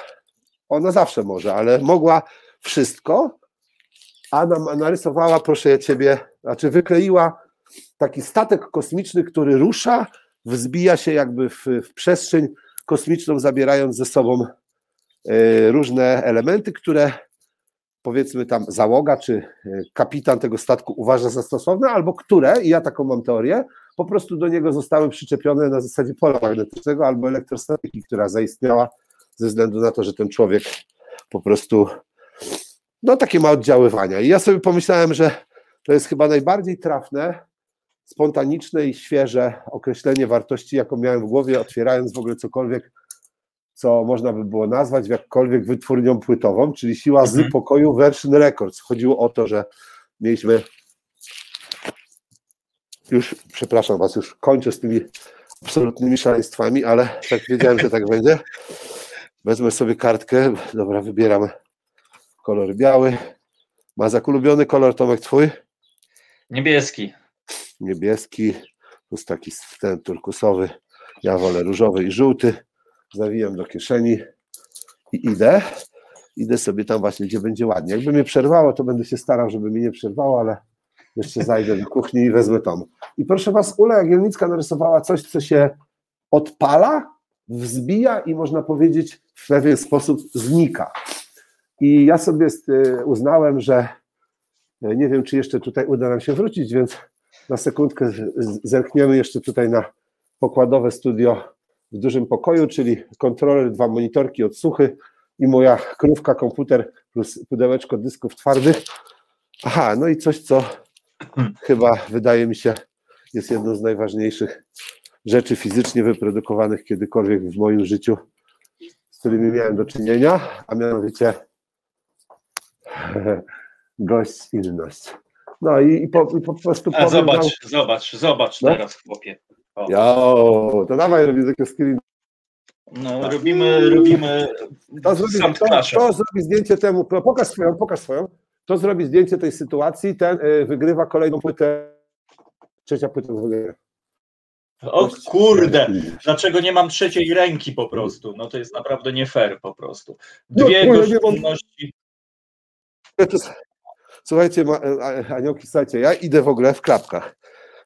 ona zawsze może, ale mogła wszystko, a nam narysowała, proszę ciebie, znaczy wykleiła taki statek kosmiczny, który rusza, wzbija się jakby w, w przestrzeń kosmiczną, zabierając ze sobą y, różne elementy, które powiedzmy tam załoga czy e, kapitan tego statku uważa za stosowne, albo które, i ja taką mam teorię, po prostu do niego zostały przyczepione na zasadzie pola magnetycznego albo elektrostatyki, która zaistniała ze względu na to, że ten człowiek po prostu no takie ma oddziaływania. I ja sobie pomyślałem, że to jest chyba najbardziej trafne, spontaniczne i świeże określenie wartości, jaką miałem w głowie, otwierając w ogóle cokolwiek, co można by było nazwać jakkolwiek wytwórnią płytową, czyli siła mhm. z pokoju Version Records. Chodziło o to, że mieliśmy już, przepraszam Was, już kończę z tymi absolutnymi szaleństwami, ale tak wiedziałem, że tak będzie. Wezmę sobie kartkę, dobra, wybieram kolor biały. Mazak, ulubiony kolor, Tomek, twój? Niebieski. Niebieski, plus taki ten turkusowy. Ja wolę różowy i żółty. Zawijam do kieszeni i idę. Idę sobie tam właśnie, gdzie będzie ładnie. Jakby mnie przerwało, to będę się starał, żeby mi nie przerwało, ale jeszcze zajdę do kuchni i wezmę tam. I proszę Was, Ula Jagielnicka narysowała coś, co się odpala, wzbija i można powiedzieć w pewien sposób znika. I ja sobie e, uznałem, że e, nie wiem, czy jeszcze tutaj uda nam się wrócić, więc na sekundkę zerkniemy jeszcze tutaj na pokładowe studio w dużym pokoju, czyli kontroler, dwa monitorki, odsłuchy i moja krówka, komputer plus pudełeczko dysków twardych. Aha, no i coś, co chyba wydaje mi się jest jedną z najważniejszych rzeczy fizycznie wyprodukowanych kiedykolwiek w moim życiu, z którymi miałem do czynienia, a mianowicie gościnność. No i, i, po, i po prostu. A zobacz, zobacz, zobacz no? teraz, chłopie. Jo, to dawaj robimy takie screen. No, robimy, robimy. To zrobi, to, to zrobi zdjęcie temu. Pokaż swoją, pokaż swoją. To zrobi zdjęcie tej sytuacji, ten y, wygrywa kolejną płytę. Trzecia płyta wygrywa. O kurde, dlaczego nie mam trzeciej ręki po prostu? No to jest naprawdę nie fair po prostu. Dwie no, gościnności. Słuchajcie, aniołki, słuchajcie, ja idę w ogóle w klapkach,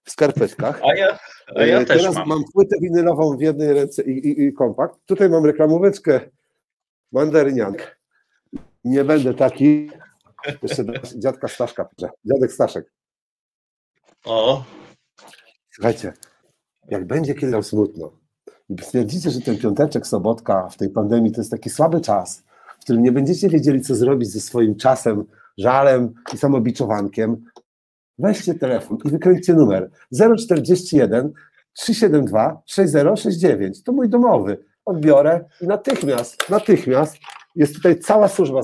w skarpetkach. A ja, a ja e, Teraz też mam. mam płytę winylową w jednej ręce i, i, i kompakt. Tutaj mam reklamóweczkę mandaryniank. Nie będę taki. Jeszcze dziadka Staszka, dziadek Staszek. O. Słuchajcie, jak będzie kiedy smutno i stwierdzicie, że ten piąteczek, sobotka w tej pandemii to jest taki słaby czas, w którym nie będziecie wiedzieli, co zrobić ze swoim czasem, żalem i samobiczowankiem, weźcie telefon i wykręćcie numer 041 372 6069. To mój domowy. odbiorę i natychmiast, natychmiast jest tutaj cała służba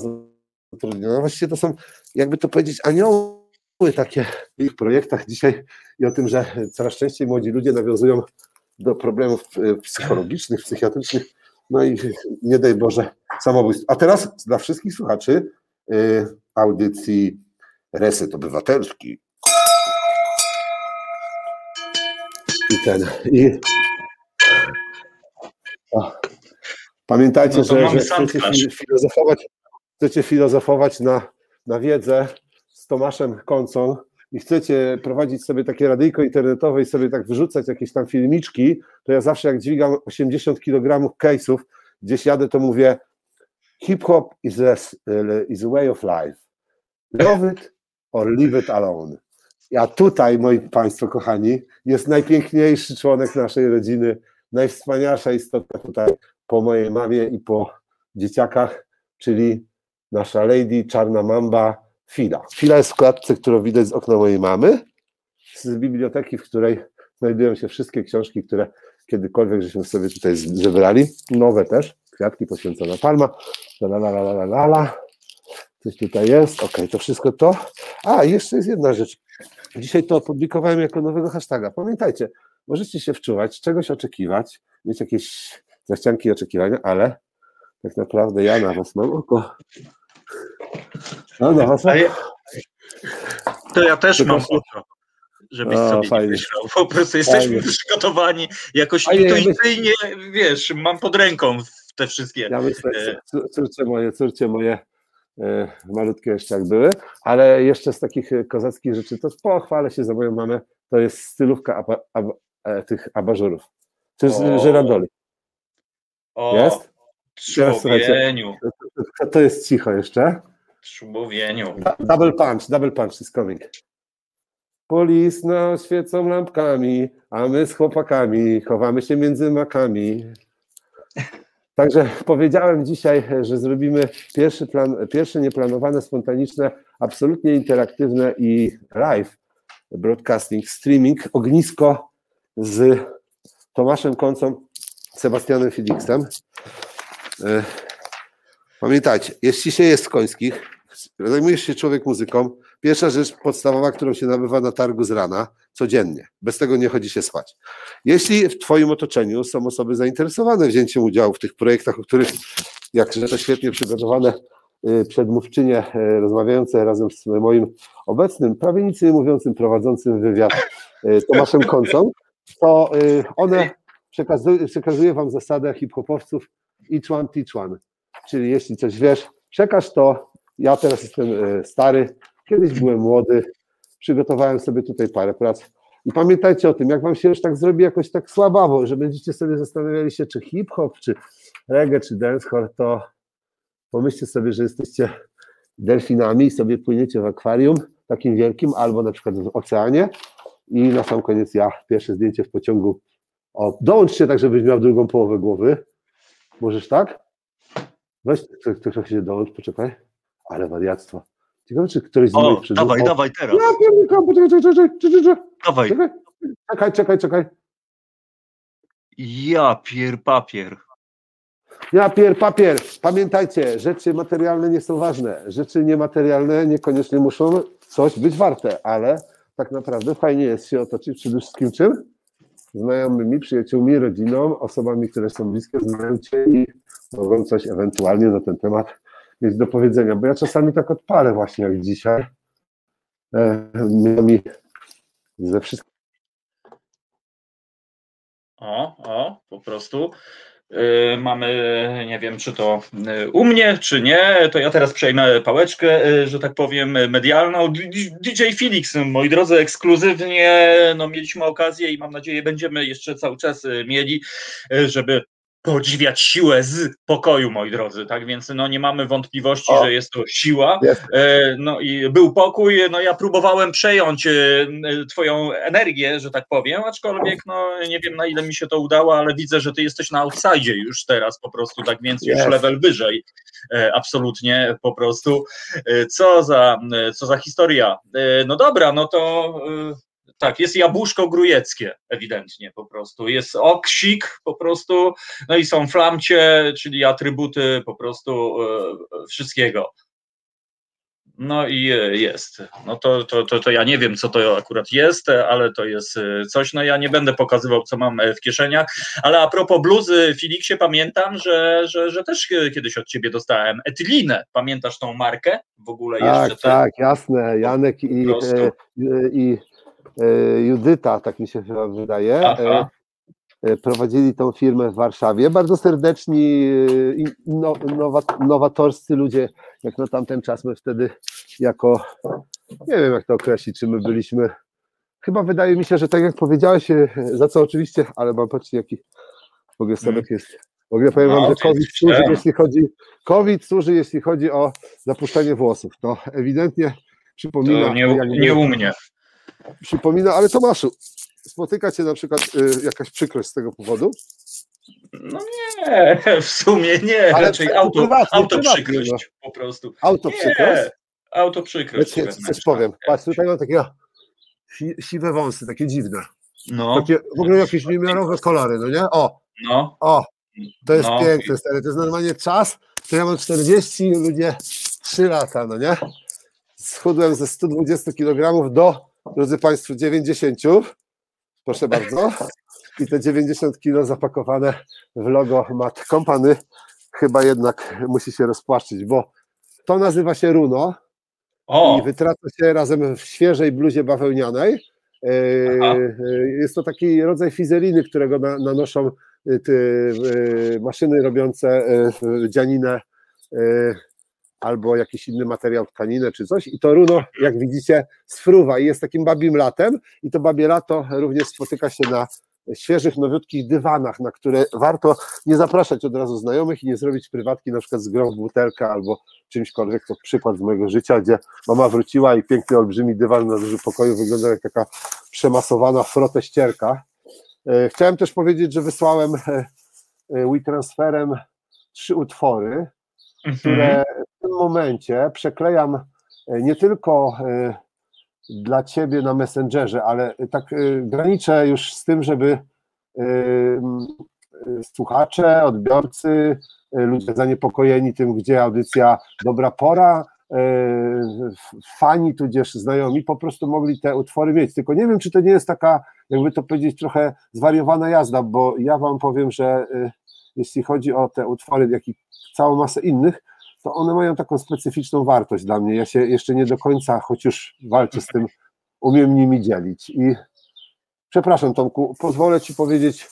zatrudniona. Właściwie to są, jakby to powiedzieć, anioły takie w ich projektach dzisiaj i o tym, że coraz częściej młodzi ludzie nawiązują do problemów e, psychologicznych, psychiatrycznych, no i nie daj Boże samobójstw. A teraz dla wszystkich słuchaczy y, audycji Reset Obywatelski ten, i o, pamiętajcie, No że, że chcecie filozofować, chcecie filozofować na, na wiedzę z Tomaszem Koncą i chcecie prowadzić sobie takie radyjko internetowe i sobie tak wyrzucać jakieś tam filmiczki, to ja zawsze jak dźwigam 80 kg case'ów, gdzieś jadę, to mówię hip-hop is a, is a way of life. Love it or leave it alone. A tutaj, moi Państwo kochani, jest najpiękniejszy członek naszej rodziny, najwspanialsza istota tutaj po mojej mamie i po dzieciakach, czyli nasza lady czarna mamba Fila. Fila jest w klatce, którą widać z okna mojej mamy, z biblioteki, w której znajdują się wszystkie książki, które kiedykolwiek żeśmy sobie tutaj zebrali, nowe też, kwiatki poświęcona palma, la la la la la la coś tutaj jest, okej, to wszystko to. A, jeszcze jest jedna rzecz, dzisiaj to opublikowałem jako nowego hashtaga, pamiętajcie, możecie się wczuwać, czegoś oczekiwać, mieć jakieś zachcianki i oczekiwania, ale tak naprawdę ja na was mam oko. No, na was mam ja, to ja też Tylko mam oko, żebyś O, sobie nie fajnie. myślał. Po prostu jesteśmy Fajnie. przygotowani jakoś Fajnie, intuicyjnie, wiesz, mam pod ręką te wszystkie. Ja myślę, E. cór- córcie moje, córcie moje malutkie jeszcze jak były, ale jeszcze z takich e, kozackich rzeczy, to pochwalę się za moją mamę, to jest stylówka aba, aba, e, tych abażurów, czy żyrandoli. Jest? Człowieniu, To, to jest cicho jeszcze. Da- Double punch, double punch is coming. Polis świecą lampkami, a my z chłopakami chowamy się między makami. Także powiedziałem dzisiaj, że zrobimy pierwszy, plan, pierwsze nieplanowane, spontaniczne, absolutnie interaktywne i live broadcasting, streaming, ognisko z Tomaszem Koncą, Sebastianem Felixem. E, Pamiętajcie, jeśli się jest końskich, zajmujesz się człowiek muzyką, pierwsza rzecz podstawowa, którą się nabywa na targu z rana, codziennie. Bez tego nie chodzi się spać. Jeśli w Twoim otoczeniu są osoby zainteresowane wzięciem udziału w tych projektach, o których, jakże to świetnie przygotowane y, przedmówczynie y, rozmawiające razem z moim obecnym, prawie nic nie mówiącym, prowadzącym wywiad y, Tomaszem Koncą, to one przekazuje, przekazuje Wam zasadę hip-hopowców each one, teach one. Czyli jeśli coś wiesz, przekaż to. Ja teraz jestem e, stary, kiedyś byłem młody, przygotowałem sobie tutaj parę prac. I pamiętajcie o tym, jak wam się już tak zrobi jakoś tak słabawo, że będziecie sobie zastanawiali się, czy hip-hop, czy reggae, czy dancehall, to pomyślcie sobie, że jesteście delfinami i sobie płyniecie w akwarium takim wielkim, albo na przykład w oceanie i na sam koniec ja, pierwsze zdjęcie w pociągu. O, dołącz się tak, żebyś miał drugą połowę głowy. Możesz tak? Weź ktoś się dołącz, poczekaj. Ale wariactwo. Ciekawe, czy któryś z moich O, przedmów- dawaj, O, dawaj teraz. Ja pierdolę, poczekaj, czekaj, czekaj, czekaj, Dawaj. czekaj, czekaj, czekaj, czekaj. Ja pier papier. Ja pier, papier. Pamiętajcie, rzeczy materialne nie są ważne. Rzeczy niematerialne niekoniecznie muszą coś być warte, ale tak naprawdę fajnie jest się otoczyć przede wszystkim czym? Znajomymi, przyjaciółmi, rodziną, osobami, które są bliskie, znają cię i mogą coś ewentualnie na ten temat mieć do powiedzenia. Bo ja czasami tak odpalę właśnie jak dzisiaj. E, mi ze wszystkim O, o, po prostu. Yy, mamy, nie wiem, czy to yy, u mnie, czy nie, to ja teraz przejmę pałeczkę, że tak powiem, medialną. DJ Felix, moi drodzy, ekskluzywnie, no mieliśmy okazję i mam nadzieję, będziemy jeszcze cały czas mieli, żeby podziwiać siłę z pokoju, moi drodzy, tak więc no nie mamy wątpliwości, O. że jest to siła, Jest. E, No i był pokój, no ja próbowałem przejąć e, twoją energię, że tak powiem, aczkolwiek no nie wiem na ile mi się to udało, ale widzę, że ty jesteś na outside już teraz po prostu, tak więc już Jest. level wyżej, E, absolutnie po prostu. Co za, co za historia. No dobra, no to tak, jest jabłuszko grujeckie, ewidentnie po prostu. Jest oksik po prostu, no i są flamcie, czyli atrybuty po prostu e, wszystkiego. No i jest. No to, to, to, to ja nie wiem, co to akurat jest, ale to jest coś. No ja nie będę pokazywał, co mam w kieszeniach. Ale a propos bluzy, Filiksie, pamiętam, że, że, że też kiedyś od ciebie dostałem etylinę. Pamiętasz tą markę w ogóle tak, jeszcze? Tak, jasne. Janek i, i, i Judyta, tak mi się chyba wydaje. Aha. Prowadzili tą firmę w Warszawie. Bardzo serdeczni, nowatorscy ludzie, jak na tamten czas my wtedy jako, nie wiem jak to określić, czy my byliśmy, chyba wydaje mi się, że tak jak powiedziałeś, za co oczywiście, ale mam patrzcie jaki w ogóle Sebek jest, w ogóle powiem wam, no, że COVID służy, jeśli chodzi, COVID służy, jeśli chodzi o zapuszczenie włosów. To ewidentnie przypomina... To nie, nie u mnie. Przypomina, ale Tomaszu, spotyka cię na przykład y, jakaś przykrość z tego powodu? No nie, w sumie nie, ale raczej auto, prywatnie, auto prywatnie, przykrość no. po prostu. Auto nie, przykrość? Auto przykrość. Ja coś powiem, patrz, tutaj mam takie si siwe wąsy, takie dziwne. No. Takie w ogóle jakieś niemiarowe kolory, no nie? O, no. o, to jest no. piękne, stary, to jest normalnie czas, to ja mam 40, ludzie 3 lata, no nie? Schudłem ze 120 kg do, drodzy Państwo, 90, proszę bardzo. I te 90 kilo zapakowane w logo Mat Company chyba jednak musi się rozpłaszczyć, bo to nazywa się runo o. i wytraca się razem w świeżej bluzie bawełnianej. Aha. Jest to taki rodzaj fizeliny, którego nanoszą te maszyny robiące dzianinę albo jakiś inny materiał, tkaninę czy coś i to runo, jak widzicie, sfruwa i jest takim babim latem i to babie lato również spotyka się na świeżych, nowiutkich dywanach, na które warto nie zapraszać od razu znajomych i nie zrobić prywatki na przykład z grą w butelkę albo czymśkolwiek, to przykład z mojego życia, gdzie mama wróciła i piękny, olbrzymi dywan na dużym pokoju wygląda jak taka przemasowana froteścierka. E, chciałem też powiedzieć, że wysłałem e, e, WeTransferem trzy utwory, mhm. które tym momencie przeklejam nie tylko dla ciebie na Messengerze, ale tak y, graniczę już z tym, żeby słuchacze, odbiorcy, ludzie zaniepokojeni tym, gdzie audycja Dobra Pora, fani tudzież znajomi po prostu mogli te utwory mieć. Tylko nie wiem, czy to nie jest taka, jakby to powiedzieć, trochę zwariowana jazda, bo ja wam powiem, że jeśli chodzi o te utwory, jak i całą masę innych, to one mają taką specyficzną wartość dla mnie. Ja się jeszcze nie do końca, choć już walczę z tym, umiem nimi dzielić. I przepraszam, Tomku, pozwolę Ci powiedzieć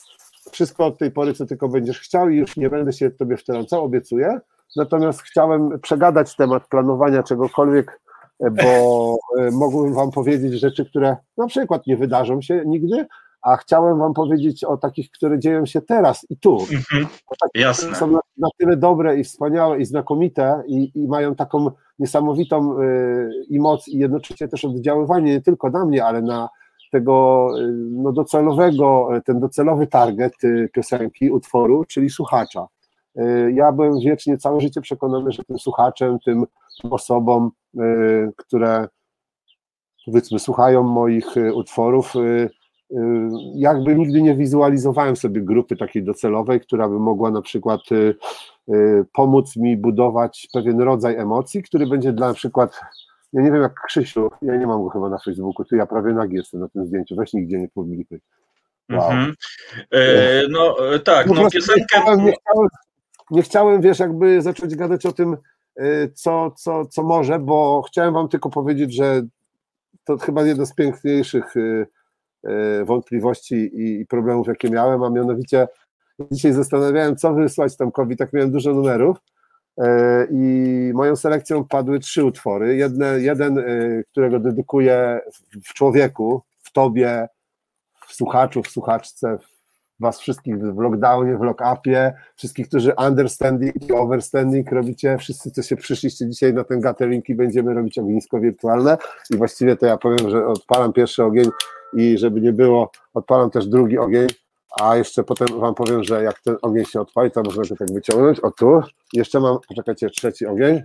wszystko od tej pory, co tylko będziesz chciał, i już nie będę się Tobie wtrącał, obiecuję. Natomiast chciałem przegadać temat planowania czegokolwiek, bo e, mogłem Wam powiedzieć rzeczy, które na przykład nie wydarzą się nigdy, a chciałem Wam powiedzieć o takich, które dzieją się teraz i tu. Mhm, jasne. Są na, na, tyle dobre i wspaniałe i znakomite i, i mają taką niesamowitą y, i moc i jednocześnie też oddziaływanie nie tylko na mnie, ale na tego y, no, docelowego, ten docelowy target y, piosenki, utworu, czyli słuchacza. Y, ja byłem wiecznie całe życie przekonany, że tym słuchaczem, tym osobom, y, które powiedzmy słuchają moich y, utworów, Y, jakby nigdy nie wizualizowałem sobie grupy takiej docelowej, która by mogła na przykład y, y, pomóc mi budować pewien rodzaj emocji, który będzie dla na przykład, ja nie wiem jak Krzysiu, ja nie mam go chyba na Facebooku, tu ja prawie nagi jestem na tym zdjęciu, weź nigdzie nie publikuj. Wow. Mm -hmm. e, no tak, no piosenkę... Nie chciałem, nie, chciałem, nie chciałem, wiesz, jakby zacząć gadać o tym, co, co, co może, bo chciałem wam tylko powiedzieć, że to chyba jedno z piękniejszych E, wątpliwości i problemów, jakie miałem, a mianowicie dzisiaj zastanawiałem, co wysłać Tomkowi, tak miałem dużo numerów e, i moją selekcją padły trzy utwory. Jedne, jeden, e, którego dedykuję w człowieku, w tobie, w słuchaczu, w słuchaczce, was wszystkich w lockdownie, w lock-upie, wszystkich, którzy understanding i overstanding robicie, wszyscy, co się przyszliście dzisiaj na ten gathering i będziemy robić ognisko wirtualne. I właściwie to ja powiem, że odpalam pierwszy ogień i żeby nie było, odpalam też drugi ogień, a jeszcze potem wam powiem, że jak ten ogień się odpali, to można go tak wyciągnąć, o tu, jeszcze mam, poczekajcie, trzeci ogień,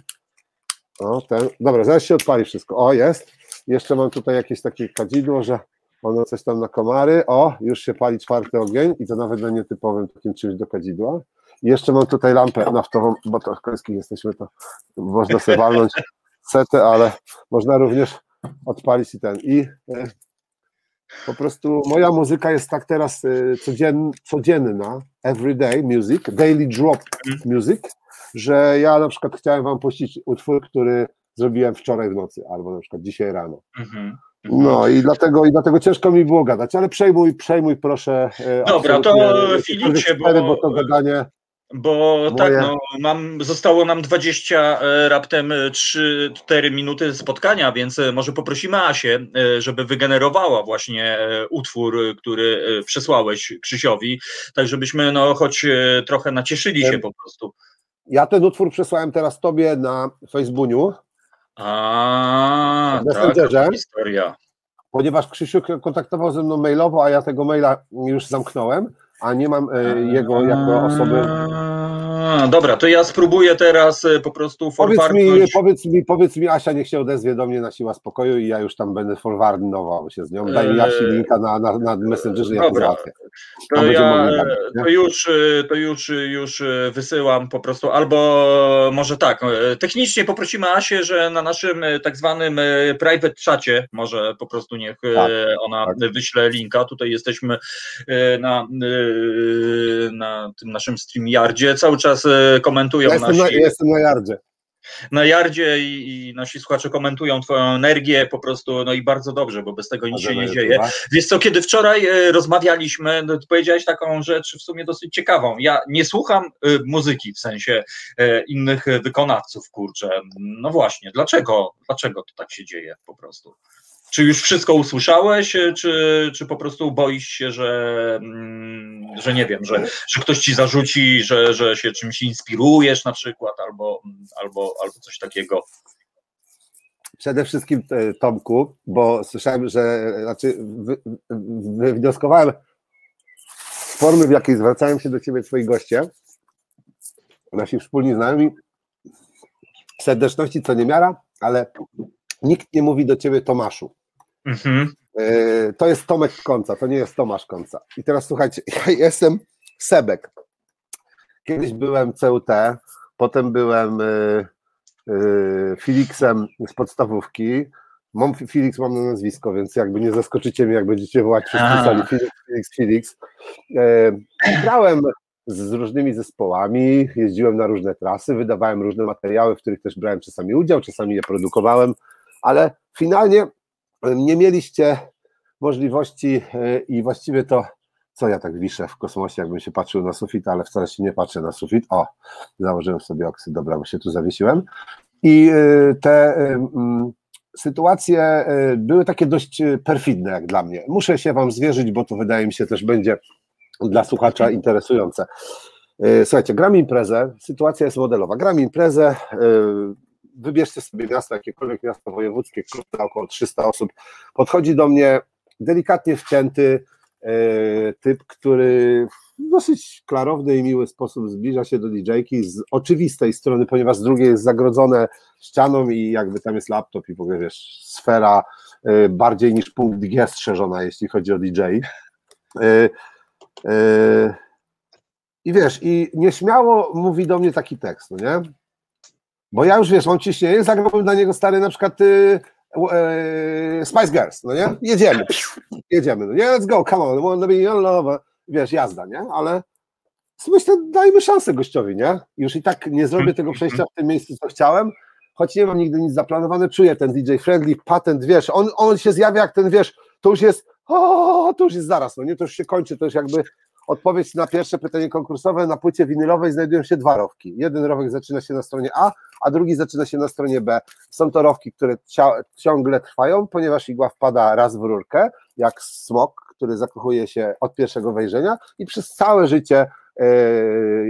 o ten, dobra, zaraz się odpali wszystko, o jest, jeszcze mam tutaj jakieś takie kadzidło, że ono coś tam na komary, o, już się pali czwarty ogień i to nawet na nietypowym takim czymś do kadzidła. I jeszcze mam tutaj lampę naftową, bo to końskich jesteśmy, to można sobie walnąć setę, ale można również odpalić i ten. I e, po prostu moja muzyka jest tak teraz e, codzien, codzienna, everyday music, daily drop music, że ja na przykład chciałem wam puścić utwór, który zrobiłem wczoraj w nocy, albo na przykład dzisiaj rano. Mhm. No i dlatego, i dlatego ciężko mi było gadać, ale przejmuj, przejmuj proszę. e, Dobra, to Filicie, cztery, bo- bo to gadanie. Bo Moje- tak, no, mam, zostało nam 20, e, raptem e, 3-4 minuty spotkania, więc e, może poprosimy Asię, e, żeby wygenerowała właśnie e, utwór, e, który e, przesłałeś Krzysiowi, tak żebyśmy no choć e, trochę nacieszyli się po prostu. Ja ten utwór przesłałem teraz tobie na Facebooku, A, W Messengerze? taka historia. ponieważ Krzysiu kontaktował ze mną mailowo, a ja tego maila już zamknąłem, a nie mam e, jego jako osoby. A, Dobra, to ja spróbuję teraz e, po prostu Powiedz mi, powiedz mi, powiedz mi, Asia niech się odezwie do mnie na siła spokoju i ja już tam będę forwardował się z nią. Daj mi Asi Eee, linka na, na, na Messengerze, ja to dobra. załatwię. To ja nie? to już, e, to już, e, już e, wysyłam po prostu, albo może tak, e, technicznie poprosimy Asię, że na naszym e, tak zwanym e, private czacie, może po prostu niech e, Tak, ona tak. wyśle linka. Tutaj jesteśmy e, na, e, na tym naszym StreamYardzie, cały czas e, komentują Ja jestem, nasi na, ja jestem na yardzie. Na Yardzie i, i nasi słuchacze komentują twoją energię po prostu, no i bardzo dobrze, bo bez tego nic się nie dzieje. Wiesz co, kiedy wczoraj e, rozmawialiśmy, no, powiedziałeś taką rzecz w sumie dosyć ciekawą. Ja nie słucham e, muzyki, w sensie e, innych wykonawców, kurczę. No właśnie, dlaczego, dlaczego to tak się dzieje po prostu? Czy już wszystko usłyszałeś, e, czy, czy po prostu boisz się, że, mm, że nie wiem, że, że ktoś ci zarzuci, że, że się czymś inspirujesz na przykład, albo, albo, albo coś takiego? Przede wszystkim e, Tomku, bo słyszałem, że znaczy wy, wy, wywnioskowałem z formy, w jakiej zwracają się do ciebie twoi goście, nasi wspólni znajomi, serdeczności co niemiara, ale nikt nie mówi do ciebie Tomaszu. Mhm. E, To jest Tomek Konca, to nie jest Tomasz Konca. I teraz słuchajcie, ja jestem Sebek. Kiedyś byłem CUT, potem byłem y, y, Felixem z podstawówki. Mam Felix, mam na nazwisko, więc jakby nie zaskoczycie mnie, jak będziecie wołać wszyscy sali Felix, Felix, Felix. E, Grałem z różnymi zespołami, jeździłem na różne trasy, wydawałem różne materiały, w których też brałem czasami udział, czasami je produkowałem, ale finalnie nie mieliście możliwości e, i właściwie to, co ja tak wiszę w kosmosie, jakbym się patrzył na sufit, ale wcale się nie patrzę na sufit. O, założyłem sobie oksyd, dobra, bo się tu zawiesiłem. I e, te e, sytuacje były takie dość perfidne jak dla mnie. Muszę się wam zwierzyć, bo to wydaje mi się też będzie dla słuchacza interesujące. Słuchajcie, gram imprezę, sytuacja jest modelowa. Gram imprezę, wybierzcie sobie miasto, jakiekolwiek miasto wojewódzkie, klub około 300 osób. Podchodzi do mnie delikatnie wcięty e, typ, który w dosyć klarowny i miły sposób zbliża się do DJ-ki z oczywistej strony, ponieważ z drugiej jest zagrodzone ścianą i jakby tam jest laptop i w ogóle wiesz, sfera e, bardziej niż punkt G strzeżona, jeśli chodzi o DJ. E, I wiesz, i nieśmiało mówi do mnie taki tekst, no nie? Bo ja już wiesz, mam ciśnienie, zagrałbym dla niego stary na przykład y, e, Spice Girls, no nie? Jedziemy, jedziemy, no nie? Let's go, come on, wanna be your lover. Wiesz, jazda, nie? Ale myślę, dajmy szansę gościowi, nie? Już i tak nie zrobię tego przejścia w tym miejscu, co chciałem, choć nie mam nigdy nic zaplanowane, czuję ten DJ friendly, patent, wiesz, on, on się zjawia jak ten, wiesz, to już jest, o, to już jest zaraz, no nie? To już się kończy, to już jakby odpowiedź na pierwsze pytanie konkursowe, na płycie winylowej znajdują się dwa rowki. Jeden rowek zaczyna się na stronie A, a drugi zaczyna się na stronie B. Są to rowki, które ciągle trwają, ponieważ igła wpada raz w rurkę, jak smok, który zakochuje się od pierwszego wejrzenia i przez całe życie e,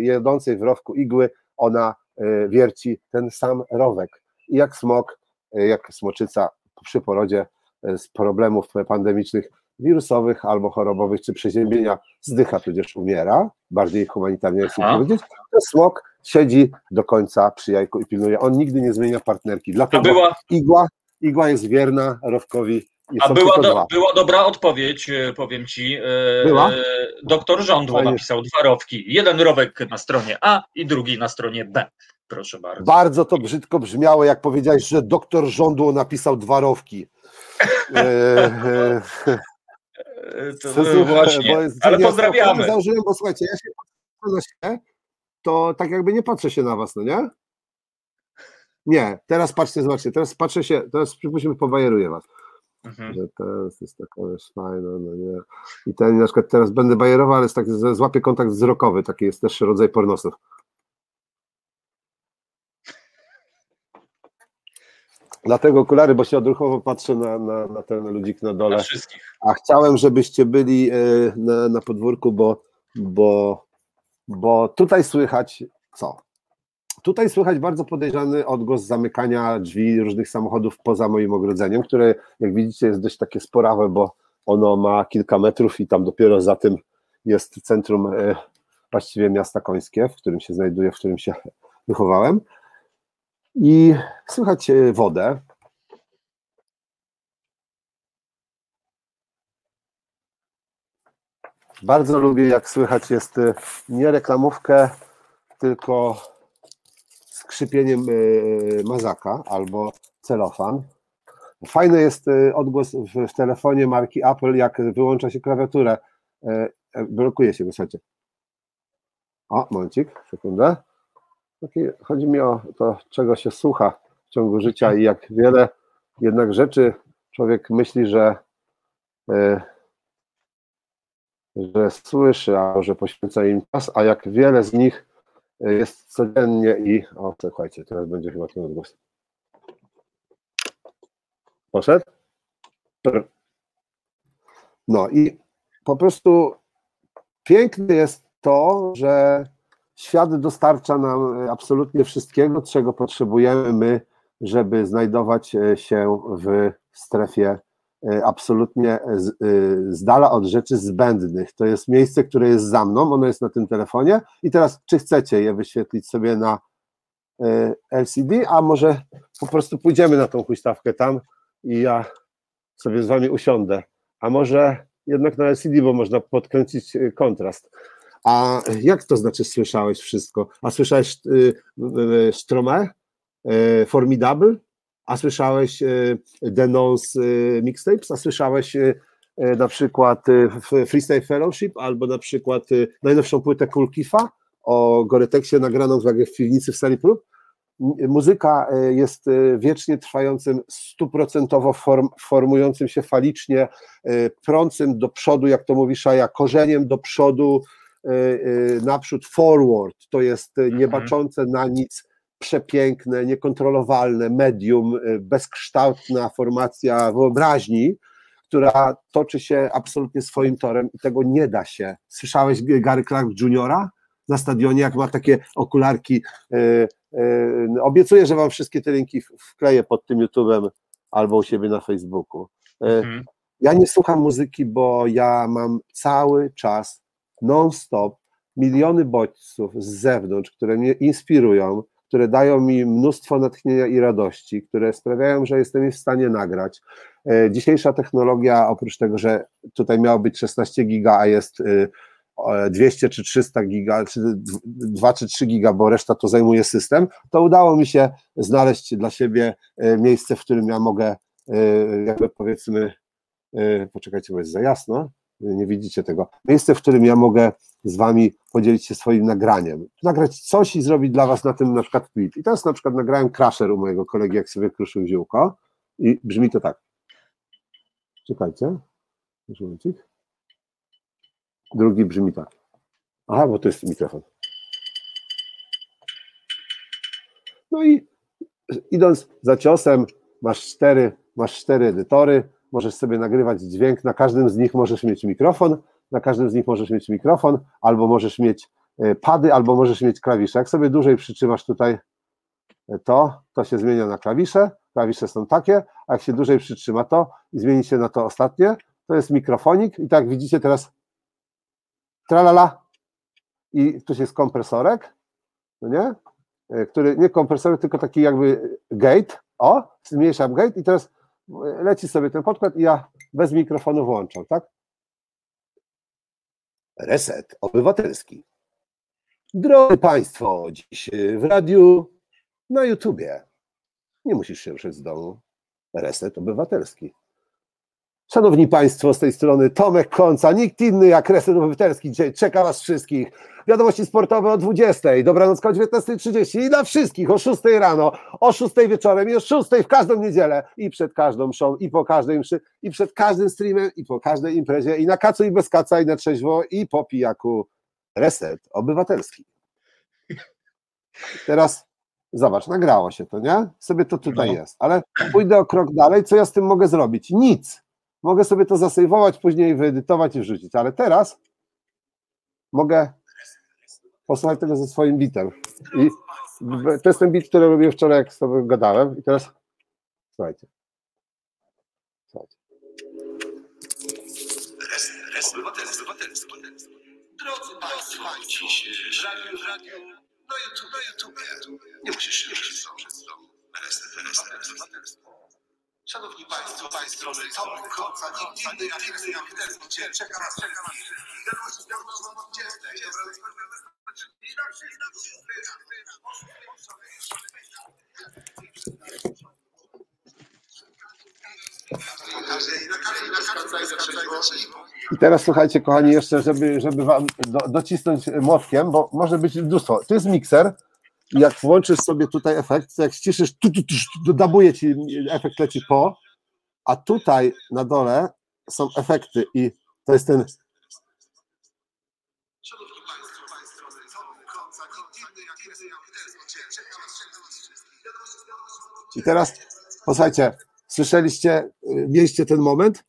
jedącej w rowku igły ona e, wierci ten sam rowek. I jak smok, e, jak smoczyca przy porodzie z problemów pandemicznych wirusowych albo chorobowych, czy przeziębienia zdycha, tudzież umiera, bardziej humanitarnie chcę Aha. powiedzieć, to smok siedzi do końca przy jajku i pilnuje. On nigdy nie zmienia partnerki, dlatego była, igła, igła jest wierna rowkowi A była, do, była dobra odpowiedź, e, powiem ci. e, Była? e, Doktor Żądło Fajnie. napisał dwa rowki. Jeden rowek na stronie A i drugi na stronie B. Proszę bardzo. Bardzo to brzydko brzmiało, jak powiedziałeś, że doktor Żądło napisał dwa rowki. To, słuchaj, właśnie. bo jest- Ale pozdrawiamy. Założyłem, bo słuchajcie, ja się patrzę na siebie, to tak jakby nie patrzę się na was, no nie? Nie, teraz patrzcie, zobaczcie, teraz patrzę się, teraz przypuśćmy, pobajeruję was, Mhm. że teraz jest taka już fajna, no nie? I ten na przykład teraz będę bajerował, ale jest tak, że złapię kontakt wzrokowy, taki jest też rodzaj pornosów. Dlatego okulary, bo się odruchowo patrzę na, na, na ten ludzik na dole. Wszystkich. A chciałem, żebyście byli e, na, na podwórku, bo, bo, bo tutaj słychać co? Tutaj słychać bardzo podejrzany odgłos zamykania drzwi różnych samochodów poza moim ogrodzeniem, które jak widzicie jest dość takie sporawe, bo ono ma kilka metrów i tam dopiero za tym jest centrum e, właściwie miasta Końskie, w którym się znajduję, w którym się wychowałem. I słychać e, wodę, Bardzo lubię, jak słychać jest y, nie reklamówkę, tylko skrzypieniem y, mazaka albo celofan. Fajny jest odgłos w, telefonie marki Apple, jak wyłącza się klawiaturę. E, e, Blokuje się, słuchajcie. O, momencik, sekundę. Chodzi mi o to, czego się słucha w ciągu życia i jak wiele jednak rzeczy człowiek myśli, że y, że słyszy, a że poświęca im czas, a jak wiele z nich jest codziennie i. O, słuchajcie, teraz będzie chyba ten odgłos. Poszedł? No i po prostu piękne jest to, że świat dostarcza nam absolutnie wszystkiego, czego potrzebujemy my, żeby znajdować się w strefie e, absolutnie z, e, z dala od rzeczy zbędnych. To jest miejsce, które jest za mną, ono jest na tym telefonie i teraz czy chcecie je wyświetlić sobie na e, LCD, a może po prostu pójdziemy na tą huśtawkę tam i ja sobie z wami usiądę, a może jednak na LCD, bo można podkręcić e, kontrast. A jak to znaczy słyszałeś wszystko? A słyszałeś y, y, Stromę, y, Formidable? A słyszałeś y, Denons y, Mixtapes? A słyszałeś y, y, na przykład y, Freestyle Fellowship albo na przykład y, najnowszą płytę Cool Kifa o Goreteksie nagraną w, piwnicy w sali prób? Muzyka y, jest y, wiecznie trwającym, stuprocentowo form, formującym się falicznie, y, prącym do przodu, jak to mówi Szaja, korzeniem do przodu, y, y, naprzód forward, to jest y, niebaczące na nic, przepiękne, niekontrolowalne medium, y, bezkształtna formacja wyobraźni, która toczy się absolutnie swoim torem i tego nie da się. Słyszałeś Gary Clark Juniora na stadionie, jak ma takie okularki? y, y, Obiecuję, że wam wszystkie te linki wkleję pod tym YouTube'em albo u siebie na Facebooku. Y, Mhm. ja nie słucham muzyki, bo ja mam cały czas non-stop miliony bodźców z zewnątrz, które mnie inspirują, które dają mi mnóstwo natchnienia i radości, które sprawiają, że jestem je w stanie nagrać. E, Dzisiejsza technologia, oprócz tego, że tutaj miało być 16 giga, a jest y, e, 200 czy 300 giga, czy 2 czy 3 giga, bo reszta to zajmuje system, to udało mi się znaleźć dla siebie e, miejsce, w którym ja mogę e, jakby powiedzmy poczekajcie, bo jest za jasno, nie widzicie tego, miejsce, w którym ja mogę z wami podzielić się swoim nagraniem, nagrać coś i zrobić dla was na tym na przykład klip. I teraz na przykład nagrałem crasher u mojego kolegi, jak sobie kruszył ziółko i brzmi to tak. Czekajcie. Drugi brzmi tak. Aha, bo to jest mikrofon. No i idąc za ciosem, masz cztery, masz cztery edytory, możesz sobie nagrywać dźwięk, na każdym z nich możesz mieć mikrofon, na każdym z nich możesz mieć mikrofon, albo możesz mieć e, pady, albo możesz mieć klawisze. Jak sobie dłużej przytrzymasz tutaj e, to, to się zmienia na klawisze, klawisze są takie, a jak się dłużej przytrzyma to i zmieni się na to ostatnie, to jest mikrofonik i tak widzicie teraz tralala i tu jest kompresorek, no nie? E, który, nie kompresorek, tylko taki jakby gate, o, zmniejszam gate i teraz leci sobie ten podkład i ja bez mikrofonu włączam, tak? Reset Obywatelski. Drodzy Państwo, dziś w radiu, na YouTubie. Nie musisz się ruszyć z domu. Reset Obywatelski. Szanowni Państwo, z tej strony Tomek Końca, nikt inny jak Reset Obywatelski. Dzisiaj czeka Was wszystkich. Wiadomości sportowe o 20, dobranoc o 19.30 i dla wszystkich o 6 rano, o 6 wieczorem i o 6 w każdą niedzielę i przed każdą show, i po każdej mszy, i przed każdym streamem, i po każdej imprezie, i na kacu, i bez kaca, i na trzeźwo, i po pijaku. Reset Obywatelski. Teraz zobacz, nagrało się to, nie? Sobie to tutaj No. jest, ale pójdę o krok dalej, co ja z tym mogę zrobić? Nic. Mogę sobie to zasejwować, później wyedytować i wrzucić, ale teraz mogę posłuchać tego ze swoim bitem. I to jest ten bit, który robiłem wczoraj, jak z tobą gadałem i teraz słuchajcie. Słuchajcie. Drodzy Państwo, w radiu, na YouTube, na YouTube. Nie musisz się ruszyć z domu. Szanowni Państwo, Państwo, Tomek Koca, nikt gdzie czeka czeka nas. Wiadomości sportowe o 20. I teraz słuchajcie, kochani, jeszcze, żeby, żeby wam do, docisnąć młotkiem, bo może być mnóstwo. To jest mikser. Jak włączysz sobie tutaj efekt, jak ściszysz, tu, tu, tu, dabuje ci efekt leci po, a tutaj na dole są efekty i to jest ten I teraz posłuchajcie, słyszeliście, y, mieliście ten moment?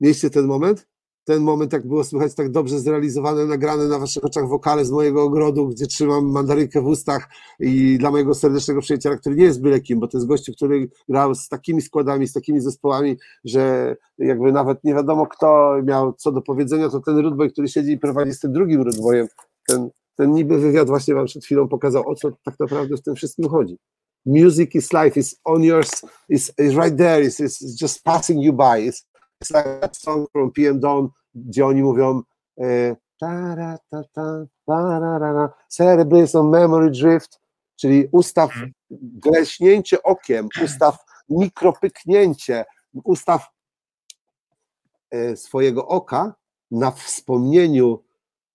Mieliście ten moment? Ten moment, jak było słychać, tak dobrze zrealizowane, nagrane na waszych oczach wokale z mojego ogrodu, gdzie trzymam mandarynkę w ustach i dla mojego serdecznego przyjaciela, który nie jest byle kim, bo to jest gościu, który grał z takimi składami, z takimi zespołami, że jakby nawet nie wiadomo, kto miał co do powiedzenia, to ten Rudboy, który siedzi i prowadzi z tym drugim Rudboyem, ten, ten niby wywiad właśnie wam przed chwilą pokazał, o co tak naprawdę w tym wszystkim chodzi. Music is life, it's on yours, it's, it's right there, it's, it's just passing you by. It's, like that song from PM Dawn, gdzie oni mówią e, ta, ta, ta, ta, celebrate some memory drift, czyli ustaw Mhm. gleśnięcie okiem, ustaw mikropyknięcie, ustaw e, swojego oka na wspomnieniu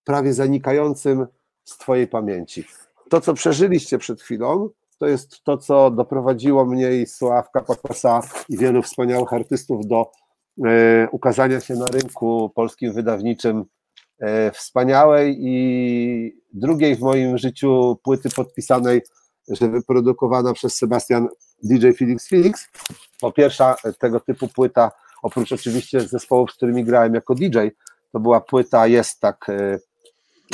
prawie zanikającym z Twojej pamięci. To, co przeżyliście przed chwilą, to jest to, co doprowadziło mnie i Sławka Pakosa i wielu wspaniałych artystów do ukazania się na rynku polskim wydawniczym e, wspaniałej i drugiej w moim życiu płyty podpisanej, że wyprodukowana przez Sebastian DJ Felix Felix. Po pierwsza tego typu płyta, oprócz oczywiście zespołów, z którymi grałem jako DJ, to była płyta Jest tak e,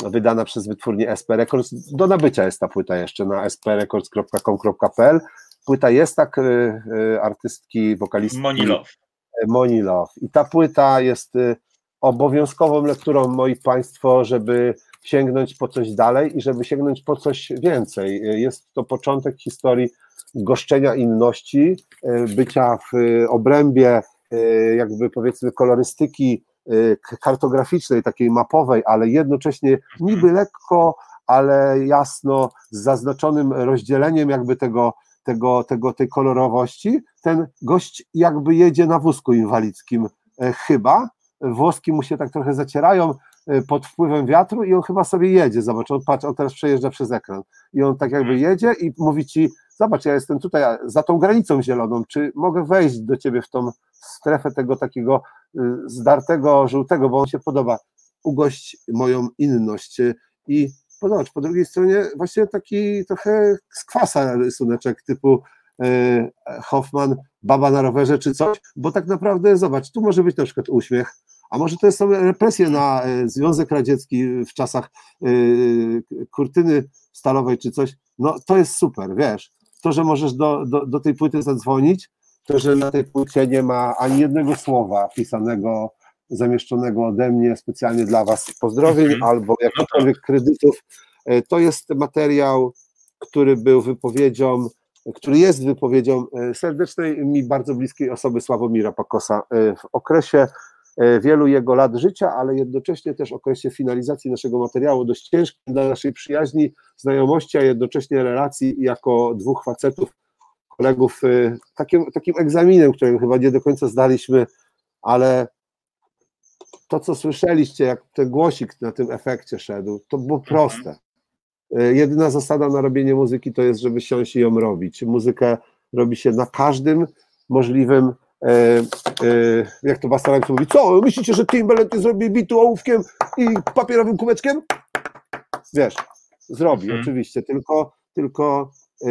wydana przez wytwórnię SP Records. Do nabycia jest ta płyta jeszcze na sprecords.com.pl. Płyta jest tak e, e, artystki, wokalistki Monilow. Moni Love. I ta płyta jest y, obowiązkową lekturą, moi Państwo, żeby sięgnąć po coś dalej i żeby sięgnąć po coś więcej. Y, Jest to początek historii goszczenia inności, y, bycia w obrębie jakby powiedzmy kolorystyki kartograficznej, takiej mapowej, ale jednocześnie niby lekko, ale jasno z zaznaczonym rozdzieleniem jakby tego, tego, tego, tej kolorowości, ten gość jakby jedzie na wózku inwalidzkim e, chyba, włoski mu się tak trochę zacierają e, pod wpływem wiatru i on chyba sobie jedzie, zobacz, on, patrz, on teraz przejeżdża przez ekran. I on tak jakby jedzie i mówi ci, zobacz, ja jestem tutaj za tą granicą zieloną, czy mogę wejść do ciebie w tą strefę tego takiego y, zdartego, żółtego, bo on się podoba, ugość moją inność. I Zobacz, po drugiej stronie właśnie taki trochę skwasa rysuneczek typu Hoffman, baba na rowerze czy coś, bo tak naprawdę zobacz, tu może być na przykład uśmiech, a może to są represje na e, Związek Radziecki w czasach e, kurtyny stalowej czy coś, no to jest super, wiesz, to, że możesz do, do, do tej płyty zadzwonić, to, że na tej płycie nie ma ani jednego słowa pisanego, zamieszczonego ode mnie specjalnie dla Was pozdrowień Mhm. albo jakichkolwiek kredytów, to jest materiał, który był wypowiedzią który jest wypowiedzią e, serdecznej mi bardzo bliskiej osoby Sławomira Pakosa e, w okresie e, wielu jego lat życia, ale jednocześnie też okresie finalizacji naszego materiału, dość ciężkim dla naszej przyjaźni, znajomości, a jednocześnie relacji jako dwóch facetów, kolegów, takim, takim egzaminem, którego chyba nie do końca zdaliśmy, ale to, co słyszeliście, jak ten głosik na tym efekcie szedł, to było proste. E, jedyna zasada na robienie muzyki to jest, żeby siąść i ją robić. Muzykę robi się na każdym możliwym, e, e, jak to Bastarak mówi, co, myślicie, że Timbaland nie zrobi bitu ołówkiem i papierowym kubeczkiem? Wiesz, zrobi mhm. oczywiście, tylko, tylko e,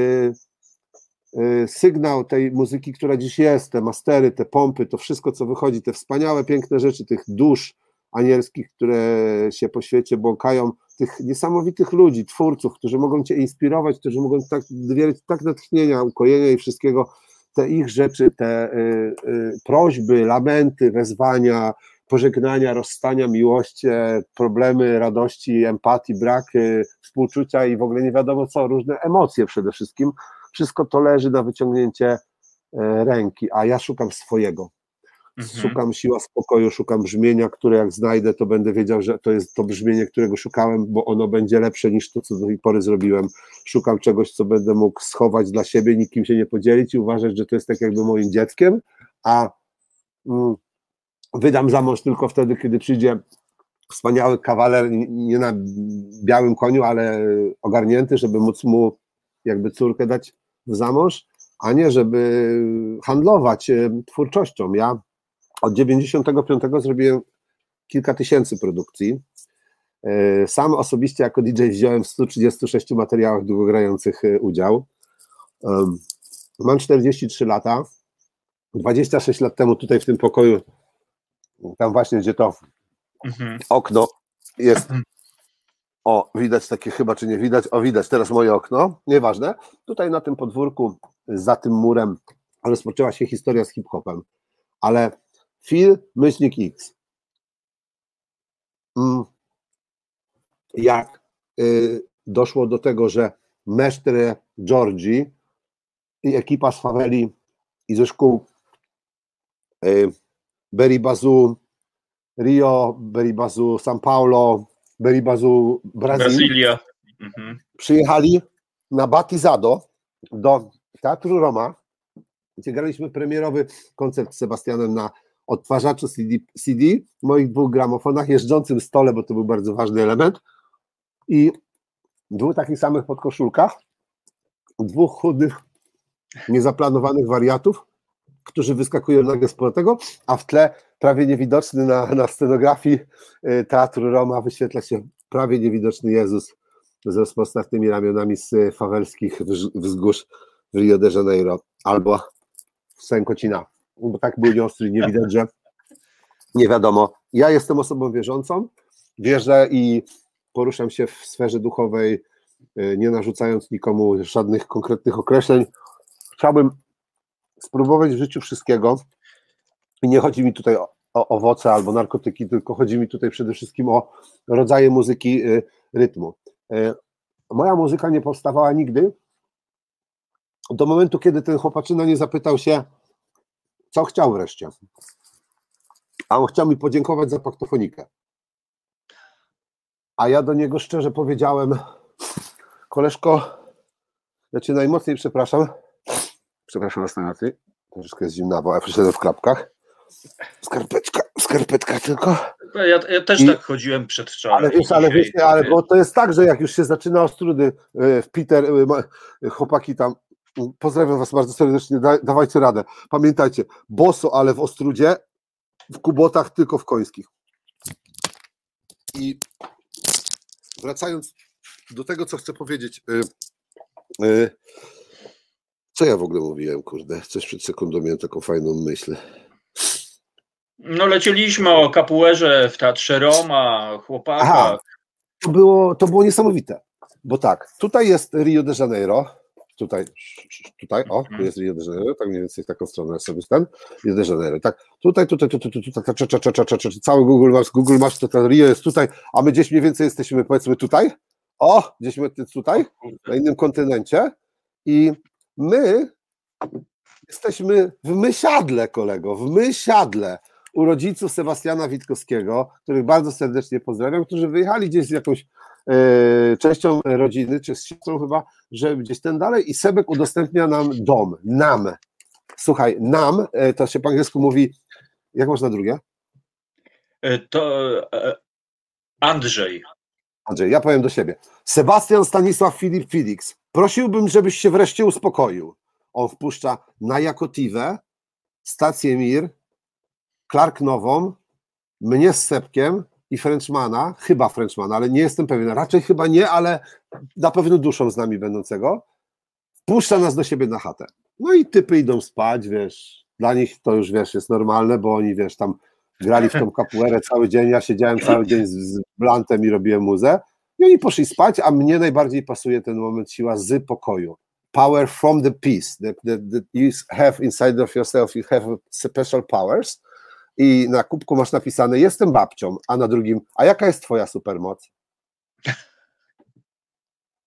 e, sygnał tej muzyki, która dziś jest, te mastery, te pompy, to wszystko, co wychodzi, te wspaniałe, piękne rzeczy, tych dusz anielskich, które się po świecie błąkają, tych niesamowitych ludzi, twórców, którzy mogą Cię inspirować, którzy mogą tak wierzyć tak natchnienia, ukojenia i wszystkiego, te ich rzeczy, te y, y, prośby, lamenty, wezwania, pożegnania, rozstania, miłości, problemy, radości, empatii, brak współczucia i w ogóle nie wiadomo co, różne emocje przede wszystkim, wszystko to leży na wyciągnięcie y, ręki, a ja szukam swojego. Mhm. Szukam siła spokoju, szukam brzmienia, które jak znajdę, to będę wiedział, że to jest to brzmienie, którego szukałem, bo ono będzie lepsze niż to, co do tej pory zrobiłem. Szukam czegoś, co będę mógł schować dla siebie, nikim się nie podzielić i uważać, że to jest tak jakby moim dzieckiem, a mm, wydam za mąż tylko wtedy, kiedy przyjdzie wspaniały kawaler, nie na białym koniu, ale ogarnięty, żeby móc mu jakby córkę dać w zamąż, a nie żeby handlować twórczością. Ja od 95 zrobiłem kilka tysięcy produkcji. E, sam osobiście jako DJ wziąłem w 136 materiałach długogrających e, udział. Mam 43 lata. 26 lat temu tutaj w tym pokoju, tam właśnie gdzie to mhm. okno jest. Mhm. O, widać takie chyba, czy nie widać? O, widać teraz moje okno. Nieważne. Tutaj na tym podwórku, za tym murem rozpoczęła się historia z hip-hopem. Ale Phil myślnik X. Mm. Jak y, doszło do tego, że mestre Georgi i ekipa z Faweli i ze szkół y, Beribazu Rio, Beribazu São Paulo, Beribazu Brazylia, Brazylia. Mhm. przyjechali na Batizado do Teatru Roma, gdzie graliśmy premierowy koncert z Sebastianem na odtwarzaczu CD, CD, moich dwóch gramofonach, jeżdżącym stole, bo to był bardzo ważny element. I dwóch takich samych podkoszulkach, dwóch chudych, niezaplanowanych wariatów, którzy wyskakują nagle z tego, a w tle prawie niewidoczny na, na scenografii y, Teatru Roma wyświetla się prawie niewidoczny Jezus z rozpostatnymi ramionami z fawelskich wzgórz w Rio de Janeiro albo w Sękocina bo tak był ostry, nie widać, że nie wiadomo. Ja jestem osobą wierzącą, wierzę i poruszam się w sferze duchowej, y, nie narzucając nikomu żadnych konkretnych określeń. Chciałbym spróbować w życiu wszystkiego i nie chodzi mi tutaj o, o owoce albo narkotyki, tylko chodzi mi tutaj przede wszystkim o rodzaje muzyki, y, rytmu. Y, moja muzyka nie powstawała nigdy do momentu, kiedy ten chłopaczyna nie zapytał się, co chciał wreszcie? A on chciał mi podziękować za paktofonikę. A ja do niego szczerze powiedziałem, koleżko, ja cię najmocniej przepraszam. Przepraszam was najmocniej. Troszeczkę jest zimnawo, ja przyszedłem w klapkach. Skarpetka, skarpetka tylko. Ja, ja też I, tak chodziłem przed wczoraj. Ale wiesz, ale wiesz, ale bo to jest tak, że jak już się zaczyna ostrudy e, w Peter, e, chłopaki tam Pozdrawiam Was bardzo serdecznie, dawajcie radę. Pamiętajcie, boso, ale w Ostrudzie, w Kubotach, tylko w Końskich. I wracając do tego, co chcę powiedzieć. Yy, yy, co ja w ogóle mówiłem, kurde? Coś przed sekundą miałem taką fajną myśl. No lecieliśmy o kapuerze w Teatrze Roma, chłopakach. Aha, to było, to było niesamowite, bo tak, tutaj jest Rio de Janeiro, tutaj, tutaj, o, tu jest Rio de Janeiro, tak mniej więcej taką stronę sobie ten, Rio de Janeiro, tak, tutaj, tutaj, tutaj, tutaj, tutaj, cały Google Maps, Google Maps, to ten Rio jest tutaj, a my gdzieś mniej więcej jesteśmy, powiedzmy tutaj, o, gdzieś my tutaj, na innym kontynencie i My jesteśmy w Mysiadle, kolego, w Mysiadle u rodziców Sebastiana Witkowskiego, których bardzo serdecznie pozdrawiam, którzy wyjechali gdzieś z jakąś częścią rodziny, czy z siostrą chyba, że gdzieś ten dalej i Sebek udostępnia nam dom, nam. Słuchaj, nam, e, to się po angielsku mówi, jak można drugie? E, To e, Andrzej. Andrzej, ja powiem do siebie. Sebastian Stanisław Filip Felix, prosiłbym, żebyś się wreszcie uspokoił. On wpuszcza na Jakotiwę, stację Mir, Clark Nową, mnie z Sepkiem i Frenchmana, chyba Frenchmana, ale nie jestem pewien, raczej chyba nie, ale na pewno duszą z nami będącego, wpuszcza nas do siebie na chatę. No i typy idą spać, wiesz, dla nich to już, wiesz, jest normalne, bo oni, wiesz, tam grali w tą kapuerę cały dzień, ja siedziałem cały dzień z, z blantem i robiłem muzę. I oni poszli spać, a mnie najbardziej pasuje ten moment siła z pokoju. Power from the peace. That, that, that you have inside of yourself, you have special powers i na kubku masz napisane jestem babcią, a na drugim, a jaka jest twoja supermoc?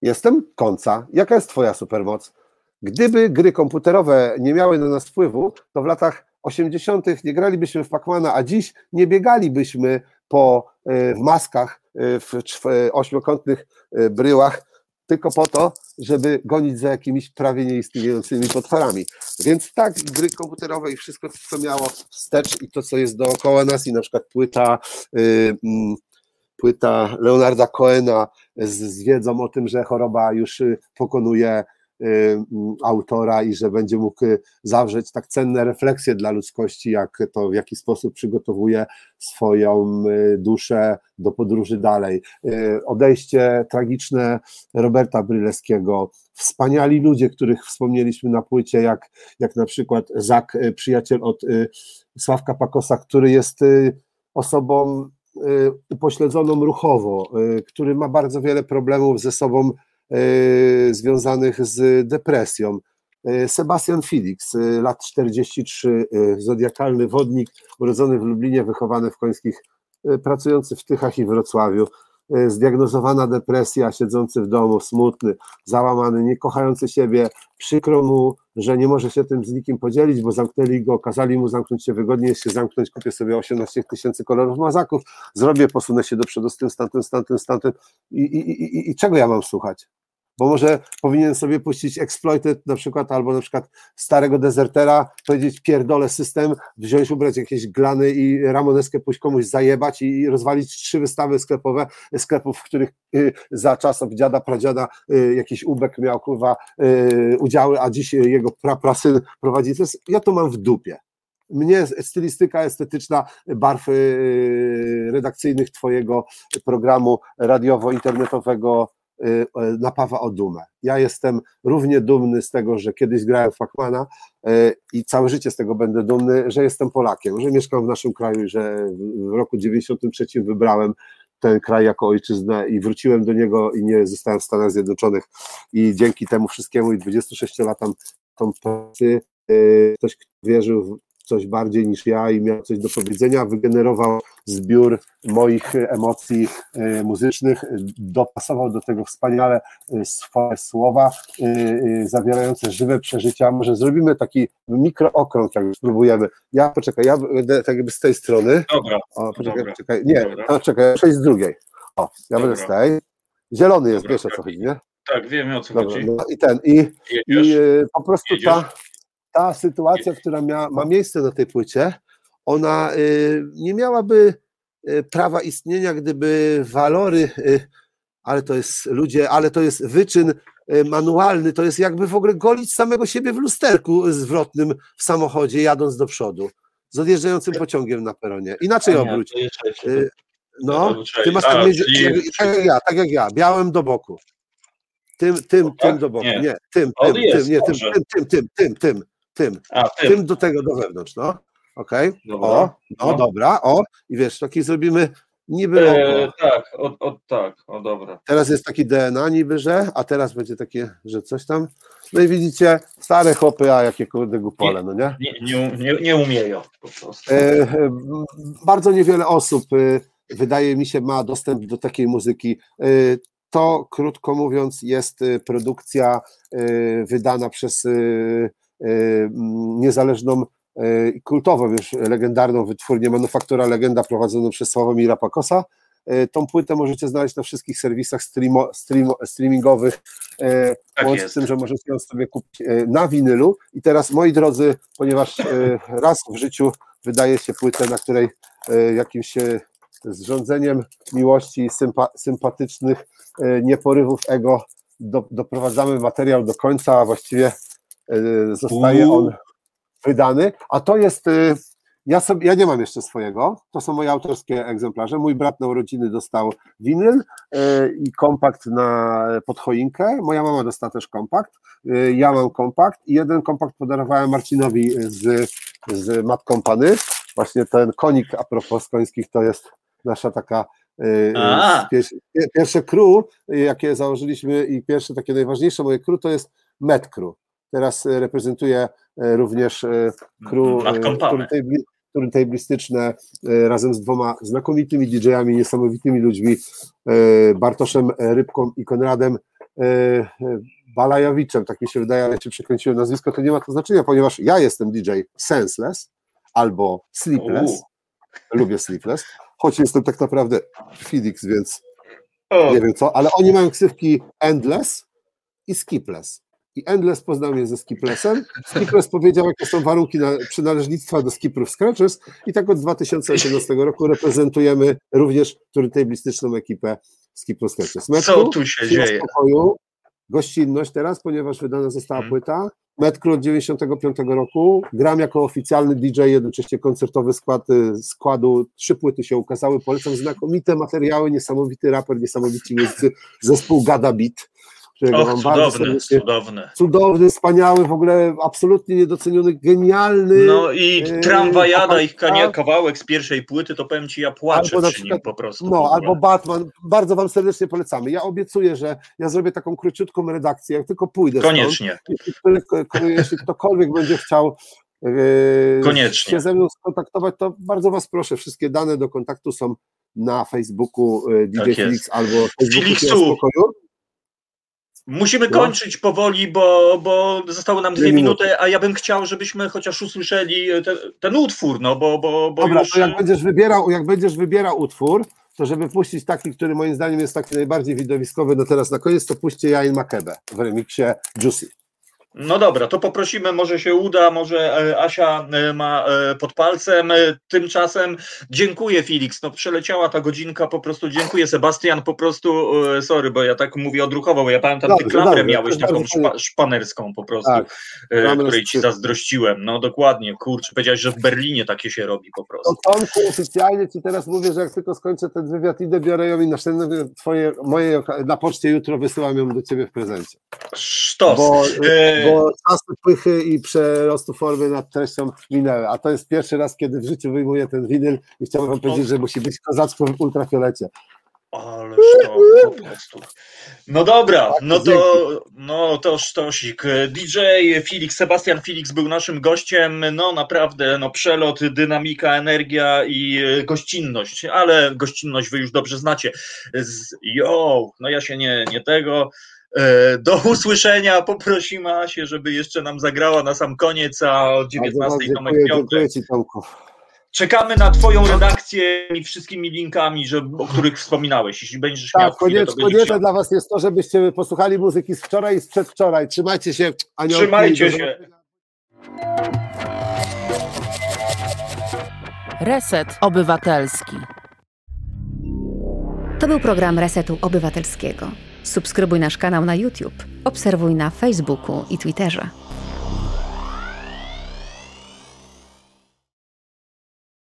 Jestem końca. Jaka jest twoja supermoc? Gdyby gry komputerowe nie miały na nas wpływu, to w latach 80. nie gralibyśmy w Pacmana, a dziś nie biegalibyśmy po e, w maskach e, w czw- ośmiokątnych e, bryłach, tylko po to, żeby gonić za jakimiś prawie nieistniejącymi potworami. Więc tak, gry komputerowe i wszystko, co miało wstecz i to, co jest dookoła nas i na przykład płyta y, mm, płyta Leonarda Cohena z, z wiedzą o tym, że choroba już y, pokonuje autora i że będzie mógł y, zawrzeć tak cenne refleksje dla ludzkości, jak to w jaki sposób przygotowuje swoją y, duszę do podróży dalej. Y, Odejście tragiczne Roberta Bryleskiego, wspaniali ludzie, których wspomnieliśmy na płycie, jak, jak na przykład Zak, y, przyjaciel od y, Sławka Pakosa, który jest y, osobą y, upośledzoną ruchowo, y, który ma bardzo wiele problemów ze sobą y, związanych z depresją. Y, Sebastian Felix, y, lat 43, y, zodiakalny wodnik, urodzony w Lublinie, wychowany w Końskich, pracujący w Tychach i Wrocławiu, zdiagnozowana depresja, siedzący w domu, smutny, załamany, nie kochający siebie, przykro mu, że nie może się tym z nikim podzielić, bo zamknęli go, kazali mu zamknąć się wygodnie, jest się zamknąć, kupię sobie 18 tysięcy kolorów mazaków, zrobię, posunę się do przodu z tym, z tamtym, z tamtym, z tamtym i, i, i- i czego ja mam słuchać? Bo może powinien sobie puścić Exploited na przykład, albo na przykład starego dezertera, powiedzieć pierdolę system, wziąć, ubrać jakieś glany i ramoneskę pójść komuś zajebać i rozwalić trzy wystawy sklepowe, sklepów, w których y, za czasów dziada, pradziada y, jakiś ubek miał kurwa y, udziały, a dziś jego pra, prasyn prowadzi. To jest, ja to mam w dupie. Mnie stylistyka estetyczna barw redakcyjnych twojego programu radiowo-internetowego napawa o dumę. Ja jestem równie dumny z tego, że kiedyś grałem w Pacmana y, i całe życie z tego będę dumny, że jestem Polakiem, że mieszkam w naszym kraju że w- roku 93 wybrałem ten kraj jako ojczyznę i wróciłem do niego i nie zostałem w Stanach Zjednoczonych i dzięki temu wszystkiemu i 26 latom pracy y, ktoś kto wierzył coś bardziej niż ja i miał coś do powiedzenia, wygenerował zbiór moich emocji y, muzycznych, dopasował do tego wspaniale y, swoje słowa y, zawierające żywe przeżycia. Może zrobimy taki mikrookrąg, jak spróbujemy. Ja poczekaj, ja będę tak jakby z tej strony. Dobra, O, poczekaj, Dobra. poczekaj. Nie, Dobra. to czekaj, przejdź z drugiej. O, ja będę z Dobra. tej. Zielony jest, Dobra, wiesz o co chodzi, nie? tak, wiemy o co Dobra, chodzi. no i ten, i, Jedziesz. i po prostu Jedziesz? ta, ta sytuacja, która mia, ma miejsce na tej płycie, ona y, nie miałaby y, prawa istnienia, gdyby walory, y, ale to jest ludzie, ale to jest wyczyn y, manualny, to jest jakby w ogóle golić samego siebie w lusterku zwrotnym w samochodzie, jadąc do przodu, z odjeżdżającym pociągiem na peronie. Inaczej obróć. Y, No, ty masz tak, między, tak jak ja, tak jak ja, białym do boku. Tym, tym, tym do boku. Nie. Tym, tym, tym, nie, tym, tym, tym, tym, tym, tym, tym, A, tym. tym do tego do wewnątrz, no. Okej. Dobra. O, no No. dobra, o. I wiesz, taki zrobimy niby E, oko. tak, o, o, tak, o dobra. Teraz jest taki DNA niby, że, a teraz będzie takie, że coś tam. No i widzicie, stare chłopy, a jakie kurde gupole, no nie? Nie, nie, nie, nie umieją po prostu. E, e, bardzo niewiele osób, e, wydaje mi się, ma dostęp do takiej muzyki. E, to krótko mówiąc jest y, produkcja y, wydana przez y, niezależną i kultową już legendarną wytwórnię Manufaktura Legenda prowadzoną przez Sławomira Pakosa. Tą płytę możecie znaleźć na wszystkich serwisach streamo, stream, streamingowych, tak łącznie z tym, że możecie ją sobie kupić na winylu. I teraz, moi drodzy, ponieważ raz w życiu wydaje się płytę, na której jakimś z rządzeniem miłości, sympa, sympatycznych nieporywów ego do, doprowadzamy materiał do końca, a właściwie zostaje on wydany, a to jest, e, ja, sobie, ja nie mam jeszcze swojego, to są moje autorskie egzemplarze, mój brat na urodziny dostał winyl i kompakt na podchoinkę, moja mama dostała też kompakt, ja mam kompakt i jeden kompakt podarowałem Marcinowi z, z Mat Company, właśnie ten konik a propos końskich to jest nasza taka pierwsze, pierwsze crew, jakie założyliśmy i pierwsze takie najważniejsze moje crew to jest Met Crew. Teraz y, reprezentuję również crew turntablistyczne razem z dwoma znakomitymi DJ-ami, niesamowitymi ludźmi, Bartoszem Rybką i Konradem Balajowiczem, tak mi się wydaje, ale czy przekręciłem nazwisko, to nie ma to znaczenia, ponieważ ja jestem DJ Senseless albo Sleepless, lubię Sleepless, choć jestem tak naprawdę Felix, więc nie wiem co, ale oni mają ksywki Endless i Skipless. I Endless poznał mnie ze Skiplessem. Skipless powiedział, jakie są warunki na przynależnictwa do Skiprów Scratchers i tak od 2018 roku reprezentujemy również turntablistyczną ekipę Skiprów Scratchers. Co tu się dzieje? Spokoju, gościnność teraz, ponieważ wydana została hmm. płyta. Metro od 95 roku. Gram jako oficjalny DJ, jednocześnie koncertowy skład y, składu. Trzy płyty się ukazały. Polecam znakomite materiały, niesamowity raper, niesamowici muzycy. Zespół Gada Beat którego Och, wam bardzo serdecznie... Cudowny. Cudowny, wspaniały, w ogóle absolutnie niedoceniony, genialny. No i e, tramwajada, ich kawałek z pierwszej płyty, to powiem ci, ja płaczę albo przy nim po prostu. No, albo Batman, bardzo wam serdecznie polecamy. Ja obiecuję, że ja zrobię taką króciutką redakcję, jak tylko pójdę Koniecznie. Stąd, jeśli, jeśli ktokolwiek będzie chciał e, Koniecznie. się ze mną skontaktować, to bardzo was proszę, wszystkie dane do kontaktu są na Facebooku e, DJ tak Felix albo Facebooku Musimy kończyć powoli, bo, bo zostały nam dwie minuty, a ja bym chciał, żebyśmy chociaż usłyszeli te, ten utwór, no bo, bo, bo Dobra, już... to jak będziesz wybierał, jak będziesz wybierał utwór, to żeby puścić taki, który moim zdaniem jest taki najbardziej widowiskowy, no teraz na koniec, to puśćcie Jain Makebe w remiksie Juicy. No dobra, to poprosimy, może się uda, może e, Asia e, ma e, pod palcem. Tymczasem dziękuję Felix, no przeleciała ta godzinka, po prostu dziękuję Sebastian, po prostu, sorry, bo ja tak mówię odruchowo, bo ja pamiętam, dobrze, ty klamrę dobrze, miałeś taką szpa, szpanerską po prostu, tak, której ci zazdrościłem, no dokładnie, kurczę, powiedziałeś, że w Berlinie takie się robi po prostu. No Tomku, oficjalnie ci teraz mówię, że jak tylko skończę ten wywiad, idę, biorę ją i następne twoje, moje, na poczcie jutro wysyłam ją do ciebie w prezencie. Sztos. Bo, bo czasy pychy i przerostu formy nad treścią minęły, a to jest pierwszy raz, kiedy w życiu wyjmuję ten winyl i chciałbym wam powiedzieć, że musi być kozacko w ultrafiolecie. Ależ to po prostu. No dobra, tak, no to, no to sztosik. DJ Felix, Sebastian Felix był naszym gościem. No naprawdę, no przelot, dynamika, energia i gościnność, ale gościnność wy już dobrze znacie. Z, yo, no ja się nie, nie tego. E, do usłyszenia. Poprosimy Asię, żeby jeszcze nam zagrała na sam koniec, a o 19 Tomek Dziękuję Ci, Tomku. Czekamy na Twoją redakcję i wszystkimi linkami, że, o których wspominałeś. Jeśli będziesz tak, miał chwilę, to konieczne dla Was jest to, żebyście posłuchali muzyki z wczoraj i z przedwczoraj. Trzymajcie się, aniołki. Trzymajcie się. Reset Obywatelski. To był program Resetu Obywatelskiego. Subskrybuj nasz kanał na YouTube, obserwuj na Facebooku i Twitterze.